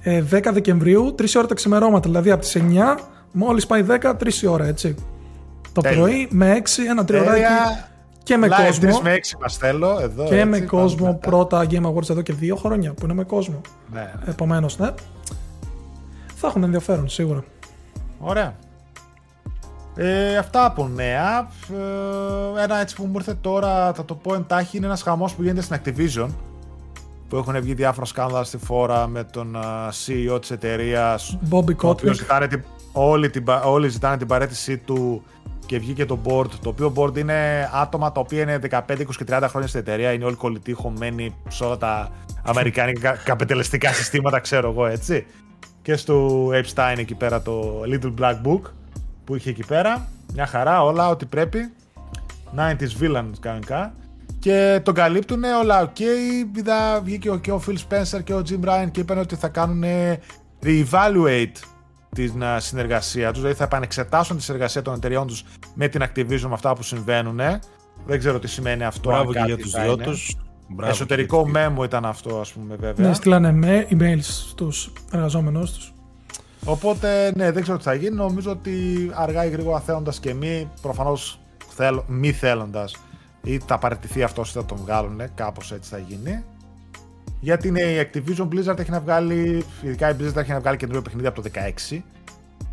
10 Δεκεμβρίου, 3 ώρα τα ξημερώματα, δηλαδή από τις 9 μόλις πάει 10, 3 ώρα, έτσι. Το Τέλεια. πρωί με 6, ένα τριωράκι και με Live κόσμο. 3 με 6 μας θέλω, εδώ, και έτσι, με πάμε κόσμο μετά. πρώτα Game Awards εδώ και δύο χρόνια που είναι με κόσμο. Ναι, ναι. Επομένως, ναι. Θα έχουν ενδιαφέρον σίγουρα. Ωραία. Ε, αυτά από νέα. Ε, ένα έτσι που μου ήρθε τώρα, θα το πω εντάχει, είναι ένας χαμός που γίνεται στην Activision. Που έχουν βγει διάφορα σκάνδαλα στη φόρα με τον α, CEO της εταιρείας. Bobby Kotick. Όλοι, την, πα- όλοι ζητάνε την παρέτησή του και βγήκε το board. Το οποίο board είναι άτομα τα οποία είναι 15, 20 και 30 χρόνια στην εταιρεία. Είναι όλοι κολλητοί, χωμένοι σε όλα τα αμερικάνικα καπιταλιστικά συστήματα, ξέρω εγώ έτσι. Και στο Epstein εκεί πέρα το Little Black Book που είχε εκεί πέρα. Μια χαρά, όλα ό,τι πρέπει. 90s villains κανονικά. Και τον καλύπτουν όλα οκ. Είδα, βγήκε ο- και ο Phil Spencer και ο Jim Ryan και είπαν ότι θα κάνουν re-evaluate την α, συνεργασία τους, δηλαδή θα επανεξετάσουν τη συνεργασία των εταιριών τους με την Activision με αυτά που συμβαίνουν. Δεν ξέρω τι σημαίνει αυτό. αν Μπράβο και κάτι για τους θα δυο είναι. τους. Μπράβο Εσωτερικό και για τους memo ήταν αυτό, ας πούμε, βέβαια. Ναι, στείλανε με emails στους εργαζόμενους τους. Οπότε, ναι, δεν ξέρω τι θα γίνει. Νομίζω ότι αργά ή γρήγορα θέλοντα και μη, προφανώς θέλ, μη θέλοντας, ή θα παραιτηθεί αυτό ή θα τον βγάλουν, κάπως έτσι θα γίνει. Γιατί είναι η Activision Blizzard έχει να βγάλει, ειδικά η Blizzard έχει να βγάλει καινούριο παιχνίδι από το 16.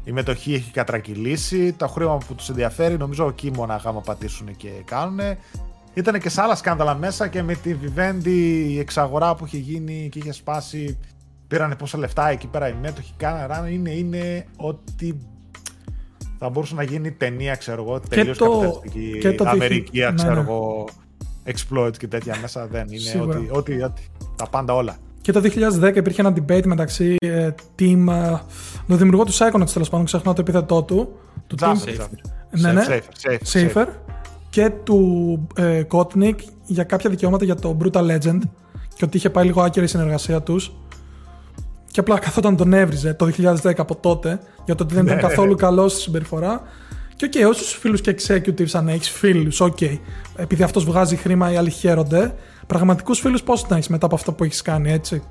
Η μετοχή έχει κατρακυλήσει. Το χρήμα που τους ενδιαφέρει, νομίζω εκεί μόνο άμα πατήσουν και κάνουν. Ήταν και σε άλλα σκάνδαλα μέσα και με τη Vivendi η εξαγορά που είχε γίνει και είχε σπάσει. Πήρανε πόσα λεφτά εκεί πέρα οι μέτοχοι. Κάνανε είναι, είναι ότι θα μπορούσε να γίνει ταινία, ξέρω εγώ. Τελείως το- καπιταλιστική και το Αμερική, ναι, ξέρω ναι. εγώ. Exploit και τέτοια μέσα δεν είναι. Σίγουρα. Ότι, ότι, ότι, τα πάντα όλα. Και το 2010 υπήρχε ένα debate μεταξύ ε, team. Ε, το δημιουργό του Psychonauts τέλος πάντων, ξεχνάω το επίθετό του. Του Schafer, Tim. Schafer. Ναι, ναι. Schafer, Schafer, Schafer. Και του ε, Kotick για κάποια δικαιώματα για το Brutal Legend. Και ότι είχε πάει λίγο άκυρη η συνεργασία τους. Και απλά καθόταν τον έβριζε το 2010 από τότε για το ότι δεν ήταν Ναι. καθόλου καλός στη συμπεριφορά. Και οκ, όσους φίλους και executives αν έχεις φίλους, οκ. Επειδή αυτός βγάζει χρήμα, οι άλλοι χαίρονται. Πραγματικούς φίλους πώς να έχεις μετά από αυτό που έχεις κάνει, έτσι;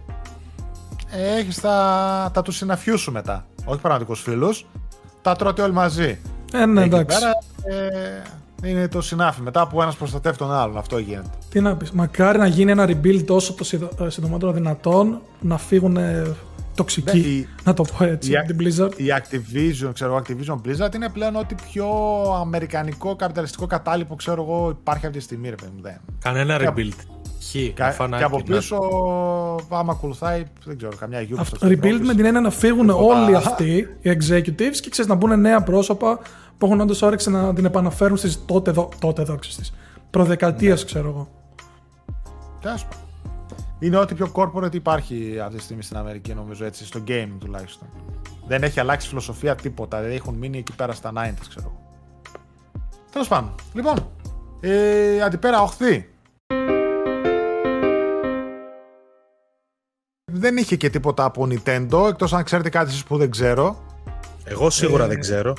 Έχεις τα, τα τους συναφιού σου μετά. Όχι πραγματικούς φίλους. Τα τρώτε όλοι μαζί. Ε, ναι, Εκεί εντάξει. πέρα ε, είναι το συνάφι. Μετά που ένας προστατεύει τον άλλον. Αυτό γίνεται. Τι να πεις, μακάρι να γίνει ένα rebuild όσο το συντο- ε, συντομότερο δυνατόν, να φύγουν ε, τοξικοί, Ναι, η- να το πω έτσι, η- από την Blizzard. Η Activision, ξέρω εγώ, Activision Blizzard είναι πλέον ό,τι πιο αμερικανικό καπιταλιστικό κατάλοιπο ξέρω εγώ υπάρχει αυτή τη στιγμή, ρε παιδί μου. Δεν. Κανένα Και από- rebuild. Χ, Κα- φανάκι, και από να- πίσω, άμα ακολουθάει, δεν ξέρω, καμιά Ubisoft. Αυτό, στην rebuild Ευρώπη. με την έννοια να φύγουν Τίποτα. όλοι αυτοί οι executives και ξέρεις να μπουν νέα πρόσωπα που έχουν όντως όρεξη να την επαναφέρουν στις τότε, δο, τότε δόξες της. Προδεκατίας ξέρω εγώ. Τέλος πάντων. Είναι ό,τι πιο corporate υπάρχει αυτή τη στιγμή στην Αμερική, νομίζω έτσι, στο gaming τουλάχιστον. Δεν έχει αλλάξει φιλοσοφία τίποτα. Δεν έχουν μείνει εκεί πέρα στα 90s, ξέρω εγώ. Τέλος πάντων. Λοιπόν, ε, αντιπέρα οχθή. Δεν είχε και τίποτα από Nintendo, εκτός αν ξέρετε κάτι εσείς που δεν ξέρω. Εγώ σίγουρα Ε, δεν ξέρω.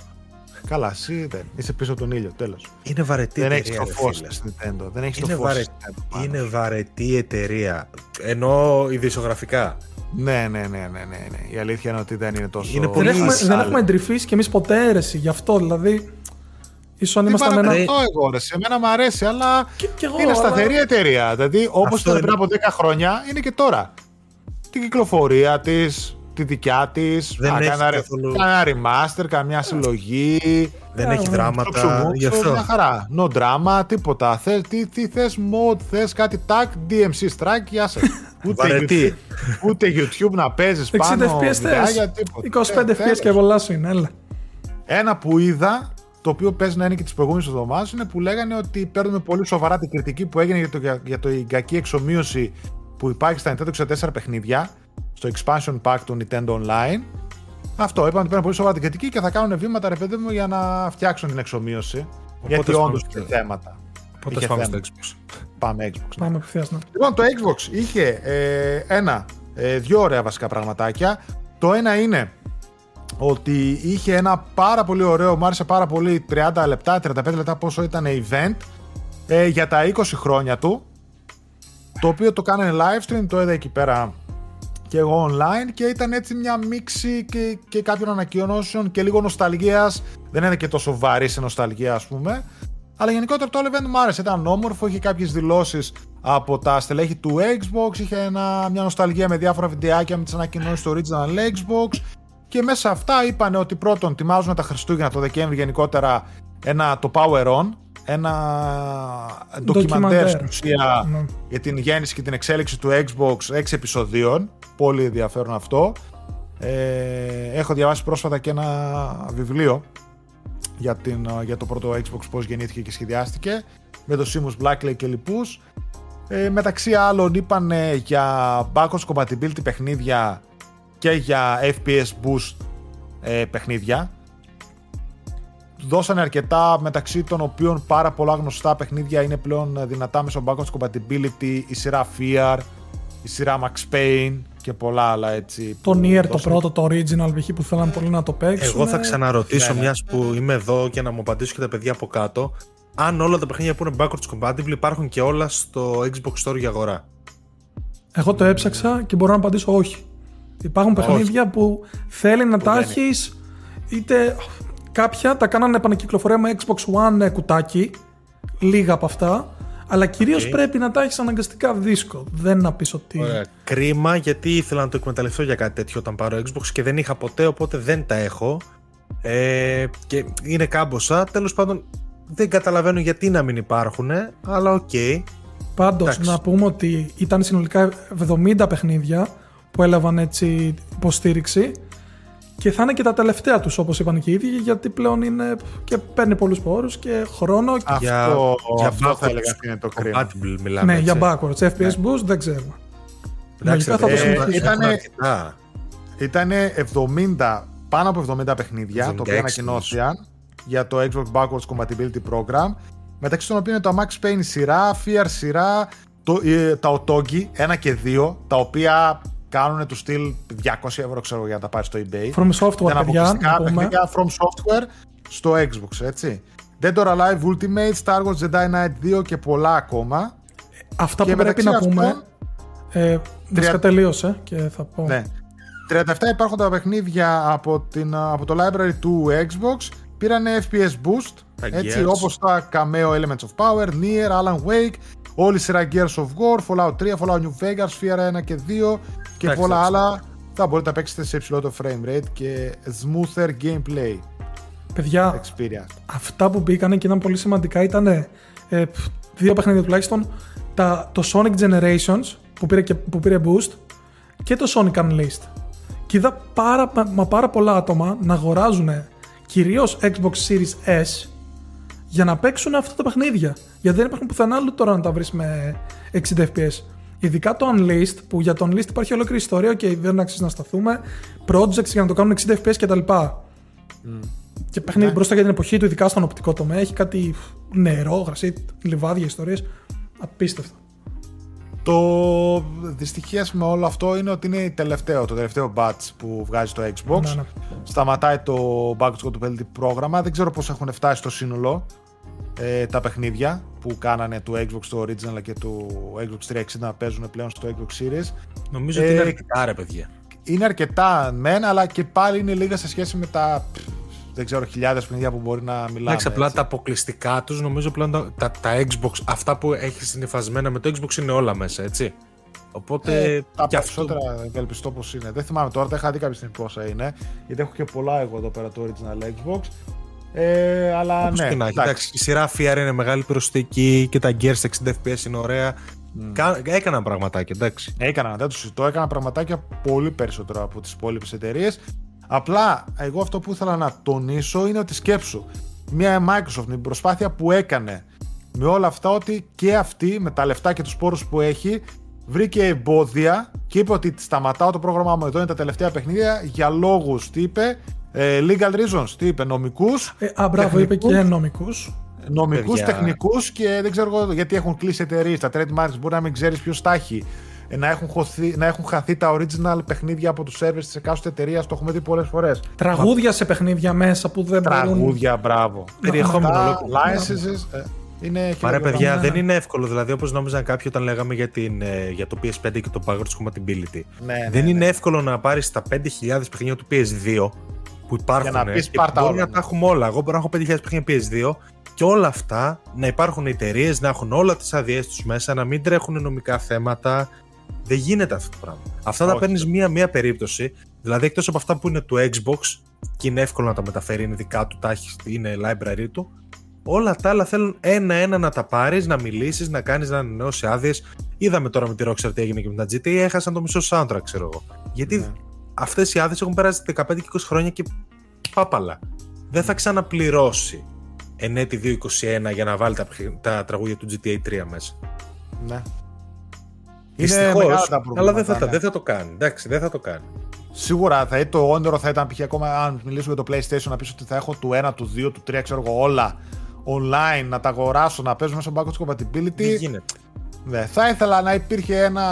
Καλά, εσύ δεν. Είσαι πίσω από τον ήλιο, τέλος. Είναι βαρετή δεν εταιρεία. έχει το ρε φως φίλε. στην Nintendo. Δεν έχεις το Είναι, φως βαρε... στην Nintendo πάνω είναι σου. βαρετή εταιρεία. Ενώ ειδησιογραφικά. Ναι, ναι, ναι, ναι, ναι, ναι. Η αλήθεια είναι ότι δεν είναι τόσο. Είναι Δεν πολύ έχουμε, Πολύ δεν άλλο. έχουμε εντρυφήσει κι εμείς ποτέ αίρεση γι' αυτό, δηλαδή ίσως αν Τι ήμασταν ένα... παραπάνω εγώ, ρε. Σε μένα μου αρέσει, αλλά Κι- κι εγώ, είναι αλλά- σταθερή εταιρεία. Δηλαδή, όπως Αυτό ήταν είναι. πριν από 10 χρόνια, είναι και τώρα. Την κυκλοφορία της, τη δικιά της. Δεν έχει Κάνα, καθόλου- κάνα remaster, καμιά συλλογή. Δεν Ε, έχει το Το δράματα. ψωμούξο, Γι' αυτό. μια χαρά. No drama, τίποτα. Θε, τι, τι θες mod, θες κάτι tag, DMC strike, γεια σας. Ούτε, Βαρετή. YouTube, ούτε YouTube να παίζεις 60 πάνω FPS βιντεάκια, θες, τίποτα. 25 Ε, FPS τέλος. και πολλά σου είναι, έλα. Ένα που είδα, το οποίο παίζει να είναι και τι προηγούμενε εβδομάδε, είναι που λέγανε ότι παίρνουμε πολύ σοβαρά την κριτική που έγινε για το, για, για το η κακή εξομοίωση που υπάρχει στα Nintendo 64 παιχνίδια, στο expansion pack του Nintendo Online. Αυτό, είπαν ότι παίρνουν πολύ σοβαρά την κριτική και θα κάνουν βήματα, ρε παιδί μου, για να φτιάξουν την εξομοίωση. γιατί πάμε όντως στο- είχε θέματα. Πότε Είχε πάμε στο θέμα. Xbox. Πάμε Xbox. ναι. Πάμε απευθείας, ναι. Λοιπόν, το Xbox είχε ε, ένα, ε, δύο ωραία βασικά πραγματάκια. Το ένα είναι ότι είχε ένα πάρα πολύ ωραίο, μου άρεσε πάρα πολύ 30 λεπτά, 35 λεπτά πόσο ήταν event ε, για τα 20 χρόνια του το οποίο το κάνανε live stream, το είδα εκεί πέρα και εγώ online και ήταν έτσι μια μίξη και, και κάποιων ανακοινώσεων και λίγο νοσταλγίας. Δεν είναι και τόσο βαρύ σε νοσταλγία ας πούμε. Αλλά γενικότερα το event μου άρεσε, ήταν όμορφο, είχε κάποιες δηλώσεις από τα στελέχη του Xbox, είχε ένα, μια νοσταλγία με διάφορα βιντεάκια με τις ανακοινώσεις του original Xbox. Και μέσα αυτά είπαν ότι πρώτον τιμάζουν τα Χριστούγεννα το Δεκέμβρη γενικότερα ένα, το Power On, ένα ντοκιμαντέρ στην ουσία ναι. για την γέννηση και την εξέλιξη του Xbox 6 επεισοδίων. Πολύ ενδιαφέρον αυτό. Ε, έχω διαβάσει πρόσφατα και ένα βιβλίο για, την, για το πρώτο Xbox πώς γεννήθηκε και σχεδιάστηκε με το Simus Blackley και λοιπούς. Ε, μεταξύ άλλων είπαν για backwards compatibility παιχνίδια και για FPS boost ε, παιχνίδια. Δώσανε αρκετά μεταξύ των οποίων πάρα πολλά γνωστά παιχνίδια είναι πλέον δυνατά μέσω backwards compatibility, η σειρά Fear, η σειρά Max Payne και πολλά άλλα έτσι. Το Nier το πρώτο, το original π.χ. που θέλαν πολύ να το παίξουν. Εγώ θα ξαναρωτήσω μιας που είμαι εδώ και να μου απαντήσουν και τα παιδιά από κάτω. Αν όλα τα παιχνίδια που είναι backwards compatible υπάρχουν και όλα στο Xbox Store για αγορά. Εγώ το έψαξα και μπορώ να απαντήσω όχι. Υπάρχουν παιχνίδια που θέλει να τα έχεις είτε κάποια τα κάνανε επανακυκλοφορία με Xbox One ε, κουτάκι, λίγα από αυτά, αλλά κυρίως πρέπει να τα έχεις αναγκαστικά δίσκο. Δεν να πεις ότι. Ωραία. Κρίμα γιατί ήθελα να το εκμεταλλευτώ για κάτι τέτοιο όταν πάρω Xbox και δεν είχα ποτέ, οπότε δεν τα έχω. Ε, και είναι κάμποσα. Τέλος πάντων, δεν καταλαβαίνω γιατί να μην υπάρχουν, αλλά OK. Okay. Πάντως, να πούμε ότι ήταν συνολικά 70 παιχνίδια που έλαβαν έτσι υποστήριξη και θα είναι και τα τελευταία τους όπως είπαν και οι ίδιοι γιατί πλέον είναι και παίρνει πολλούς πόρους και χρόνο Αυτό, για, για αυτό θα έλεγα είναι το κρίμα. Ναι, για backwards, FPS ναι. boost δεν ξέρουμε. Εντάξει, θα ε, ήτανε, ήτανε 70 πάνω από 70 παιχνίδια το οποία ανακοινώθηκαν για το Xbox Backwards Compatibility Program μεταξύ των οποίων είναι το Max Payne σειρά, Fear σειρά, το, ε, τα Otogi 1 και 2 τα οποία κάνουν του στυλ 200 ευρώ ξέρω για να τα πάρεις στο eBay. From Software, παιδιά. παιχνίδια From Software στο Xbox, έτσι. Dead or Alive Ultimate, Star Wars Jedi Knight 2 και πολλά ακόμα. Αυτά και που πρέπει να πούμε. Ε, 30... τελείωσε και θα πω. Ναι. 37 υπάρχουν τα παιχνίδια από, την, από το library του Xbox. Πήραν FPS boost, έτσι, όπως τα Cameo Elements of Power, Nier, Alan Wake, όλη η σειρά Gears of War, Fallout 3, Fallout New Vegas, Fear 1 και 2 και πολλά άλλα θα μπορείτε να παίξετε σε υψηλότερο frame rate και smoother gameplay. Παιδιά, experience. αυτά που μπήκανε και ήταν πολύ σημαντικά ήταν ε, δύο παιχνίδια τουλάχιστον τα, το Sonic Generations που πήρε, και, που πήρε boost και το Sonic Unleashed. Και είδα πάρα, μα πάρα πολλά άτομα να αγοράζουν κυρίως Xbox Series S για να παίξουν αυτά τα παιχνίδια. Γιατί δεν υπάρχουν πουθενά άλλο τώρα να τα βρεις με 60 FPS. Ειδικά το Unleashed, που για το Unleashed υπάρχει ολόκληρη ιστορία και δεν αξίζει να σταθούμε. Projects για να το κάνουν 60 FPS κτλ. Mm. Και παιχνίδι ναι. μπροστά για την εποχή του, ειδικά στον οπτικό τομέα. Έχει κάτι νερό, γρασί, λιβάδια, ιστορίες. Απίστευτο. Το δυστυχία με όλο αυτό είναι ότι είναι τελευταίο, το τελευταίο batch που βγάζει το Xbox. Ναι, ναι. Σταματάει το backwards compatibility πρόγραμμα. Δεν ξέρω πώς έχουν φτάσει στο σύνολο ε, τα παιχνίδια που κάνανε του Xbox το original και του Xbox 360 να παίζουν πλέον στο Xbox Series. Νομίζω ότι είναι ε, αρκετά ρε παιδιά. Είναι αρκετά μεν, αλλά και πάλι είναι λίγα σε σχέση με τα δεν ξέρω, χιλιάδες παιχνίδια που μπορεί να μιλάμε. Εντάξει, απλά τα αποκλειστικά τους νομίζω πλέον τα, τα, τα, Xbox, αυτά που έχεις συνηθισμένα με το Xbox είναι όλα μέσα, έτσι. Οπότε. Ε, τα περισσότερα αυτό... ευελπιστώ πως είναι. Δεν θυμάμαι τώρα, τα είχα δει κάποια στιγμή πόσα είναι. Γιατί έχω και πολλά εγώ εδώ πέρα το original Xbox. Ε, αλλά Όπως ναι. Και να, εντάξει, η σειρά FIAR είναι μεγάλη προσθήκη και τα Gears 60 FPS είναι ωραία. Mm. Έκαναν πραγματάκια, εντάξει. Έκαναν, δεν το συζητώ. Έκαναν πραγματάκια πολύ περισσότερο από τις υπόλοιπες εταιρείες. Απλά εγώ αυτό που ήθελα να τονίσω είναι ότι σκέψου μια Microsoft την προσπάθεια που έκανε με όλα αυτά ότι και αυτή με τα λεφτά και τους πόρους που έχει βρήκε εμπόδια και είπε ότι σταματάω το πρόγραμμά μου εδώ είναι τα τελευταία παιχνίδια για λόγους τι είπε ε, legal reasons τι είπε νομικούς ε, α μπράβο είπε και νομικούς νομικούς, τεχνικούς και δεν ξέρω γιατί έχουν κλείσει εταιρείες. Τα trademarks μπορεί να μην ξέρεις ποιος τα έχει ε, να έχουν, χωθεί, να έχουν χαθεί τα original παιχνίδια από τους servers της εκάστοτε εταιρείας. Το έχουμε δει πολλές φορές. Τραγούδια σε παιχνίδια μέσα που δεν Τραγούδια, μπορούν... μπράβο. Περιεχόμενο licenses. Ε, είναι Παρέ, παιδιά, δεν είναι εύκολο. Δηλαδή, όπως νόμιζαν κάποιοι όταν λέγαμε για, την, ε, για το PS5 και το backwards compatibility. Ναι, ναι, δεν ναι. είναι εύκολο να πάρεις τα 5.000 παιχνίδια του PS2 που υπάρχουν. Για να πεις, και πάρ' τα μπορεί όλα, να τα έχουμε όλα. Εγώ μπορώ να έχω 5.000 παιχνίδια PS2 και όλα αυτά να υπάρχουν εταιρείες, να έχουν όλα τις άδειέ τους μέσα, να μην τρέχουν νομικά θέματα. Δεν γίνεται αυτό το πράγμα. Αυτά τα Όχι. παίρνεις μία-μία περίπτωση. Δηλαδή, εκτός από αυτά που είναι του Xbox και είναι εύκολο να τα μεταφέρει, είναι δικά του, τα έχει, είναι library του. Όλα τα άλλα θέλουν ένα-ένα να τα πάρεις, να μιλήσεις, να κάνεις να ανανεώσεις άδειες. Είδαμε τώρα με τη Rockstar τι έγινε και με τα GTA, έχασαν το μισό soundtrack, ξέρω εγώ. Γιατί Ναι. Αυτές οι άδειες έχουν περάσει 15 και 20 χρόνια και πάπαλα. Δεν θα ξαναπληρώσει εν έτη 2021 για να βάλει τα, παιχνι- τα τραγούδια του GTA 3 μέσα. Ναι. Δυστυχώς, Είναι μεγάλα τα προβλήματα. αλλά δεν θα, τα- ναι. δεν θα το κάνει. Εντάξει, δεν θα το κάνει. Σίγουρα θα, το όνειρο θα ήταν π.χ. ακόμα αν μιλήσουμε για το PlayStation να πεις ότι θα έχω του 1, του 2, του 3, ξέρω εγώ όλα online, να τα αγοράσω, να παίζω μέσα στο backwards compatibility. Δεν γίνεται. Ναι, θα ήθελα να υπήρχε ένα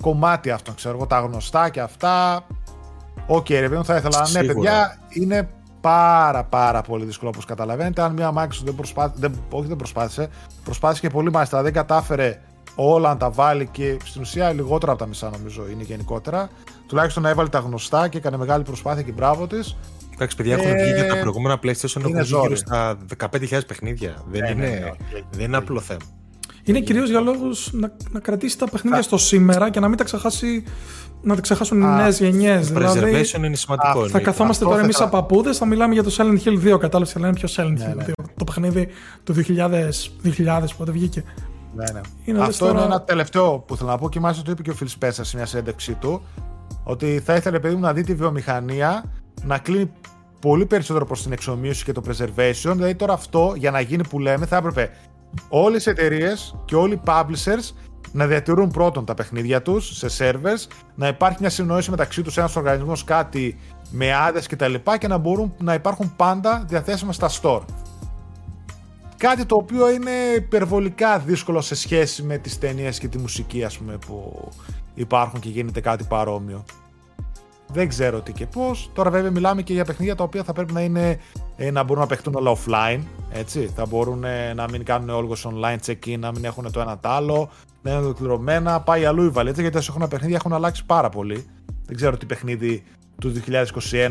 κομμάτι αυτό, ξέρω εγώ, τα γνωστά και αυτά. Οκ, ρε παιδί μου, θα ήθελα. Ναι, Σίγουρα. παιδιά, είναι πάρα πάρα πολύ δύσκολο όπως καταλαβαίνετε. Αν μια Microsoft δεν προσπάθησε, δεν, όχι δεν προσπάθησε, προσπάθησε και πολύ μάλιστα, δεν κατάφερε όλα να τα βάλει και στην ουσία λιγότερα από τα μισά νομίζω είναι γενικότερα. Τουλάχιστον να έβαλε τα γνωστά και έκανε μεγάλη προσπάθεια και μπράβο της. Εντάξει, παιδιά, έχουν Ε, βγει και τα προηγούμενα PlayStation έχουν είναι βγει γύρω ζόρι. στα 15.000 παιχνίδια. Δεν, Ναι, είναι, ναι, ναι, οκ, δεν είναι απλό θέμα. Είναι κυρίως για λόγους να, να κρατήσει τα παιχνίδια στο σήμερα και να μην τα ξεχάσει. Να τα ξεχάσουν οι Α, νέες γενιές. Δηλαδή, Preservation είναι σημαντικό. α, θα εννοείται. καθόμαστε Αυτό τώρα θα εμείς ήθελα. από παππούδες, θα μιλάμε για το Silent Hill 2. Κατάλαβες και λένε ποιος Silent Ναι, Hill ναι. 2. Το παιχνίδι του 2000, 2000 πότε βγήκε. Ναι, ναι. Είναι λες Αυτό τώρα- είναι ένα τελευταίο που θέλω να πω και μάλιστα το είπε και ο Phil Spencer σε μια συνέντευξή του. Ότι θα ήθελε, παιδί μου, να δει τη βιομηχανία να κλείνει πολύ περισσότερο προς την εξομοίωση και το preservation. Δηλαδή, τώρα αυτό για να γίνει που λέμε, θα έπρεπε όλες οι εταιρείες και όλοι οι publishers να διατηρούν πρώτον τα παιχνίδια τους σε servers, να υπάρχει μια συνεννόηση μεταξύ τους ένας οργανισμός κάτι με άδειες κτλ. Και, και να μπορούν να υπάρχουν πάντα διαθέσιμα στα store. Κάτι το οποίο είναι υπερβολικά δύσκολο σε σχέση με τις ταινίες και τη μουσική ας πούμε που υπάρχουν και γίνεται κάτι παρόμοιο. Δεν ξέρω τι και πώς. Τώρα βέβαια μιλάμε και για παιχνίδια τα οποία θα πρέπει να είναι ε, να μπορούν να παιχτούν όλα offline. Έτσι. Θα μπορούν ε, να μην κάνουν όλγος online check-in, να μην έχουν το ένα το άλλο, να είναι ολοκληρωμένα. Πάει αλλού η βαλίτσα γιατί όσο έχουν παιχνίδια έχουν αλλάξει πάρα πολύ. Δεν ξέρω τι παιχνίδι του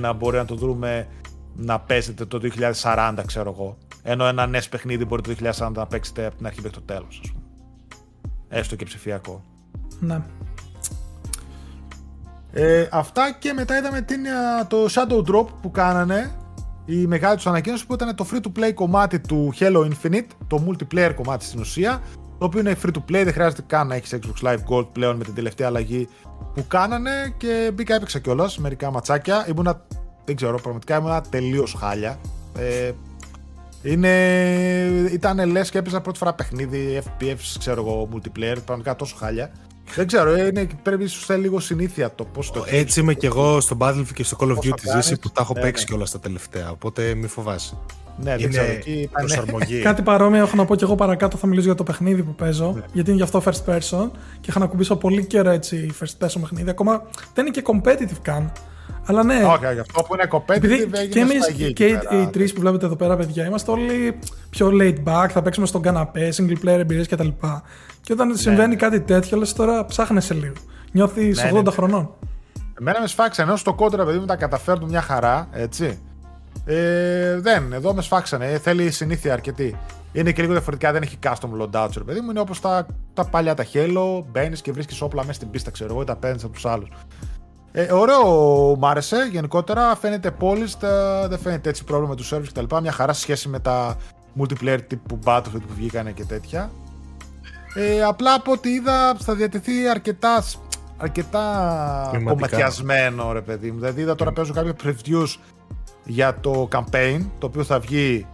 2021 μπορεί να το δούμε να παίζετε το 2040, ξέρω εγώ. Ενώ ένα NES παιχνίδι μπορεί το 2040 να παίξετε από την αρχή μέχρι το τέλος, ας πούμε. Έστω και ψηφιακό. Ναι. Ε, αυτά και μετά είδαμε την, α, το Shadow Drop που κάνανε η μεγάλη τους ανακοίνωση που ήταν το free to play κομμάτι του Halo Infinite, το multiplayer κομμάτι στην ουσία, το οποίο είναι free to play, δεν χρειάζεται καν να έχεις Xbox Live Gold πλέον με την τελευταία αλλαγή που κάνανε και μπήκα έπαιξα κιόλας μερικά ματσάκια. Ήμουνα, δεν ξέρω, πραγματικά ήμουνα τελείως χάλια. Ε, είναι, ήταν λες και έπαιζα πρώτη φορά παιχνίδι, FPS, ξέρω εγώ, multiplayer, πραγματικά τόσο χάλια. Δεν ξέρω, είναι, πρέπει ίσως θέλει λίγο συνήθεια το πώς το έχεις. Έτσι είμαι και εγώ στο Battlefield και στο Call of Πώς το Duty κάνεις. ζήσει που τα έχω Ναι, παίξει ναι. κιόλας τα τελευταία. Οπότε μη φοβάσαι. Ναι, δεν ξέρω, εκεί ήταν- προσαρμογή. Κάτι παρόμοιο έχω να πω και εγώ παρακάτω. Θα μιλήσω για το παιχνίδι που παίζω. Ναι. Γιατί είναι γι' αυτό first person. Και είχα να κουμπίσω πολύ καιρό έτσι first person παιχνίδι. Ακόμα δεν είναι και competitive καν. Αλλά ναι, Όχι, όχι, αυτό που είναι Επειδή competitive και έγινε εμείς σφαγή εκεί και οι, πέρα. οι τρεις που βλέπετε εδώ πέρα, παιδιά, είμαστε όλοι πιο laid back, θα παίξουμε στον καναπέ, single player εμπειρίες κτλ. Και όταν συμβαίνει κάτι τέτοιο, λες τώρα ψάχνεσαι λίγο. Νιώθεις Ναι, 80 ναι. χρονών. Εμένα με σφάξανε, ενώ στο κόντρα παιδί μου τα καταφέρνουν μια χαρά, έτσι. Ε, δεν, εδώ μες σφάξανε, ε, θέλει συνήθεια αρκετή. Είναι και λίγο διαφορετικά, δεν έχει custom loadouts, ρε παιδί μου. Είναι όπως τα, τα παλιά τα Halo, μπαίνεις και βρίσκεις όπλα μέσα στην πίστα, ξέρω εγώ, ή τα παίρνεις από τους άλλους. Ε, ωραίο μ' άρεσε γενικότερα. Φαίνεται polished, ε, δεν φαίνεται έτσι πρόβλημα με τους servers κτλ. Μια χαρά σε σχέση με τα multiplayer τύπου Battlefield που βγήκανε και τέτοια. Ε, απλά από ό,τι είδα θα διατεθεί αρκετά, αρκετά Κλιματικά. κομματιασμένο ρε παιδί μου. Δηλαδή είδα τώρα παίζω κάποια previews για το campaign το οποίο θα βγει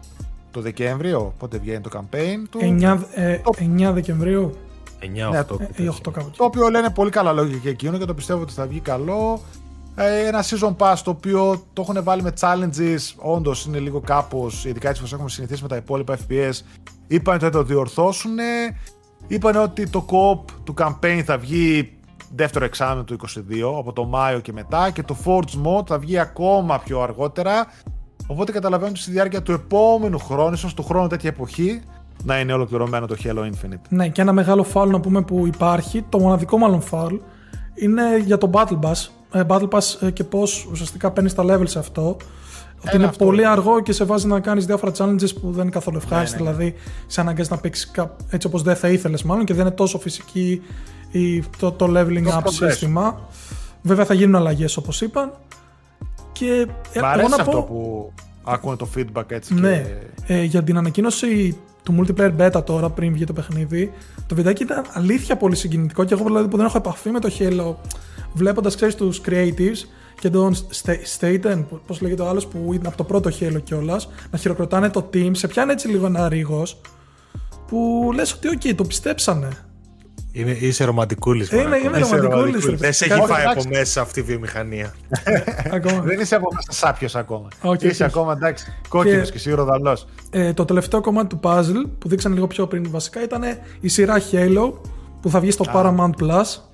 το Δεκέμβριο. Πότε βγαίνει το campaign του; 9, ε, 9 Δεκεμβρίου 9-8. Ναι, ε, ή 8 κάπου εκεί. Το οποίο λένε πολύ καλά λόγια και εκείνο και το πιστεύω ότι θα βγει καλό. Ε, ένα season pass το οποίο το έχουν βάλει με challenges. Όντως είναι λίγο κάπως, ειδικά έτσι όπως έχουμε συνηθίσει με τα υπόλοιπα FPS. Είπαν ότι θα το διορθώσουν. Είπαν ότι το co-op του campaign θα βγει δεύτερο εξάμεινο του 2022, από το Μάιο και μετά, και το Forge Mode θα βγει ακόμα πιο αργότερα. Οπότε καταλαβαίνω ότι στη διάρκεια του επόμενου χρόνου, ίσως του χρόνου τέτοια εποχή, να είναι ολοκληρωμένο το Halo Infinite. Ναι, και ένα μεγάλο foul να πούμε που υπάρχει, το μοναδικό μάλλον foul, είναι για το Battle Pass. Ε, Battle Pass ε, και πώς ουσιαστικά παίρνεις τα level σε αυτό. Ότι είναι πολύ αργό και σε βάζει να κάνεις διάφορα challenges που δεν είναι καθόλου ευχάριστα. Ναι, ναι, ναι. Δηλαδή, σε αναγκάζει να παίξεις έτσι όπως δεν θα ήθελες, μάλλον και δεν είναι τόσο φυσική η, το, το leveling up σύστημα. Βέβαια, θα γίνουν αλλαγές όπως είπαν. Και Μ' αρέσει αυτό πω... που ακούνε το feedback έτσι. Ναι. Και... Ε, για την ανακοίνωση του multiplayer beta τώρα πριν βγει το παιχνίδι, το βιντεάκι ήταν αλήθεια πολύ συγκινητικό και εγώ δηλαδή που δεν έχω επαφή με το Halo, βλέποντας ξέρεις τους creatives και τον Staten, πώς λέγεται ο άλλος που είναι από το πρώτο Halo κιόλας, να χειροκροτάνε το team, σε πιάνει έτσι λίγο ένα ρίγος που λες ότι, OK, το πιστέψανε. Είναι, είσαι ρομαντικούλης. Είμαι, είμαι ρομαντικούλης. Δεν σε έχει φάει από μέσα αυτή η βιομηχανία. Δεν είσαι από μέσα σάπιος ακόμα. Okay, είσαι ακόμα εντάξει. Κόκκινος και, και σίγουρα Ε, το τελευταίο κομμάτι του puzzle που δείξανε λίγο πιο πριν βασικά ήταν η σειρά Halo που θα βγει στο Paramount Plus.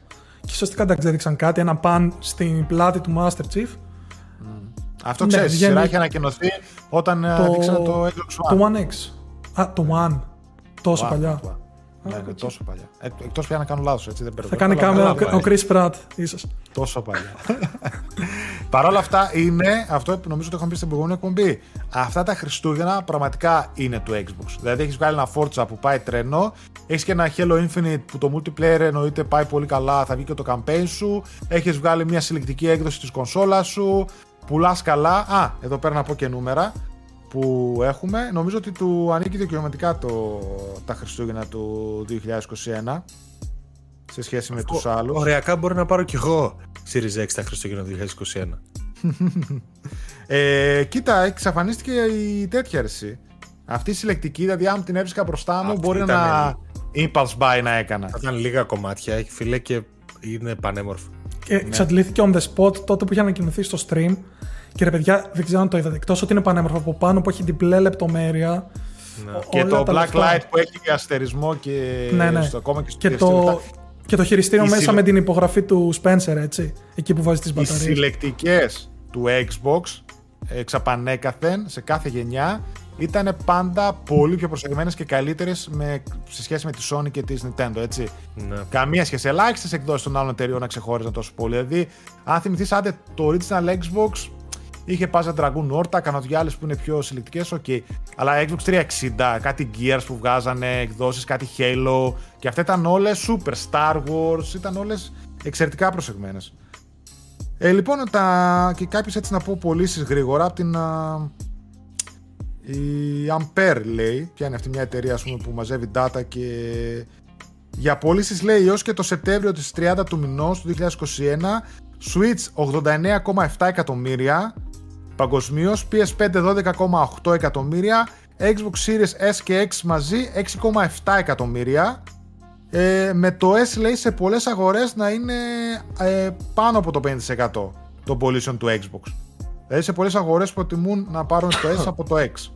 Και ουσιαστικά εντάξει έδειξαν κάτι, ένα παν στην πλάτη του Master Chief. Αυτό ξέρεις, ναι, η σειρά έχει ανακοινωθεί όταν ε, το... δείξανε το Xbox One. Το One X. Α, το One. Τόσο παλιά. Ναι, ναι, τόσο παλιά. Ε, Εκτός πια να κάνω λάθος, έτσι δεν πρέπει. Θα κάνει κάμερα ο Chris Pratt, ίσως. Τόσο παλιά. Παρ' όλα αυτά είναι αυτό που νομίζω ότι έχουμε πει στην προηγούμενη εκπομπή. Αυτά τα Χριστούγεννα πραγματικά είναι του Xbox. Δηλαδή έχεις βγάλει ένα Forza που πάει τρένο, έχεις και ένα Halo Infinite που το multiplayer εννοείται πάει πολύ καλά, θα βγει και το campaign σου. Έχεις βγάλει μια συλλεκτική έκδοση της κονσόλας σου. Πουλάς καλά. Α, εδώ πέρα να πω και νούμερα που έχουμε. Νομίζω ότι του ανήκει δικαιωματικά το, τα Χριστούγεννα του 2021 σε σχέση με τους άλλους. Ωριακά μπορεί να πάρω κι εγώ Series X τα Χριστούγεννα του 2021. ε, κοίτα, εξαφανίστηκε η τέτοια αρση. Αυτή η συλλεκτική, δηλαδή αν την έβρισκα μπροστά μου, μπορεί να impulse buy να έκανα. Θα ήταν λίγα κομμάτια, έχει φίλε και είναι πανέμορφο. Και ναι. εξαντλήθηκε on the spot τότε που είχε ανακοινωθεί στο stream και ρε παιδιά, δεν ξέρω αν το είδατε. Εκτός ότι είναι πανέμορφο από πάνω που έχει διπλέ λεπτομέρεια. Ναι. Και το black light που έχει και αστερισμό και ναι, ναι. Στο, ακόμα και στο και το, και το χειριστήριο μέσα με την υπογραφή του Spencer, έτσι. Εκεί που βάζει τις μπαταρίες. Οι συλλεκτικές του Xbox εξαπανέκαθεν σε κάθε γενιά ήταν πάντα πολύ πιο προσεγμένες και καλύτερες σε σχέση με τη Sony και της Nintendo, έτσι. Ναι. Καμία σχέση. Ελάχιστες εκδόσεις των άλλων εταιριών να ξεχώριζαν τόσο πολύ. Δηλαδή, αν θυμηθείς, άντε το original Xbox Είχε Panzer Dragoon Orta, κανένα άλλες που είναι πιο συλλεκτικές, OK. Okay. Αλλά Xbox 360, κάτι Gears που βγάζανε εκδόσεις, κάτι Halo. Και αυτά ήταν όλες σούπερ. Star Wars, ήταν όλες εξαιρετικά προσεγμένες. Ε, λοιπόν, τα... και κάποιες έτσι να πω πωλήσεις γρήγορα από την. Α... Η Ampere λέει, ποια είναι αυτή μια εταιρεία πούμε, που μαζεύει data και για πωλήσεις λέει έως και το Σεπτέμβριο της 30 του μηνός του 2021 Switch 89,7 εκατομμύρια Παγκοσμίως PS5 12,8 εκατομμύρια, Xbox Series S και X μαζί 6,7 εκατομμύρια. Ε, με το S λέει σε πολλές αγορές να είναι ε, πάνω από το 50% των πωλήσεων του Xbox. Δηλαδή σε πολλές αγορές προτιμούν να πάρουν το S από το X.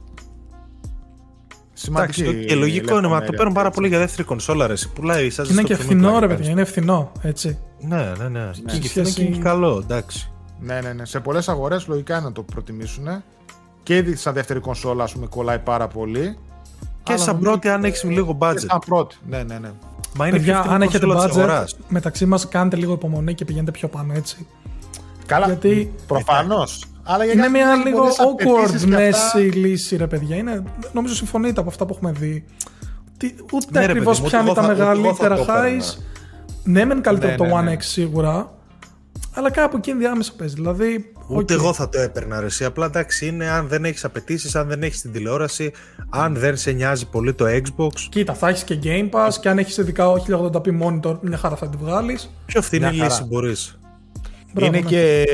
Σημαντική Εντάξει, και λογικό είναι, μα το παίρνουν πάρα πολύ για δεύτερη κονσόλα. Ρε. Πουλάει, είναι και φθηνό, ρε παιδιά, είναι φθηνό. Έτσι. Ναι, ναι, ναι. ναι. Και, και, και καλό, εντάξει. Ναι, ναι, ναι. Σε πολλές αγορές λογικά είναι να το προτιμήσουν. Και ήδη σαν δεύτερη κονσόλα, ας πούμε, κολλάει πάρα πολύ. Και σαν πρώτη, αν έχεις λίγο budget. Και σαν πρώτη, ναι, ναι, ναι. Μα είναι Παιδιά, αν έχετε budget, μεταξύ μας κάντε λίγο υπομονή και πηγαίνετε πιο πάνω, έτσι. Καλά, Γιατί... προφανώς. Αλλά για είναι μια λίγο awkward μέση λύση, ρε παιδιά. Είναι, νομίζω συμφωνείτε από αυτά που έχουμε δει. ούτε ναι, ακριβώς πιάνει τα μεγαλύτερα highs. Ναι, μεν καλύτερο ναι, το ναι, One X σίγουρα, αλλά κάπου εκεί διάμεσα παίζει. Δηλαδή, Ούτε εγώ θα το έπαιρνα ρε. Απλά εντάξει είναι αν δεν έχεις απαιτήσεις, αν δεν έχεις την τηλεόραση, αν δεν σε νοιάζει πολύ το Xbox. Κοίτα, θα έχεις και Game Pass και αν έχεις ειδικά 1080p monitor, μια χαρά θα τη βγάλεις. Πιο φθηνή λύση μπορείς είναι ναι. και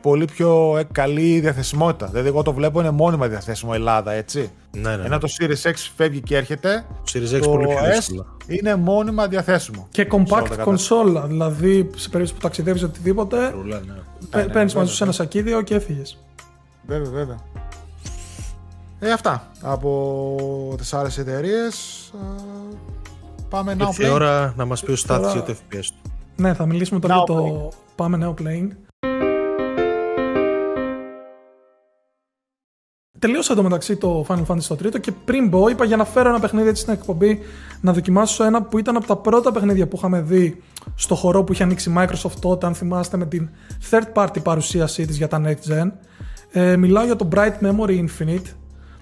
πολύ πιο καλή διαθεσιμότητα. Δηλαδή, εγώ το βλέπω είναι μόνιμα διαθέσιμο Ελλάδα, έτσι. Ναι, ναι. Ενώ το Series X φεύγει και έρχεται. Το Series X το πολύ πιο S είναι μόνιμα διαθέσιμο. Και compact κονσόλα. Δηλαδή, σε περίπτωση που ταξιδεύεις οτιδήποτε, Ρουλά, ναι. ναι, ναι παίρνεις μαζί σου ένα σακίδιο και έφυγες. Βέβαια, βέβαια. Ε, αυτά από τις άλλες εταιρείες. Πάμε να Ήρθε η ώρα να μας πει ο Στάθης για το FPS του. Ναι, θα μιλήσουμε τώρα για το πάμε νέο playing. Τελείωσα εδώ μεταξύ το Final Fantasy το τρίτο και πριν μπω είπα για να φέρω ένα παιχνίδι έτσι στην εκπομπή να δοκιμάσω ένα που ήταν από τα πρώτα παιχνίδια που είχαμε δει στο χορό που είχε ανοίξει Microsoft τότε αν θυμάστε με την third party παρουσίασή της για τα Next Gen. Ε, μιλάω για το Bright Memory Infinite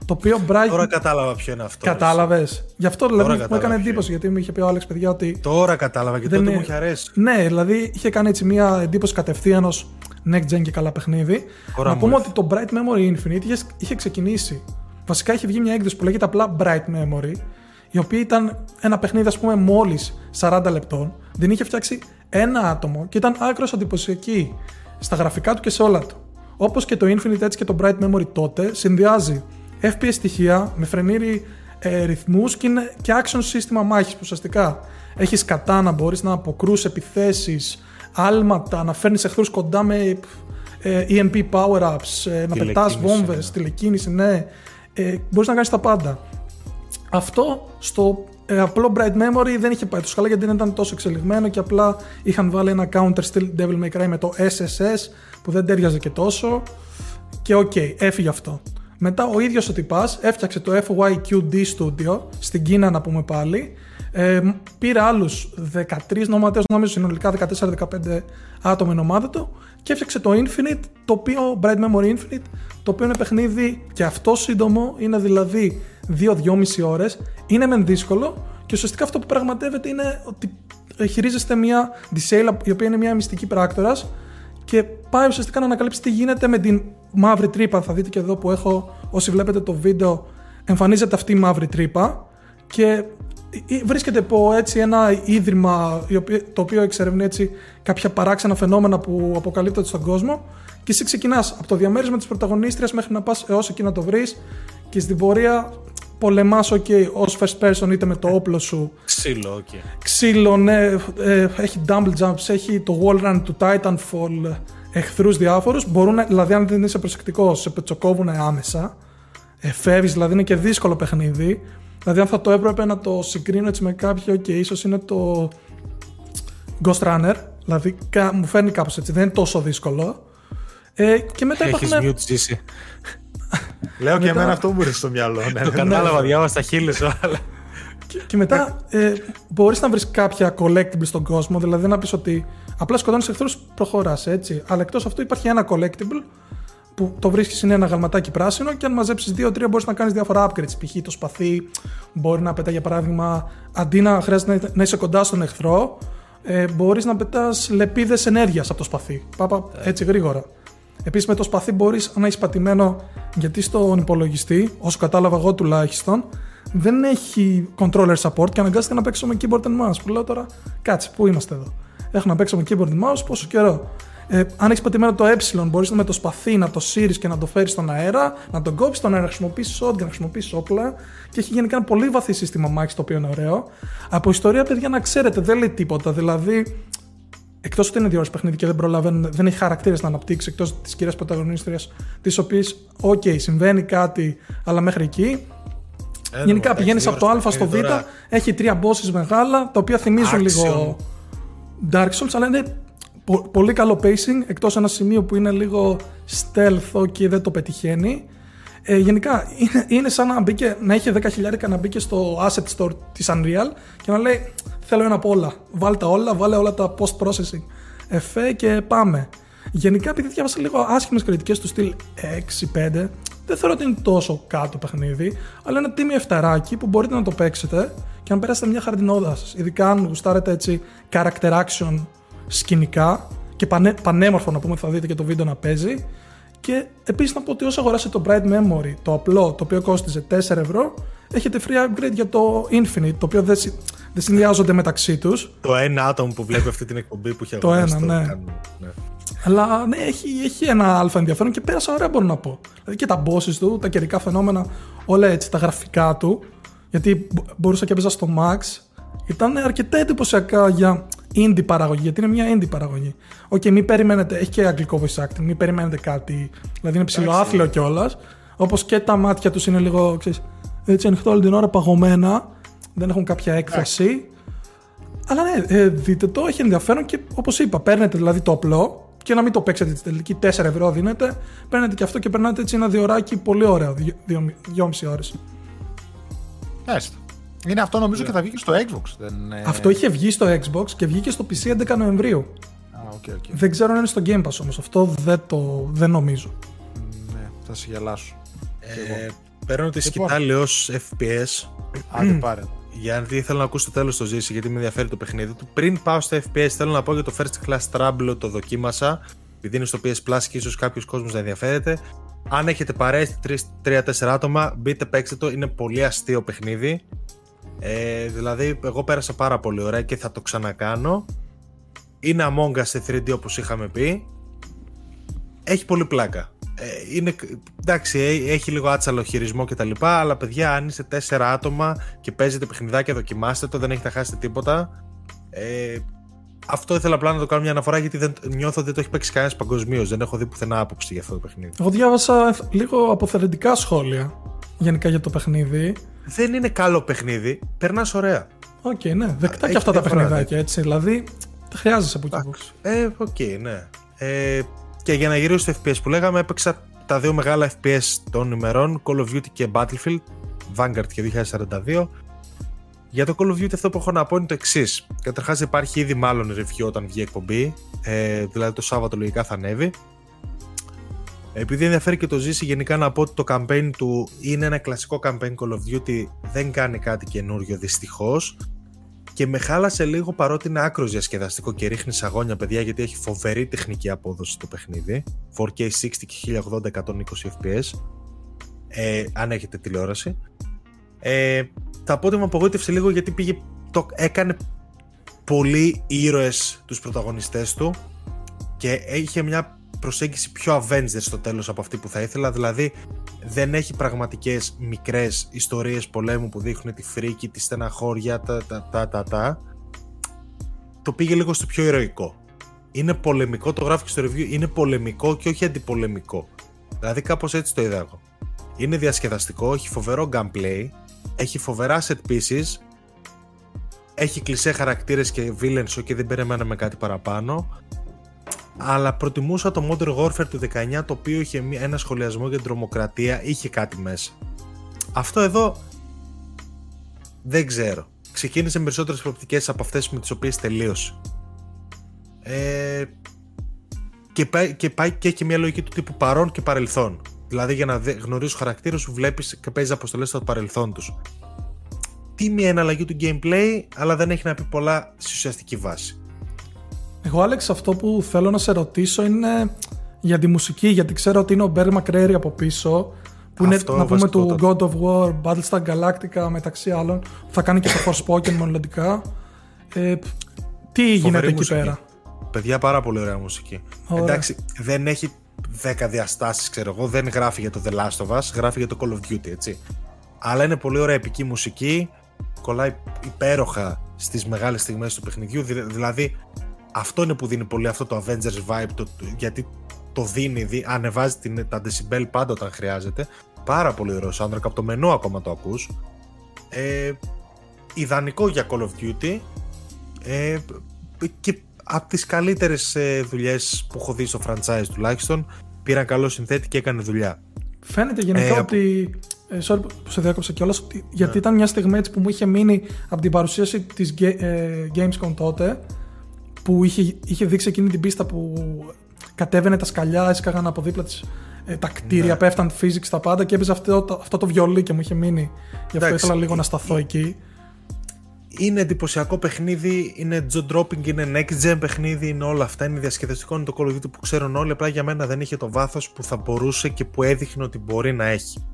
το οποίο Bright... Τώρα κατάλαβα ποιο είναι αυτό. Κατάλαβες. Γι' αυτό δηλαδή μου έκανε εντύπωση γιατί μου είχε πει ο Άλεξ παιδιά ότι. Τώρα κατάλαβα και τότε μου είχε αρέσει. Ναι, δηλαδή είχε κάνει έτσι μια εντύπωση κατευθείαν ως next gen και καλά παιχνίδι. να πούμε ότι το Bright Memory Infinite είχε, είχε ξεκινήσει. Βασικά είχε βγει μια έκδοση που λέγεται απλά Bright Memory, η οποία ήταν ένα παιχνίδι, ας πούμε, μόλις 40 λεπτών. Δεν είχε φτιάξει ένα άτομο και ήταν άκρος εντυπωσιακή στα γραφικά του και σε όλα του. Όπως και το Infinite έτσι και το Bright Memory τότε συνδυάζει FPS στοιχεία με φρενήρι ε, ρυθμούς και είναι και action σύστημα μάχης που ουσιαστικά έχεις κατάνα, μπορείς να αποκρού επιθέσεις, άλματα, να φέρνεις εχθρούς κοντά με ε, EMP power-ups, ε, να πετάς βόμβες, ναι. τηλεκίνηση, ναι. Ε, μπορείς να κάνεις τα πάντα. Αυτό στο ε, απλό Bright Memory δεν είχε πάει τόσο καλά γιατί δεν ήταν τόσο εξελιγμένο και απλά είχαν βάλει ένα counter style Devil May Cry με το SSS που δεν ταίριαζε και τόσο. Και OK, okay, έφυγε αυτό. Μετά ο ίδιος ο τυπάς έφτιαξε το FYQD Studio στην Κίνα να πούμε πάλι. Ε, πήρε άλλους 13 νοματές, νομίζω συνολικά 14-15 άτομα η ομάδα του και έφτιαξε το Infinite, το οποίο, Bright Memory Infinite, το οποίο είναι παιχνίδι και αυτό σύντομο, είναι δηλαδή 2-2,5 ώρες, είναι μεν δύσκολο και ουσιαστικά αυτό που πραγματεύεται είναι ότι χειρίζεστε μια Disale η οποία είναι μια μυστική πράκτορας και πάει ουσιαστικά να ανακαλύψει τι γίνεται με την μαύρη τρύπα. Θα δείτε και εδώ που έχω, όσοι βλέπετε το βίντεο, εμφανίζεται αυτή η μαύρη τρύπα και βρίσκεται από έτσι ένα ίδρυμα το οποίο εξερευνεί έτσι κάποια παράξενα φαινόμενα που αποκαλύπτονται στον κόσμο και εσύ ξεκινάς από το διαμέρισμα της πρωταγωνίστριας μέχρι να πας έως εκεί να το βρεις και στην πορεία πολεμάς, OK, ως first person είτε με το όπλο σου. Ξύλο, OK. Ξύλο, ναι. Ε, έχει double jumps, έχει το wall run του Titanfall, εχθρούς διάφορους. Μπορούν, δηλαδή, αν δεν είσαι προσεκτικός, σε πετσοκόβουν άμεσα. Ε, Φεύγεις, δηλαδή είναι και δύσκολο παιχνίδι. Δηλαδή, αν θα το έπρεπε να το συγκρίνω έτσι με κάποιο, και ίσως είναι το Ghost Runner. Δηλαδή, μου φέρνει κάπως έτσι, δεν είναι τόσο δύσκολο. Ε, και μετά Έχεις υπάρχουν... mute, Λέω και εμένα αυτό μου ήρθε στο μυαλό. Ναι, το κατάλαβα, διάβασα τα χείλη σου, αλλά. Και, και μετά ε, μπορείς να βρεις κάποια collectible στον κόσμο, δηλαδή να πεις ότι απλά σκοτώνεις εχθρούς, προχωράς έτσι. Αλλά εκτός αυτού υπάρχει ένα collectible που το βρίσκεις είναι ένα γαλματάκι πράσινο και αν μαζέψεις 2-3 μπορείς να κάνεις διάφορα upgrades. Π.χ. το σπαθί μπορεί να πετά για παράδειγμα αντί να χρειάζεται να είσαι κοντά στον εχθρό, ε, μπορείς να πετάς λεπίδες ενέργειας από το σπαθί. Πάπα έτσι γρήγορα. Επίσης με το σπαθί μπορείς να έχεις πατημένο γιατί στον υπολογιστή, όσο κατάλαβα εγώ τουλάχιστον, δεν έχει controller support και αναγκάστηκα να παίξω με keyboard and mouse. Που λέω τώρα, κάτσε, πού είμαστε εδώ. Έχω να παίξω με keyboard and mouse πόσο καιρό. Ε, αν έχεις πατημένο το ε, μπορείς με το σπαθί να το σύρει και να το φέρεις στον αέρα, να τον κόψεις στον αέρα, να χρησιμοποιήσεις ό,τι να χρησιμοποιήσεις όπλα. Και έχει γενικά ένα πολύ βαθύ σύστημα μάχη το οποίο είναι ωραίο. Από ιστορία, παιδιά, να ξέρετε, δεν λέει τίποτα. Δηλαδή, εκτός ότι είναι δύο ώρες παιχνίδι και δεν προλαβαίνουν, δεν έχει χαρακτήρες να αναπτύξει εκτός της κυρίας πρωταγωνίστριας, της οποίας, οκ, συμβαίνει κάτι, αλλά μέχρι εκεί. Ε, Γενικά πηγαίνεις από το Α στο Β, έχει τρία bosses μεγάλα, τα οποία θυμίζουν λίγο Dark Souls, αλλά είναι πολύ καλό pacing, εκτός ένα σημείο που είναι λίγο stealth και δεν το πετυχαίνει. Ε, γενικά είναι, είναι σαν να, μπήκε, να έχει 10 χιλιάρικα να μπήκε στο asset store της Unreal και να λέει θέλω ένα από όλα. Βάλτε τα όλα, βάλε όλα τα post-processing εφέ και πάμε. Γενικά, επειδή διάβασα λίγο άσχημες κριτικές του στυλ 6-5, δεν θεωρώ ότι είναι τόσο κάτω παιχνίδι, αλλά είναι τίμιο εφταράκι που μπορείτε να το παίξετε και να περάσετε μια χαρτινόδα σας. Ειδικά αν γουστάρετε έτσι character action σκηνικά και πανέ, πανέμορφο να πούμε, θα δείτε και το βίντεο να παίζει. Και επίσης να πω ότι όσο αγοράσετε το Bright Memory, το απλό, το οποίο κόστιζε 4 ευρώ, έχετε free upgrade για το Infinite, το οποίο δεν, δεν συνδυάζονται μεταξύ τους. Το ένα άτομο που βλέπει αυτή την εκπομπή που έχει Το ένα, ναι. ναι. Αλλά ναι, έχει, έχει ένα άλφα ενδιαφέρον και πέρασα ωραία μπορώ να πω. Δηλαδή και τα bosses του, τα καιρικά φαινόμενα, όλα έτσι, τα γραφικά του. Γιατί μπορούσα και έπαιζα στο max. Ήταν αρκετά εντυπωσιακά για indie παραγωγή, γιατί είναι μια indie παραγωγή. OK, okay, μην περιμένετε, έχει και αγγλικό voice acting, μην περιμένετε κάτι. Δηλαδή είναι ψηλοάθλιο κιόλας. Όπως και τα μάτια τους είναι λίγο, ξέρεις, έτσι ανοιχτό όλη την ώρα παγωμένα δεν έχουν κάποια έκφραση. Αλλά ναι, ε, δείτε το, έχει ενδιαφέρον και όπως είπα, παίρνετε δηλαδή το απλό και να μην το παίξετε τη τελική 4 ευρώ δίνετε, παίρνετε και αυτό και περνάτε έτσι ένα διωράκι πολύ ωραίο, 2,5 ώρες. Έστω. Είναι αυτό νομίζω και θα βγει στο Xbox. Δεν... Αυτό είχε βγει στο Xbox και βγήκε στο PC 11 Νοεμβρίου. okay, okay. Δεν ξέρω αν είναι στο Game Pass όμως. Αυτό δεν, το, δεν νομίζω. Ναι, θα σε γελάσω. Ε, παίρνω τη λοιπόν. σκητάλη ως FPS. Άντε πάρε. Γιατί ήθελα να ακούσω το τέλος το ζήσει, γιατί με ενδιαφέρει το παιχνίδι του. Πριν πάω στο FPS, θέλω να πω για το First Class Trouble, το δοκίμασα. Επειδή είναι στο PS Plus και ίσως κάποιος κόσμος να ενδιαφέρεται. Αν έχετε παρέσει 3-4 άτομα, μπείτε παίξτε το. Είναι πολύ αστείο παιχνίδι. Ε, δηλαδή, εγώ πέρασα πάρα πολύ ωραία και θα το ξανακάνω. Είναι Among Us σε 3D όπως είχαμε πει. Έχει πολύ πλάκα. Ε, είναι, εντάξει, έχει λίγο άτσαλο χειρισμό κτλ. Αλλά παιδιά, αν είστε 4 άτομα και παίζετε παιχνιδάκια, δοκιμάστε το, δεν έχετε χάσει τίποτα. Ε, αυτό ήθελα απλά να το κάνω μια αναφορά γιατί δεν, νιώθω ότι δεν το έχει παίξει κανένας παγκοσμίως. Δεν έχω δει πουθενά άποψη για αυτό το παιχνίδι. Εγώ διάβασα λίγο αποθερετικά σχόλια γενικά για το παιχνίδι. Δεν είναι καλό παιχνίδι. Περνάς ωραία. OK, okay, ναι. Δεκτά και αυτά τα παιχνιδάκια έτσι. Δηλαδή, τα χρειάζεσαι από εκεί. Ε, OK, okay, ναι. Ε, και για να γυρίσω στο FPS που λέγαμε, έπαιξα τα δύο μεγάλα FPS των ημερών, Call of Duty και Battlefield, Vanguard και 2042. Για το Call of Duty αυτό που έχω να πω είναι το εξής. Καταρχάς υπάρχει ήδη μάλλον review όταν βγει εκπομπή, ε, δηλαδή το Σάββατο λογικά θα ανέβει. Επειδή ενδιαφέρει και το Ζήση γενικά να πω ότι το campaign του είναι ένα κλασικό campaign Call of Duty, δεν κάνει κάτι καινούριο δυστυχώς. Και με χάλασε λίγο παρότι είναι άκρος διασκεδαστικό και ρίχνει αγώνια παιδιά γιατί έχει φοβερή τεχνική απόδοση το παιχνίδι. 4K 60 και 1080 120 fps. Ε, αν έχετε τηλεόραση. Ε, θα πω ότι με απογοήτευσε λίγο γιατί πήγε, το, έκανε πολύ ήρωες τους πρωταγωνιστές του και είχε μια προσέγγιση πιο Avengers στο τέλος από αυτή που θα ήθελα. Δηλαδή δεν έχει πραγματικές μικρές ιστορίες πολέμου που δείχνουν τη φρίκη, τη στεναχώρια τα τα τα τα, τα. το πήγε λίγο στο πιο ηρωικό. Είναι πολεμικό, το γράφει και στο review είναι πολεμικό και όχι αντιπολεμικό. Δηλαδή κάπως έτσι το είδα εγώ. Είναι διασκεδαστικό, έχει φοβερό gameplay έχει φοβερά set pieces έχει κλεισέ χαρακτήρες και villains και δεν περιμέναμε κάτι παραπάνω αλλά προτιμούσα το Modern Warfare του 19 το οποίο είχε ένα σχολιασμό για την τρομοκρατία, είχε κάτι μέσα. Αυτό εδώ δεν ξέρω. Ξεκίνησε με περισσότερες προοπτικές από αυτές με τις οποίες τελείωσε. Ε, και, πάει, και πάει και έχει μια λογική του τύπου παρόν και παρελθόν. Δηλαδή για να γνωρίσει χαρακτήρα σου βλέπεις και παίζεις αποστολές στο παρελθόν τους. Τι μια εναλλαγή του gameplay, αλλά δεν έχει να πει πολλά στη ουσιαστική βάση. Εγώ, Άλεξ, αυτό που θέλω να σε ρωτήσω είναι για τη μουσική, γιατί ξέρω ότι είναι ο Μπέρ Μακρέρι από πίσω, που είναι να πούμε του God of War, Battlestar Galactica μεταξύ άλλων, θα κάνει και το Forspoken μελλοντικά. Ε, τι Φοβερή γίνεται εκεί πέρα; Παιδιά, πάρα πολύ ωραία μουσική. Ωραία. Εντάξει, δεν έχει 10 διαστάσεις, ξέρω εγώ, δεν γράφει για το The Last of Us, γράφει για το Call of Duty, έτσι. Αλλά είναι πολύ ωραία επική μουσική, κολλάει υπέροχα στις μεγάλες στιγμές του παιχνιδιού, δηλαδή αυτό είναι που δίνει πολύ αυτό το Avengers vibe, το, γιατί το δίνει, δι, ανεβάζει την, τα decibel πάντα όταν χρειάζεται. Πάρα πολύ ωραίος soundtrack, από το μενού ακόμα το ακούς. Ε, ιδανικό για Call of Duty ε, και από τις καλύτερες ε, δουλειές που έχω δει στο franchise τουλάχιστον πήραν καλό συνθέτη και έκανε δουλειά. Φαίνεται γενικά ε, ότι ε, sorry που σε διάκοψα κιόλας, γιατί ναι. ήταν μια στιγμή έτσι που μου είχε μείνει από την παρουσίαση της ε, Gamescom τότε που είχε, είχε δείξει εκείνη την πίστα που κατέβαινε τα σκαλιά, έσκαγαν από δίπλα της ε, τα κτίρια, ναι. πέφταν physics τα πάντα και έπαιζε αυτό, το, αυτό το βιολί και μου είχε μείνει. Γι' αυτό ήθελα λίγο να σταθώ εκεί. Είναι εντυπωσιακό παιχνίδι, είναι jaw dropping, είναι next gen παιχνίδι, είναι όλα αυτά. Είναι διασκεδαστικό, είναι το Call of Duty που ξέρουν όλοι. Απλά για μένα δεν είχε το βάθος που θα μπορούσε και που έδειχνε ότι μπορεί να έχει.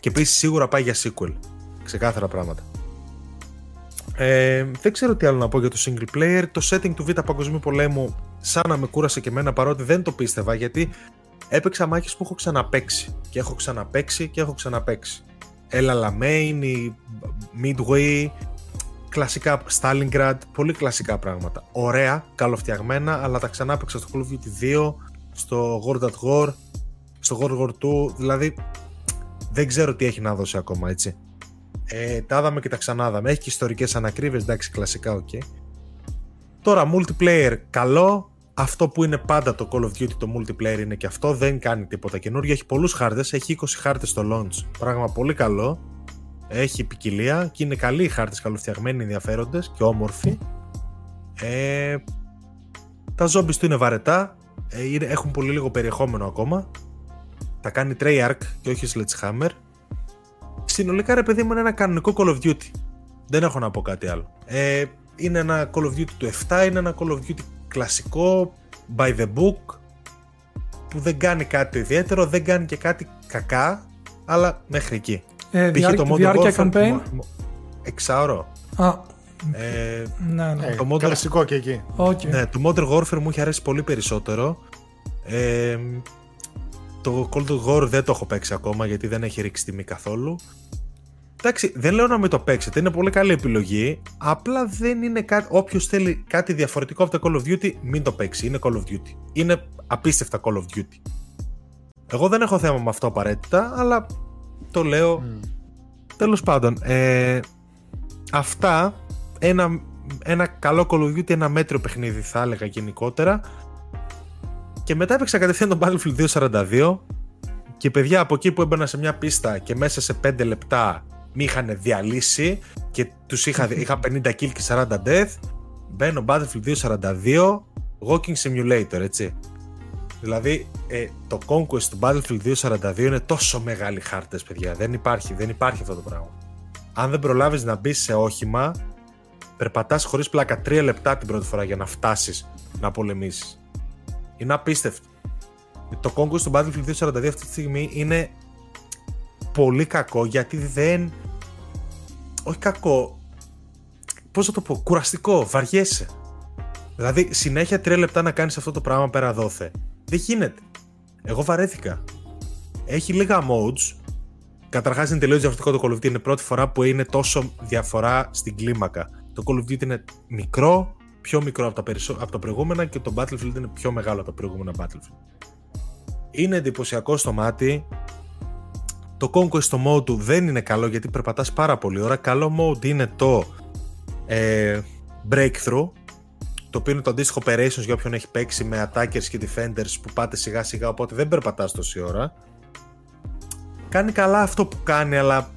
Και επίσης σίγουρα πάει για sequel. Ξεκάθαρα πράγματα. Ε, δεν ξέρω τι άλλο να πω για το single player. Το setting του Β' Παγκοσμίου Πολέμου σαν να με κούρασε και εμένα παρότι δεν το πίστευα γιατί έπαιξα μάχες που έχω ξαναπέξει και έχω ξαναπέξει και έχω ξαναπέξει. Έλα Λαμέιν, η Midway, κλασικά Stalingrad, πολύ κλασικά πράγματα. Ωραία, καλοφτιαγμένα, αλλά τα ξανάπαιξα στο Call of Duty 2, στο World at War, στο World War 2, δηλαδή δεν ξέρω τι έχει να δώσει ακόμα έτσι. Ε, τα είδαμε και τα ξανάδαμε. Έχει και ιστορικές ανακρίβειες, εντάξει, κλασικά, οκ. Τώρα, multiplayer καλό. Αυτό που είναι πάντα το Call of Duty, το multiplayer είναι και αυτό. Δεν κάνει τίποτα καινούργιο. Έχει πολλούς χάρτες. Έχει 20 χάρτες στο launch. Πράγμα πολύ καλό. Έχει ποικιλία και είναι καλοί οι χάρτες, καλοφτιαγμένοι, ενδιαφέροντες και όμορφοι. Ε, τα zombies του είναι βαρετά. Ε, έχουν πολύ λίγο περιεχόμενο ακόμα. Τα κάνει Treyarch και όχι Sledgehammer. Συνολικά ρε παιδί μου είναι ένα κανονικό Call of Duty. Δεν έχω να πω κάτι άλλο. Ε, είναι ένα Call of Duty του 7, είναι ένα Call of Duty κλασικό, by the book, που δεν κάνει κάτι ιδιαίτερο, δεν κάνει και κάτι κακά, αλλά μέχρι εκεί. Ε, διάρκεια, το διάρκεια campaign; Εξάωρο. Α, ε, ναι, ναι. Το Modern... Κλασικό και εκεί. Okay. Ναι, το Modern Warfare μου έχει αρέσει πολύ περισσότερο. Ε, το Cold War δεν το έχω παίξει ακόμα γιατί δεν έχει ρίξει τιμή καθόλου. Εντάξει, δεν λέω να μην το παίξετε, είναι πολύ καλή επιλογή. Απλά δεν είναι κάτι. Όποιος θέλει κάτι διαφορετικό από το Call of Duty, μην το παίξει. Είναι Call of Duty. Είναι απίστευτα Call of Duty. Εγώ δεν έχω θέμα με αυτό απαραίτητα, αλλά το λέω. Mm. Τέλος πάντων, ε, αυτά. Ένα, ένα καλό Call of Duty, ένα μέτριο παιχνίδι θα έλεγα γενικότερα. Και μετά έπαιξα κατευθείαν τον Battlefield 242 και παιδιά από εκεί που έμπαινα σε μια πίστα και μέσα σε 5 λεπτά με είχαν διαλύσει και τους είχα, είχα 50 kill και 40 death μπαίνω Battlefield 242 Walking Simulator έτσι. Δηλαδή ε, το Conquest του Battlefield 242 είναι τόσο μεγάλοι χάρτες παιδιά. Δεν υπάρχει, δεν υπάρχει αυτό το πράγμα. Αν δεν προλάβεις να μπεις σε όχημα περπατάς χωρίς πλάκα 3 λεπτά την πρώτη φορά για να φτάσεις να πολεμήσεις είναι απίστευτο. Το Conquest του Battlefield 242 αυτή τη στιγμή είναι πολύ κακό γιατί δεν. Όχι κακό. Πώς θα το πω, κουραστικό, βαριέσαι. Δηλαδή, συνέχεια τρία λεπτά να κάνεις αυτό το πράγμα πέρα δόθε. Δεν γίνεται. Εγώ βαρέθηκα. Έχει λίγα modes. Καταρχάς είναι τελείως διαφορετικό το Call of Duty. Είναι πρώτη φορά που είναι τόσο διαφορά στην κλίμακα. Το Call of Duty είναι μικρό, πιο μικρό από τα, περισσο... από τα προηγούμενα και το Battlefield είναι πιο μεγάλο από τα προηγούμενα Battlefield. Είναι εντυπωσιακό στο μάτι. Το Conquest στο mode του δεν είναι καλό γιατί περπατάς πάρα πολύ ώρα. Καλό mode είναι το ε, Breakthrough το οποίο είναι το αντίστοιχο operations για όποιον έχει παίξει με attackers και defenders που πάτε σιγά σιγά οπότε δεν περπατάς τόση ώρα. Κάνει καλά αυτό που κάνει αλλά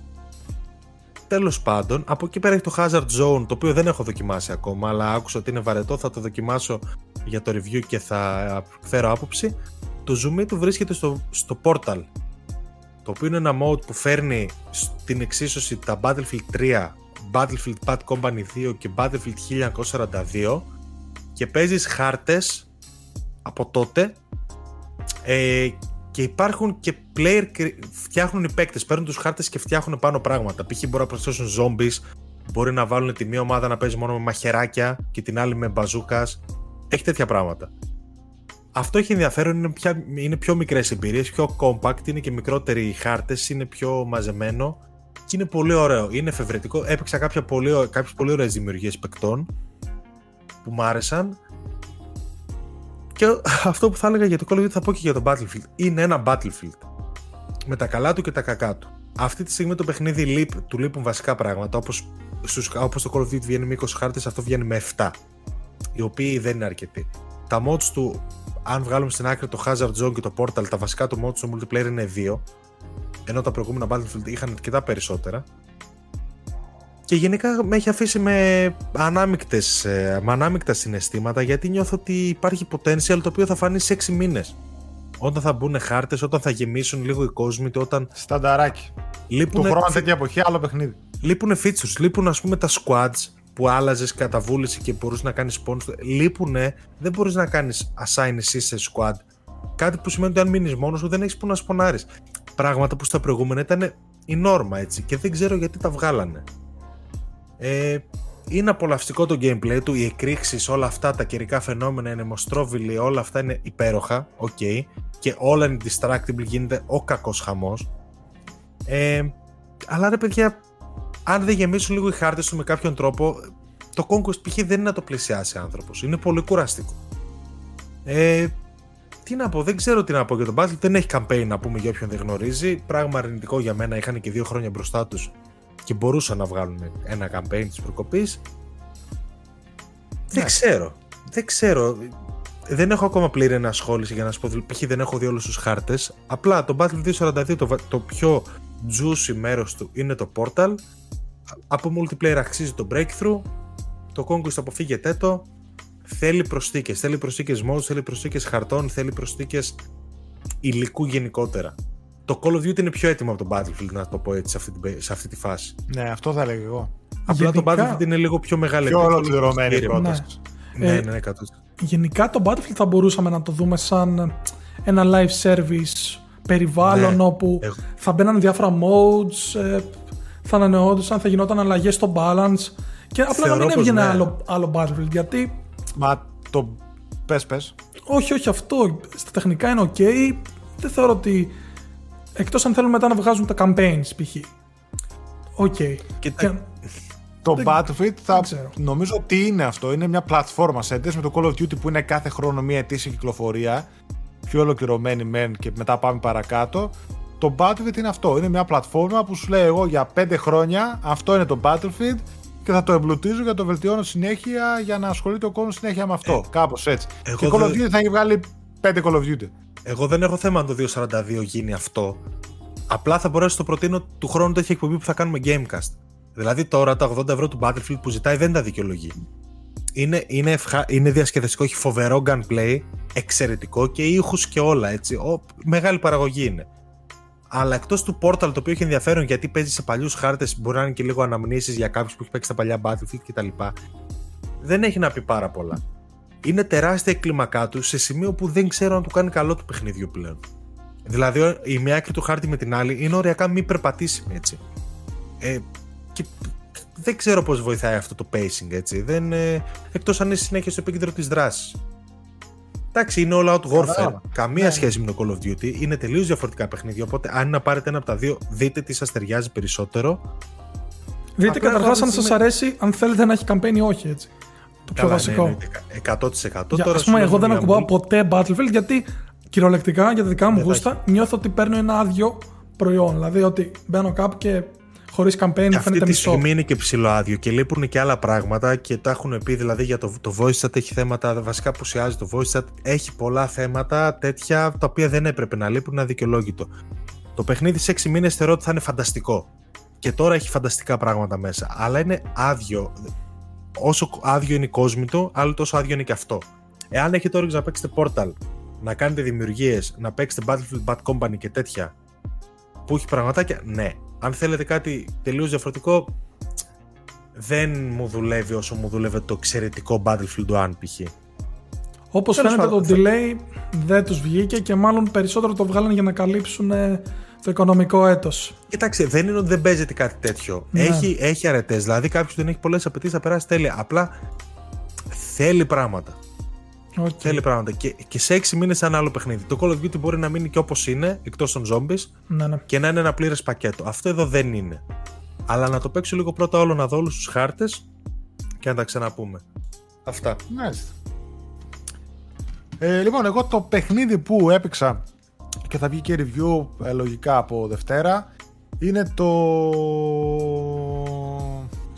Τέλος πάντων, από εκεί πέρα έχει το Hazard Zone, το οποίο δεν έχω δοκιμάσει ακόμα, αλλά άκουσα ότι είναι βαρετό. Θα το δοκιμάσω για το review και θα φέρω άποψη. Το zoom του βρίσκεται στο, στο Portal, το οποίο είναι ένα mode που φέρνει στην εξίσωση τα Battlefield 3, Battlefield Bad Company 2 και Battlefield 1942 και παίζεις χάρτες από τότε ε, και υπάρχουν και player φτιάχνουν οι παίκτες. Παίρνουν τους χάρτες και φτιάχνουν πάνω πράγματα. Π.χ. μπορεί να προσθέσουν zombies, μπορεί να βάλουν τη μία ομάδα να παίζει μόνο με μαχαιράκια και την άλλη με μπαζούκας. Έχει τέτοια πράγματα. Αυτό έχει ενδιαφέρον, είναι, πια, είναι πιο μικρές εμπειρίες, πιο compact, είναι και μικρότεροι οι χάρτες, είναι πιο μαζεμένο και είναι πολύ ωραίο. Είναι εφευρετικό. Έπαιξα κάποιε πολύ, πολύ ωραίες δημιουργίες παικτών που μ' άρεσαν και αυτό που θα έλεγα για το Call of Duty θα πω και για το Battlefield. Είναι ένα Battlefield. Με τα καλά του και τα κακά του. Αυτή τη στιγμή το παιχνίδι του λείπουν βασικά πράγματα. Όπως όπως το Call of Duty βγαίνει με 20 χάρτες, αυτό βγαίνει με 7. Οι οποίοι δεν είναι αρκετοί. Τα mods του, αν βγάλουμε στην άκρη το Hazard Zone και το Portal, τα βασικά του mods του multiplayer είναι 2. Ενώ τα προηγούμενα Battlefield είχαν αρκετά περισσότερα. Και γενικά με έχει αφήσει με, ανάμεικτες, ε, με ανάμεικτα συναισθήματα γιατί νιώθω ότι υπάρχει potential το οποίο θα φανεί σε 6 μήνες. Όταν θα μπουν χάρτες, όταν θα γεμίσουν λίγο οι κόσμοι, όταν... Στανταράκι. Λείπουνε... Του χρόνου τέτοια εποχή, άλλο παιχνίδι. Λείπουν features, λείπουν ας πούμε τα squads που άλλαζες κατά βούληση και μπορούσες να κάνεις spawn. Λείπουνε, δεν μπορείς να κάνεις assign εσύ σε squad. Κάτι που σημαίνει ότι αν μείνεις μόνος σου δεν έχεις που να σπονάρεις. Πράγματα που στα προηγούμενα ήταν η νόρμα έτσι και δεν ξέρω γιατί τα βγάλανε. Ε, είναι απολαυστικό το gameplay του, οι εκρήξεις, όλα αυτά τα καιρικά φαινόμενα οι ανεμοστρόβιλοι, όλα αυτά είναι υπέροχα, οκ. Και όλα είναι destructible, γίνεται ο κακός χαμός. Ε, αλλά ρε παιδιά, αν δεν γεμίσουν λίγο οι χάρτες του με κάποιον τρόπο, το Conquest π.χ. δεν είναι να το πλησιάσει άνθρωπος. Είναι πολύ κουραστικό. Ε, τι να πω, δεν ξέρω τι να πω για τον Battle. Δεν έχει campaign να πούμε για όποιον δεν γνωρίζει. Πράγμα αρνητικό για μένα. Είχαν και δύο χρόνια μπροστά τους και μπορούσαν να βγάλουν ένα campaign της προκοπής. Δεν ναι. ξέρω. Δεν ξέρω. Δεν έχω ακόμα πλήρη ενασχόληση για να σου πω. Π.χ. δεν έχω δει όλους τους χάρτες. Απλά το Battlefield 242 το, το πιο juicy μέρος του είναι το Portal. Από multiplayer αξίζει το Breakthrough. Το Conquest αποφύγεται το. Θέλει προσθήκες. Θέλει προσθήκες modes, θέλει προσθήκες χαρτών, θέλει προσθήκες υλικού γενικότερα. Το Call of Duty είναι πιο έτοιμο από το Battlefield, να το πω έτσι, σε αυτή, σε αυτή τη φάση. Ναι, αυτό θα έλεγα εγώ. Απλά Γενικά... το Battlefield είναι λίγο πιο μεγάλο. Πιο ολοκληρωμένη πρόταση. Ναι, ναι, ναι, ναι Γενικά το Battlefield θα μπορούσαμε να το δούμε σαν ένα live service περιβάλλον ναι, όπου θα μπαίναν διάφορα modes, ε, θα ανανεώντουσαν, θα γινόταν αλλαγές στο balance και απλά να μην έβγαινε ναι. άλλο, άλλο Battlefield γιατί... Μα το πες πες. Όχι, όχι αυτό. Στα τεχνικά είναι ok. Δεν θεωρώ ότι... Εκτός αν θέλουν μετά να βγάζουν τα campaigns π.χ. OK. Okay. Και... Το δεν... Battlefield θα νομίζω ότι είναι αυτό. Είναι μια πλατφόρμα σε με το Call of Duty που είναι κάθε χρόνο μια ετήσια κυκλοφορία. Πιο ολοκληρωμένη μεν και μετά πάμε παρακάτω. Το Battlefield είναι αυτό. Είναι μια πλατφόρμα που σου λέει εγώ για 5 χρόνια αυτό είναι το Battlefield και θα το εμπλουτίζω και θα το βελτιώνω συνέχεια για να ασχολείται ο κόσμος συνέχεια με αυτό. Ε, Κάπως έτσι. Και Call of Duty θα έχει βγάλει 5 Call of Duty. Εγώ δεν έχω θέμα αν το 242 γίνει αυτό. Απλά θα μπορέσω να το προτείνω του χρόνου τέτοια εκπομπή που θα κάνουμε Gamecast. Δηλαδή τώρα τα 80 ευρώ του Battlefield που ζητάει δεν τα δικαιολογεί. Είναι, είναι, ευχα... είναι διασκεδαστικό, έχει φοβερό gunplay, εξαιρετικό και ήχους και όλα έτσι. Ο, μεγάλη παραγωγή είναι. Αλλά εκτός του Portal το οποίο έχει ενδιαφέρον γιατί παίζει σε παλιούς χάρτες, μπορεί να είναι και λίγο αναμνήσεις για κάποιους που έχει παίξει τα παλιά Battlefield κτλ. Δεν έχει να πει πάρα πολλά. Είναι τεράστια η κλίμακά του σε σημείο που δεν ξέρω αν του κάνει καλό του παιχνίδιου πλέον. Δηλαδή η μία άκρη του χάρτη με την άλλη είναι οριακά μη περπατήσιμη έτσι. Ε, και δεν ξέρω πώς βοηθάει αυτό το pacing έτσι. Δεν, ε, εκτός αν είναι συνέχεια στο επίκεντρο της δράσης. Εντάξει, είναι all out warfare. Καμία ναι. σχέση με το Call of Duty. Είναι τελείως διαφορετικά παιχνίδια. Οπότε, αν είναι να πάρετε ένα από τα δύο, δείτε τι σας ταιριάζει περισσότερο. Δείτε καταρχάς αν σας αρέσει, αν θέλετε να έχει campaign ή όχι. Έτσι. Το πιο Καλά, βασικό. Ναι, 100%. Για, Τώρα, πούμε, εγώ δεν ακουμπάω ποτέ Battlefield γιατί κυριολεκτικά για τα δικά μου γούστα νιώθω ότι παίρνω ένα άδειο προϊόν. Δηλαδή ότι μπαίνω κάπου και χωρίς campaign και αυτή τη στιγμή είναι και ψηλό άδειο και λείπουν και άλλα πράγματα και τα έχουν πει δηλαδή για το, το voice chat έχει θέματα, βασικά που ουσιάζει το voice chat έχει πολλά θέματα τέτοια τα οποία δεν έπρεπε να λείπουν, είναι αδικαιολόγητο. Το παιχνίδι σε 6 μήνες θεωρώ ότι θα είναι φανταστικό. Και τώρα έχει φανταστικά πράγματα μέσα. Αλλά είναι άδειο. Όσο άδειο είναι η κόσμη του, άλλο τόσο άδειο είναι και αυτό. Εάν έχετε όρεξη να παίξετε Portal, να κάνετε δημιουργίες, να παίξετε Battlefield Bad Company και τέτοια, που έχει πραγματάκια, ναι. Αν θέλετε κάτι τελείως διαφορετικό, δεν μου δουλεύει όσο μου δουλεύει το εξαιρετικό Battlefield 1 π.χ. Όπως φαίνεται το delay δεν τους βγήκε και μάλλον περισσότερο το βγάλανε για να καλύψουν ε, το οικονομικό έτος. Κοιτάξτε, δεν είναι ότι δεν παίζεται κάτι τέτοιο. Ναι. Έχει, έχει αρετές. Δηλαδή κάποιος δεν έχει πολλές απαιτήσεις να περάσει τέλεια. Απλά θέλει πράγματα. Okay. Θέλει πράγματα. Και, και σε έξι μήνες ένα άλλο παιχνίδι. Το Call of Duty μπορεί να μείνει και όπως είναι, εκτός των zombies, ναι, ναι. και να είναι ένα πλήρες πακέτο. Αυτό εδώ δεν είναι. Αλλά να το παίξω λίγο πρώτα όλο να δω όλους τους χάρτες και να τα ξαναπούμε. Αυτά. Μάλιστα. Ε, λοιπόν, εγώ το παιχνίδι που έπαιξα και θα βγει και review ε, λογικά από Δευτέρα είναι το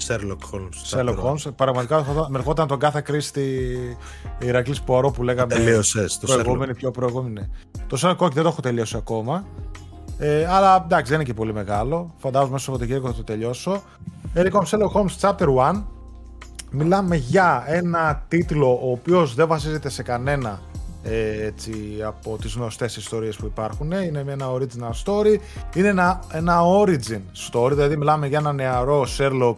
Sherlock Holmes. Sherlock Holmes. Πραγματικά με ερχόταν τον κάθε κρίστη Ηρακλής Ποαρό που λέγαμε. Τελείωσες. Το προηγούμενο, πιο προηγούμενο. Το Sherlock Holmes δεν το έχω τελειώσει ακόμα. Ε, αλλά εντάξει, δεν είναι και πολύ μεγάλο. Φαντάζομαι μέσα στο Σαββατοκύριακο θα το τελειώσω. Ε, λοιπόν, Sherlock Holmes Chapter 1. Μιλάμε για ένα τίτλο ο οποίος δεν βασίζεται σε κανένα ε, έτσι, από τις γνωστές ιστορίες που υπάρχουν. Είναι ένα original story. Είναι ένα, ένα origin story, δηλαδή μιλάμε για ένα νεαρό Sherlock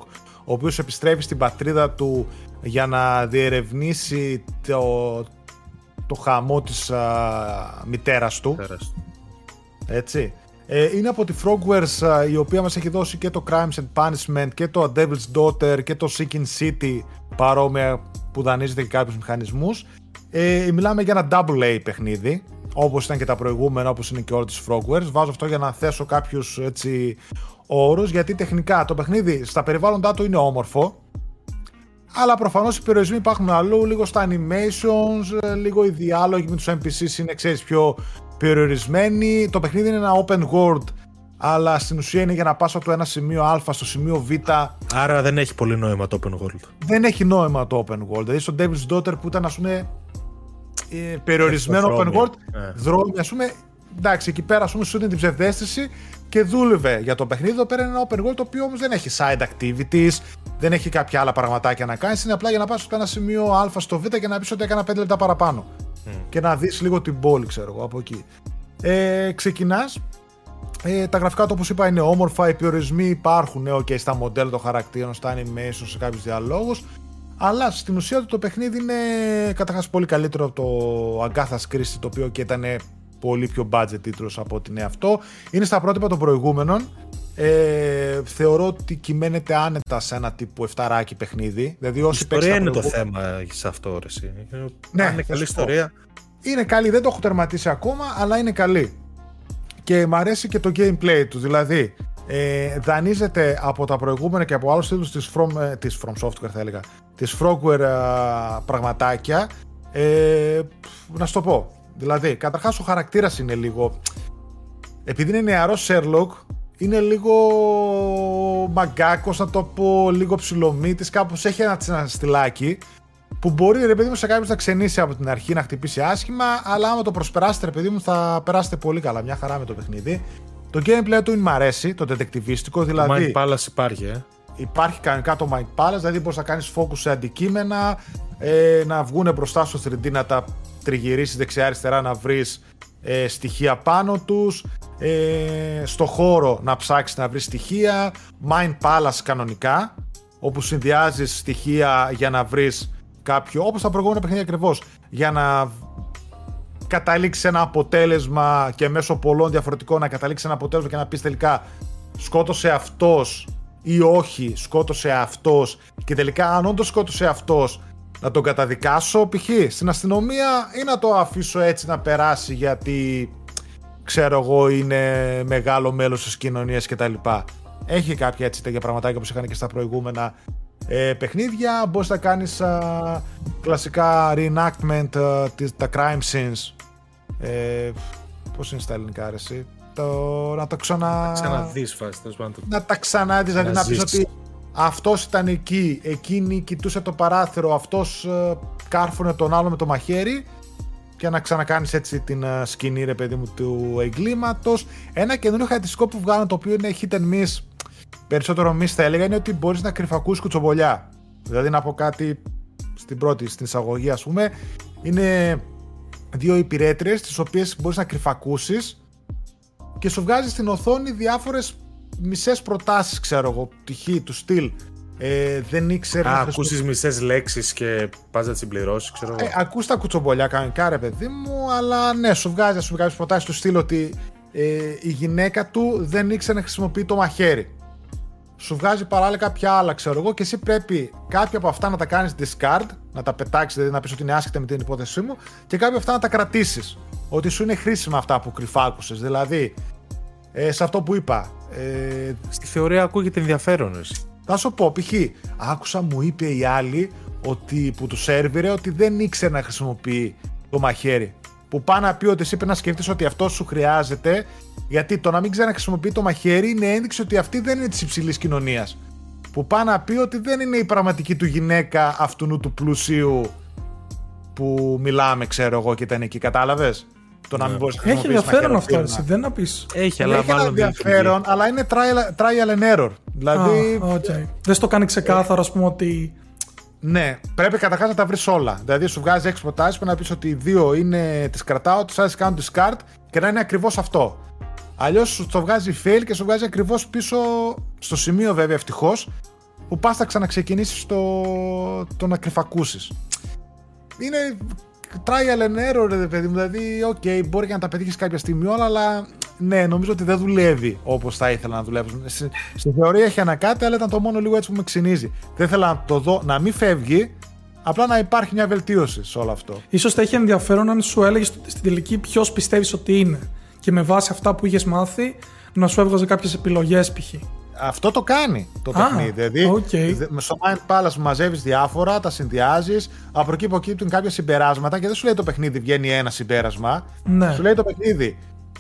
ο οποίος επιστρέφει στην πατρίδα του για να διερευνήσει το, το χαμό της α, μητέρας του. Έτσι. Ε, είναι από τη Frogwares η οποία μας έχει δώσει και το Crimes and Punishment και το A Devil's Daughter και το Seeking City παρόμοια που δανείζεται και κάποιους μηχανισμούς. Ε, μιλάμε για ένα double A παιχνίδι όπως ήταν και τα προηγούμενα όπως είναι και όλα της Frogwares. Βάζω αυτό για να θέσω κάποιους έτσι όρους, γιατί τεχνικά το παιχνίδι στα περιβάλλοντά του είναι όμορφο. Αλλά προφανώς οι περιορισμοί υπάρχουν αλλού, λίγο στα animations, λίγο οι διάλογοι με τους NPCs είναι ξέρεις, πιο περιορισμένοι. Το παιχνίδι είναι ένα open world αλλά στην ουσία είναι για να πας από το ένα σημείο Α στο σημείο Β. Άρα δεν έχει πολύ νόημα το open world. Δεν έχει νόημα το open world. Δηλαδή στο Devil's Daughter που ήταν ας πούμε ε, περιορισμένο open world, ε. δρόμοι ας πούμε, εντάξει εκεί πέρα ας πούμε σου είναι την ψευδέστηση και δούλευε για το παιχνίδι. Εδώ πέρα είναι ένα open world το οποίο όμως δεν έχει side activities, δεν έχει κάποια άλλα πραγματάκια να κάνεις. Είναι απλά για να πας από ένα σημείο Α στο Β και να πεις ότι έκανα 5 λεπτά παραπάνω. Mm. Και να δεις λίγο την πόλη, ξέρω εγώ, από εκεί. Ε, Ξεκινάς. Ε, τα γραφικά του, όπως είπα, είναι όμορφα. Οι περιορισμοί υπάρχουν ε, okay, στα μοντέλα των χαρακτήρων, στα animation, σε κάποιους διαλόγους. Αλλά στην ουσία του το παιχνίδι είναι καταρχάς πολύ καλύτερο από το Agatha's Christie, το οποίο και ήταν πολύ πιο budget τίτλος από ότι είναι αυτό. Είναι στα πρότυπα των προηγούμενων. Ε, θεωρώ ότι κυμαίνεται άνετα σε ένα τύπου εφταράκι παιχνίδι. Δηλαδή, όσοι η ιστορία είναι το θέμα σε αυτό, ρε, Ναι, είναι καλή ιστορία. Είναι καλή, δεν το έχω τερματίσει ακόμα, αλλά είναι καλή. Και μου αρέσει και το gameplay του. Δηλαδή, ε, δανείζεται από τα προηγούμενα και από άλλους τίτλους της From, ε, της From Software θα έλεγα, της Frogware ε, πραγματάκια. Ε, να σου το πω, Δηλαδή, καταρχάς ο χαρακτήρας είναι λίγο. Επειδή είναι νεαρός Sherlock, είναι λίγο μαγκάκος, να το πω, λίγο ψηλομύτη, κάπως έχει ένα στυλάκι που μπορεί ρε παιδί μου σε κάποιο να ξενήσει από την αρχή, να χτυπήσει άσχημα, αλλά άμα το προσπεράσετε ρε παιδί μου θα περάσετε πολύ καλά. Μια χαρά με το παιχνίδι. Το gameplay του είναι μ' αρέσει, το detectivistικό, δηλαδή. Το Mind Palace υπάρχει, ε. Υπάρχει κανονικά το Mind Palace, δηλαδή μπορείς να κάνεις focus σε αντικείμενα, ε, να βγουν μπροστά στο 3D να τα τριγυρίσεις δεξιά-αριστερά να βρεις ε, στοιχεία πάνω τους, ε, στο χώρο να ψάξεις να βρεις στοιχεία, Mind Palace κανονικά, όπου συνδυάζεις στοιχεία για να βρεις κάποιο, όπως τα προηγούμενα παιχνίδια ακριβώς, για να καταλήξει ένα αποτέλεσμα και μέσω πολλών διαφορετικών να καταλήξει ένα αποτέλεσμα και να πεις τελικά σκότωσε αυτός ή όχι σκότωσε αυτός και τελικά αν όντως σκότωσε αυτός να τον καταδικάσω π.χ. στην αστυνομία ή να το αφήσω έτσι να περάσει γιατί ξέρω εγώ είναι μεγάλο μέλος της κοινωνίας κτλ. Έχει κάποια έτσι τέτοια πραγματάκια όπως είχαν και στα προηγούμενα ε, παιχνίδια. Μπορείς να κάνεις κλασικά reenactment τα crime scenes. Ε, πώς είναι στα ελληνικά αρέσει. Το, να το ξανα... Να ξαναδείς φάση. Να τα ξαναδείς, δηλαδή να πεις ότι αυτός ήταν εκεί, εκείνη κοιτούσε το παράθυρο, αυτός ε, κάρφωνε τον άλλο με το μαχαίρι και να ξανακάνεις έτσι την ε, σκηνή ρε παιδί μου του εγκλήματος. Ένα καινούριο χαρακτηριστικό που βγάλανε το οποίο είναι hit and miss, περισσότερο miss θα έλεγα, είναι ότι μπορείς να κρυφακούσεις κουτσομπολιά. Δηλαδή να πω κάτι στην πρώτη, στην εισαγωγή ας πούμε, είναι δύο υπηρέτριες τις οποίες μπορείς να κρυφακούσεις και σου βγάζει στην οθόνη διάφορες μισές προτάσεις, ξέρω εγώ, πτυχή του στυλ. Ε, δεν ήξερε. Α, ακούσει μισές λέξεις και πας να τις συμπληρώσεις, ξέρω εγώ. Ε, ακούς τα κουτσομπολιά κανονικά, ρε παιδί μου, αλλά ναι, σου βγάζει ας πούμε κάποιες προτάσεις του στυλ ότι ε, η γυναίκα του δεν ήξερε να χρησιμοποιεί το μαχαίρι. Σου βγάζει παράλληλα κάποια άλλα, ξέρω εγώ, και εσύ πρέπει κάποια από αυτά να τα κάνεις discard, να τα πετάξεις, δηλαδή να πεις ότι είναι άσχετα με την υπόθεσή μου, και κάποια από αυτά να τα κρατήσεις. Ότι σου είναι χρήσιμα αυτά που κρυφάκουσες. Δηλαδή, ε, σε αυτό που είπα, ε, στη θεωρία ακούγεται ενδιαφέρον. Εσύ. Θα σου πω, π.χ. άκουσα μου είπε η άλλη ότι, που τους σερβιρε ότι δεν ήξερε να χρησιμοποιεί το μαχαίρι. Που πάει να πει ότι εσύ πρέπει να σκεφτείς ότι αυτό σου χρειάζεται, γιατί το να μην ξέρει να χρησιμοποιεί το μαχαίρι είναι ένδειξη ότι αυτή δεν είναι της υψηλής κοινωνίας. Που πάει να πει ότι δεν είναι η πραγματική του γυναίκα αυτού του πλουσίου που μιλάμε, ξέρω εγώ, και ήταν εκεί, κατάλαβες; Το να μην μπορείς να Έχει ενδιαφέρον αυτό, έτσι, δεν να πεις. Έχει, αλλά Έχει ενδιαφέρον, αλλά είναι trial, trial and error. Δηλαδή. Ah, okay. Δεν στο κάνει ξεκάθαρο, ας πούμε, ότι. Ναι, πρέπει καταρχάς να τα βρεις όλα. Δηλαδή, σου βγάζει έξι προτάσεις που να πεις ότι οι δύο είναι τις κρατάω, τις άλλες κάνουν τη card και να είναι ακριβώς αυτό. Αλλιώς σου το βγάζει fail και σου βγάζει ακριβώς πίσω στο σημείο, βέβαια, ευτυχώς, που πας να ξαναξεκινήσεις το, το να κρυφακούσεις. Είναι trial and error, ρε παιδί μου. Δηλαδή, ok, okay, μπορεί και να τα πετύχεις κάποια στιγμή όλα, αλλά ναι, νομίζω ότι δεν δουλεύει όπως θα ήθελα να δουλεύει. Στη θεωρία έχει ένα κάτι, αλλά ήταν το μόνο λίγο έτσι που με ξυνίζει. Δεν ήθελα να το δω να μην φεύγει, απλά να υπάρχει μια βελτίωση σε όλο αυτό. Ίσως θα έχει ενδιαφέρον αν σου έλεγε στην τελική ποιος πιστεύεις ότι είναι. Και με βάση αυτά που είχες μάθει, να σου έβγαζε κάποιες επιλογές π.χ αυτό το κάνει το παιχνίδι. Δηλαδή, okay. στο Mind Palace μαζεύεις διάφορα, τα συνδυάζεις, από εκεί κύπτουν κάποια συμπεράσματα και δεν σου λέει το παιχνίδι βγαίνει ένα συμπέρασμα. Ναι. Σου λέει το παιχνίδι.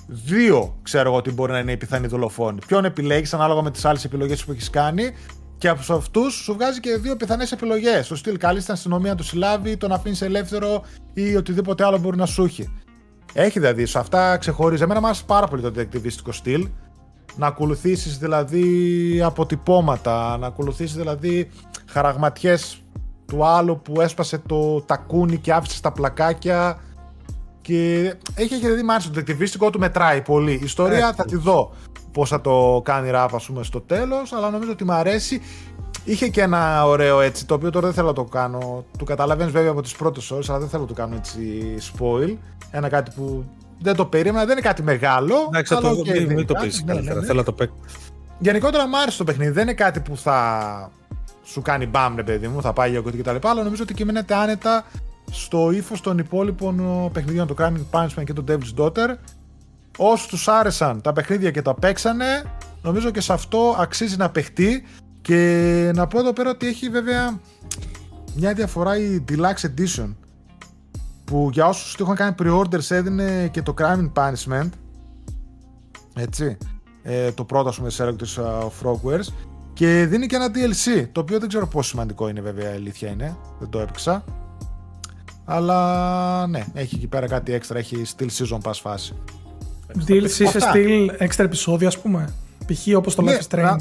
Δύο ξέρω εγώ ότι μπορεί να είναι οι πιθανοί δολοφόνοι. Ποιον επιλέγεις ανάλογα με τις άλλες επιλογές που έχεις κάνει και από αυτούς σου βγάζει και δύο πιθανές επιλογές. Στο στυλ, καλή στην αστυνομία να του συλλάβει, τον αφήνεις ελεύθερο ή οτιδήποτε άλλο μπορεί να σου έχει. Έχει δηλαδή, σε αυτά ξεχωρίζει. Εμένα μου άρεσε πάρα πολύ το detectivistικό στυλ. Να ακολουθήσεις δηλαδή αποτυπώματα, να ακολουθήσεις δηλαδή χαραγματιές του άλλου που έσπασε το τακούνι και άφησες τα πλακάκια. Και έχει, έχει δηλαδή, μ' άρεσε το detectivistικό του μετράει πολύ. Η ιστορία θα τη δω πώ θα το κάνει ραπ, ας πούμε, στο τέλος, αλλά νομίζω ότι μου αρέσει. Είχε και ένα ωραίο έτσι, το οποίο τώρα δεν θέλω να το κάνω. Του καταλαβαίνεις βέβαια από τις πρώτες ώρες, αλλά δεν θέλω να το κάνω έτσι spoil. Ένα κάτι που δεν το περίμενα, δεν είναι κάτι μεγάλο. Εντάξει, το okay, μην, το πεις ναι, καλύτερα. Ναι, ναι. Θέλω να το παίξω. Γενικότερα μου άρεσε το παιχνίδι. Δεν είναι κάτι που θα σου κάνει μπαμ, ρε παιδί μου, θα πάει για κτλ. Αλλά νομίζω ότι κυμαίνεται άνετα στο ύφος των υπόλοιπων παιχνιδιών, το Crime Punishment και το Devil's Daughter. Όσους τους άρεσαν τα παιχνίδια και τα παίξανε, νομίζω και σε αυτό αξίζει να παιχτεί. Και να πω εδώ πέρα ότι έχει βέβαια μια διαφορά η Deluxe Edition που για όσους το είχαν κάνει pre-orders έδινε και το Crime Punishment έτσι ε, το πρώτο ας πούμε σε της uh, Frogwares και δίνει και ένα DLC το οποίο δεν ξέρω πόσο σημαντικό είναι βέβαια η αλήθεια είναι δεν το έπαιξα αλλά ναι έχει εκεί πέρα κάτι έξτρα έχει still season pass φάση DLC σε στυλ έξτρα επεισόδια ας πούμε π.χ. όπως το ναι, Life is Strange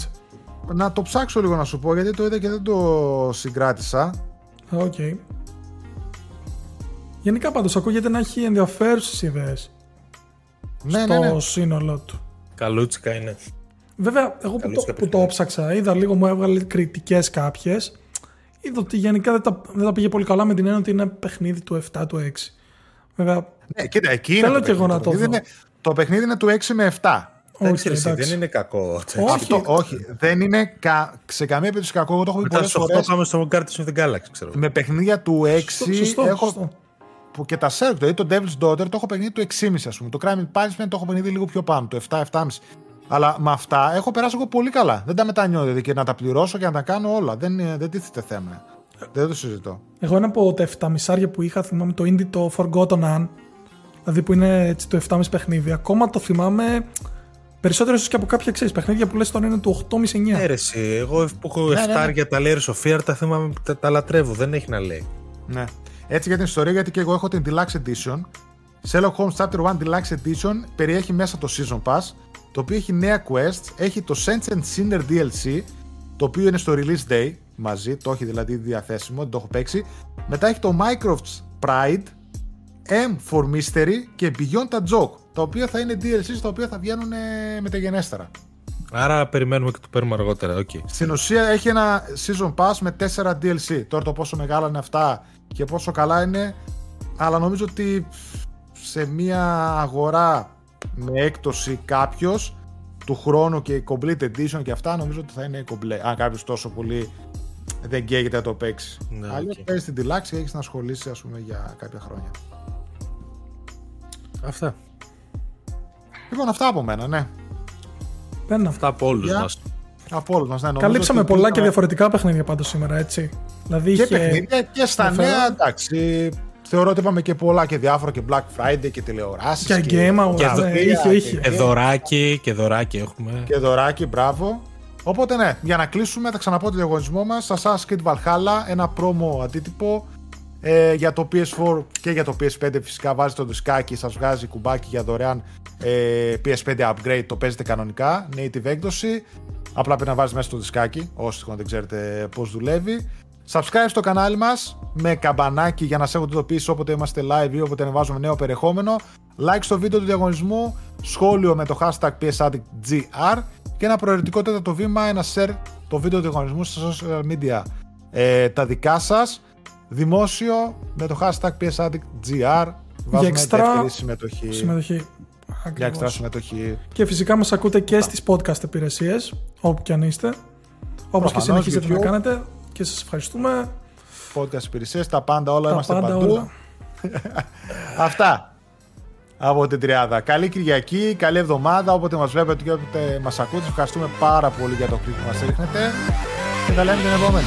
να, να, το ψάξω λίγο να σου πω γιατί το είδα και δεν το συγκράτησα Ok okay. Γενικά πάντως ακούγεται να έχει ενδιαφέρουσες ιδέες ναι, στο ναι, ναι. σύνολο του. Καλούτσικα είναι. Βέβαια, εγώ που το, που το ψάξα, είδα λίγο, μου έβγαλε κριτικές κάποιες. Είδα ότι γενικά δεν τα, δεν τα πήγε πολύ καλά με την έννοια ότι είναι παιχνίδι του 7, του 6. Βέβαια, ναι, κοίτα, εκεί θέλω και εγώ να το δω. Είναι, το παιχνίδι είναι του 6 με 7. Όχι, δεν είναι κακό. Όχι, όχι, δεν είναι κα, σε καμία περίπτωση κακό. Εγώ το έχω πει πολλές φορές. πάμε στο Guardians of the Galaxy, ξέρω. Με παιχνίδια του 6 σωστό, έχω, σωστό που και τα Serg, δηλαδή το Devil's Daughter το έχω παιχνίδι το 6,5 ας πούμε. Το Crime Punishment το έχω παιχνίδι λίγο πιο πάνω, το 7-7,5. Αλλά με αυτά έχω περάσει εγώ πολύ καλά. Δεν τα μετανιώ δηλαδή και να τα πληρώσω και να τα κάνω όλα. Δεν, δεν τίθεται θέμα. Δεν το συζητώ. Εγώ ένα από τα 7,5 που είχα, θυμάμαι το Indie το Forgotten An. Δηλαδή που είναι έτσι το 7,5 παιχνίδι. Ακόμα το θυμάμαι Περισσότερο ίσως και από κάποια ξέρεις παιχνίδια που λες τώρα είναι του 8,5-9. Έρεση. Εγώ που έχω 7 ναι, ναι. για τα Layers of Fear τα θυμάμαι, τα, τα λατρεύω. Δεν έχει να λέει. Ναι. Έτσι για την ιστορία, γιατί και εγώ έχω την Deluxe Edition. Sherlock Holmes Chapter 1 Deluxe Edition περιέχει μέσα το Season Pass, το οποίο έχει νέα quests, έχει το Sense and Sinner DLC, το οποίο είναι στο release day μαζί, το έχει δηλαδή διαθέσιμο, δεν το έχω παίξει. Μετά έχει το Mycroft's Pride, M for Mystery και Beyond the Joke, τα οποία θα είναι DLC στα οποία θα βγαίνουν μεταγενέστερα. Άρα περιμένουμε και το παίρνουμε αργότερα. Okay. Στην ουσία έχει ένα season pass με 4 DLC. Τώρα το πόσο μεγάλα είναι αυτά και πόσο καλά είναι, αλλά νομίζω ότι σε μια αγορά με έκπτωση κάποιος του χρόνου και complete edition και αυτά, νομίζω ότι θα είναι complete. Αν κάποιος τόσο πολύ δεν καίγεται να το παίξει. Ναι, Αλλιώ okay. παίζει την deluxe και έχεις να ασχολήσει ας πούμε, για κάποια χρόνια. Αυτά. Λοιπόν, αυτά από μένα, ναι. Παίρνω. Αυτά από όλους μας. Από όλους μας, ναι. Καλύψαμε πολλά και διαφορετικά παιχνίδια πάντω σήμερα, έτσι. Δηλαδή και είχε... παιχνίδια και στα νέα, εντάξει. Θεωρώ ότι είπαμε και πολλά και διάφορα και Black Friday και τηλεοράσεις. Και, και Game Awards. Και, ναι, είχε, είχε. Και δωράκι, και δωράκι έχουμε. Και δωράκι, μπράβο. Οπότε ναι, για να κλείσουμε θα ξαναπώ το διαγωνισμό μας Assassin's Creed Valhalla, ένα promo αντίτυπο ε, για το PS4 και για το PS5 φυσικά βάζει το δισκάκι, σας βγάζει κουμπάκι για δωρεάν ε, PS5 upgrade, το παίζετε κανονικά, native έκδοση. Απλά πρέπει να βάζεις μέσα το δισκάκι, όσοι δεν ξέρετε πώς δουλεύει. Subscribe στο κανάλι μας με καμπανάκι για να σε έχετε ειδοποιήσει όποτε είμαστε live ή όποτε ανεβάζουμε νέο περιεχόμενο. Like στο βίντεο του διαγωνισμού, σχόλιο με το hashtag PSAddictGR και ένα προαιρετικό τέταρτο βήμα, ένα share το βίντεο του διαγωνισμού στα social media. Ε, τα δικά σας, δημόσιο με το hashtag PSAddictGR. Βάζουμε εξτρά συμμετοχή. συμμετοχή. Για εξτρά συμμετοχή. Και φυσικά μας ακούτε και στις podcast υπηρεσίες, όπου και αν είστε. Όπως και συνεχίζετε να κάνετε και σας ευχαριστούμε. Podcast υπηρεσίες, τα πάντα όλα, είμαστε παντού. Αυτά από την Τριάδα. Καλή Κυριακή, καλή εβδομάδα, όποτε μας βλέπετε και όποτε μας ακούτε. Ευχαριστούμε πάρα πολύ για το κλικ που μας ρίχνετε και τα λέμε την επόμενη.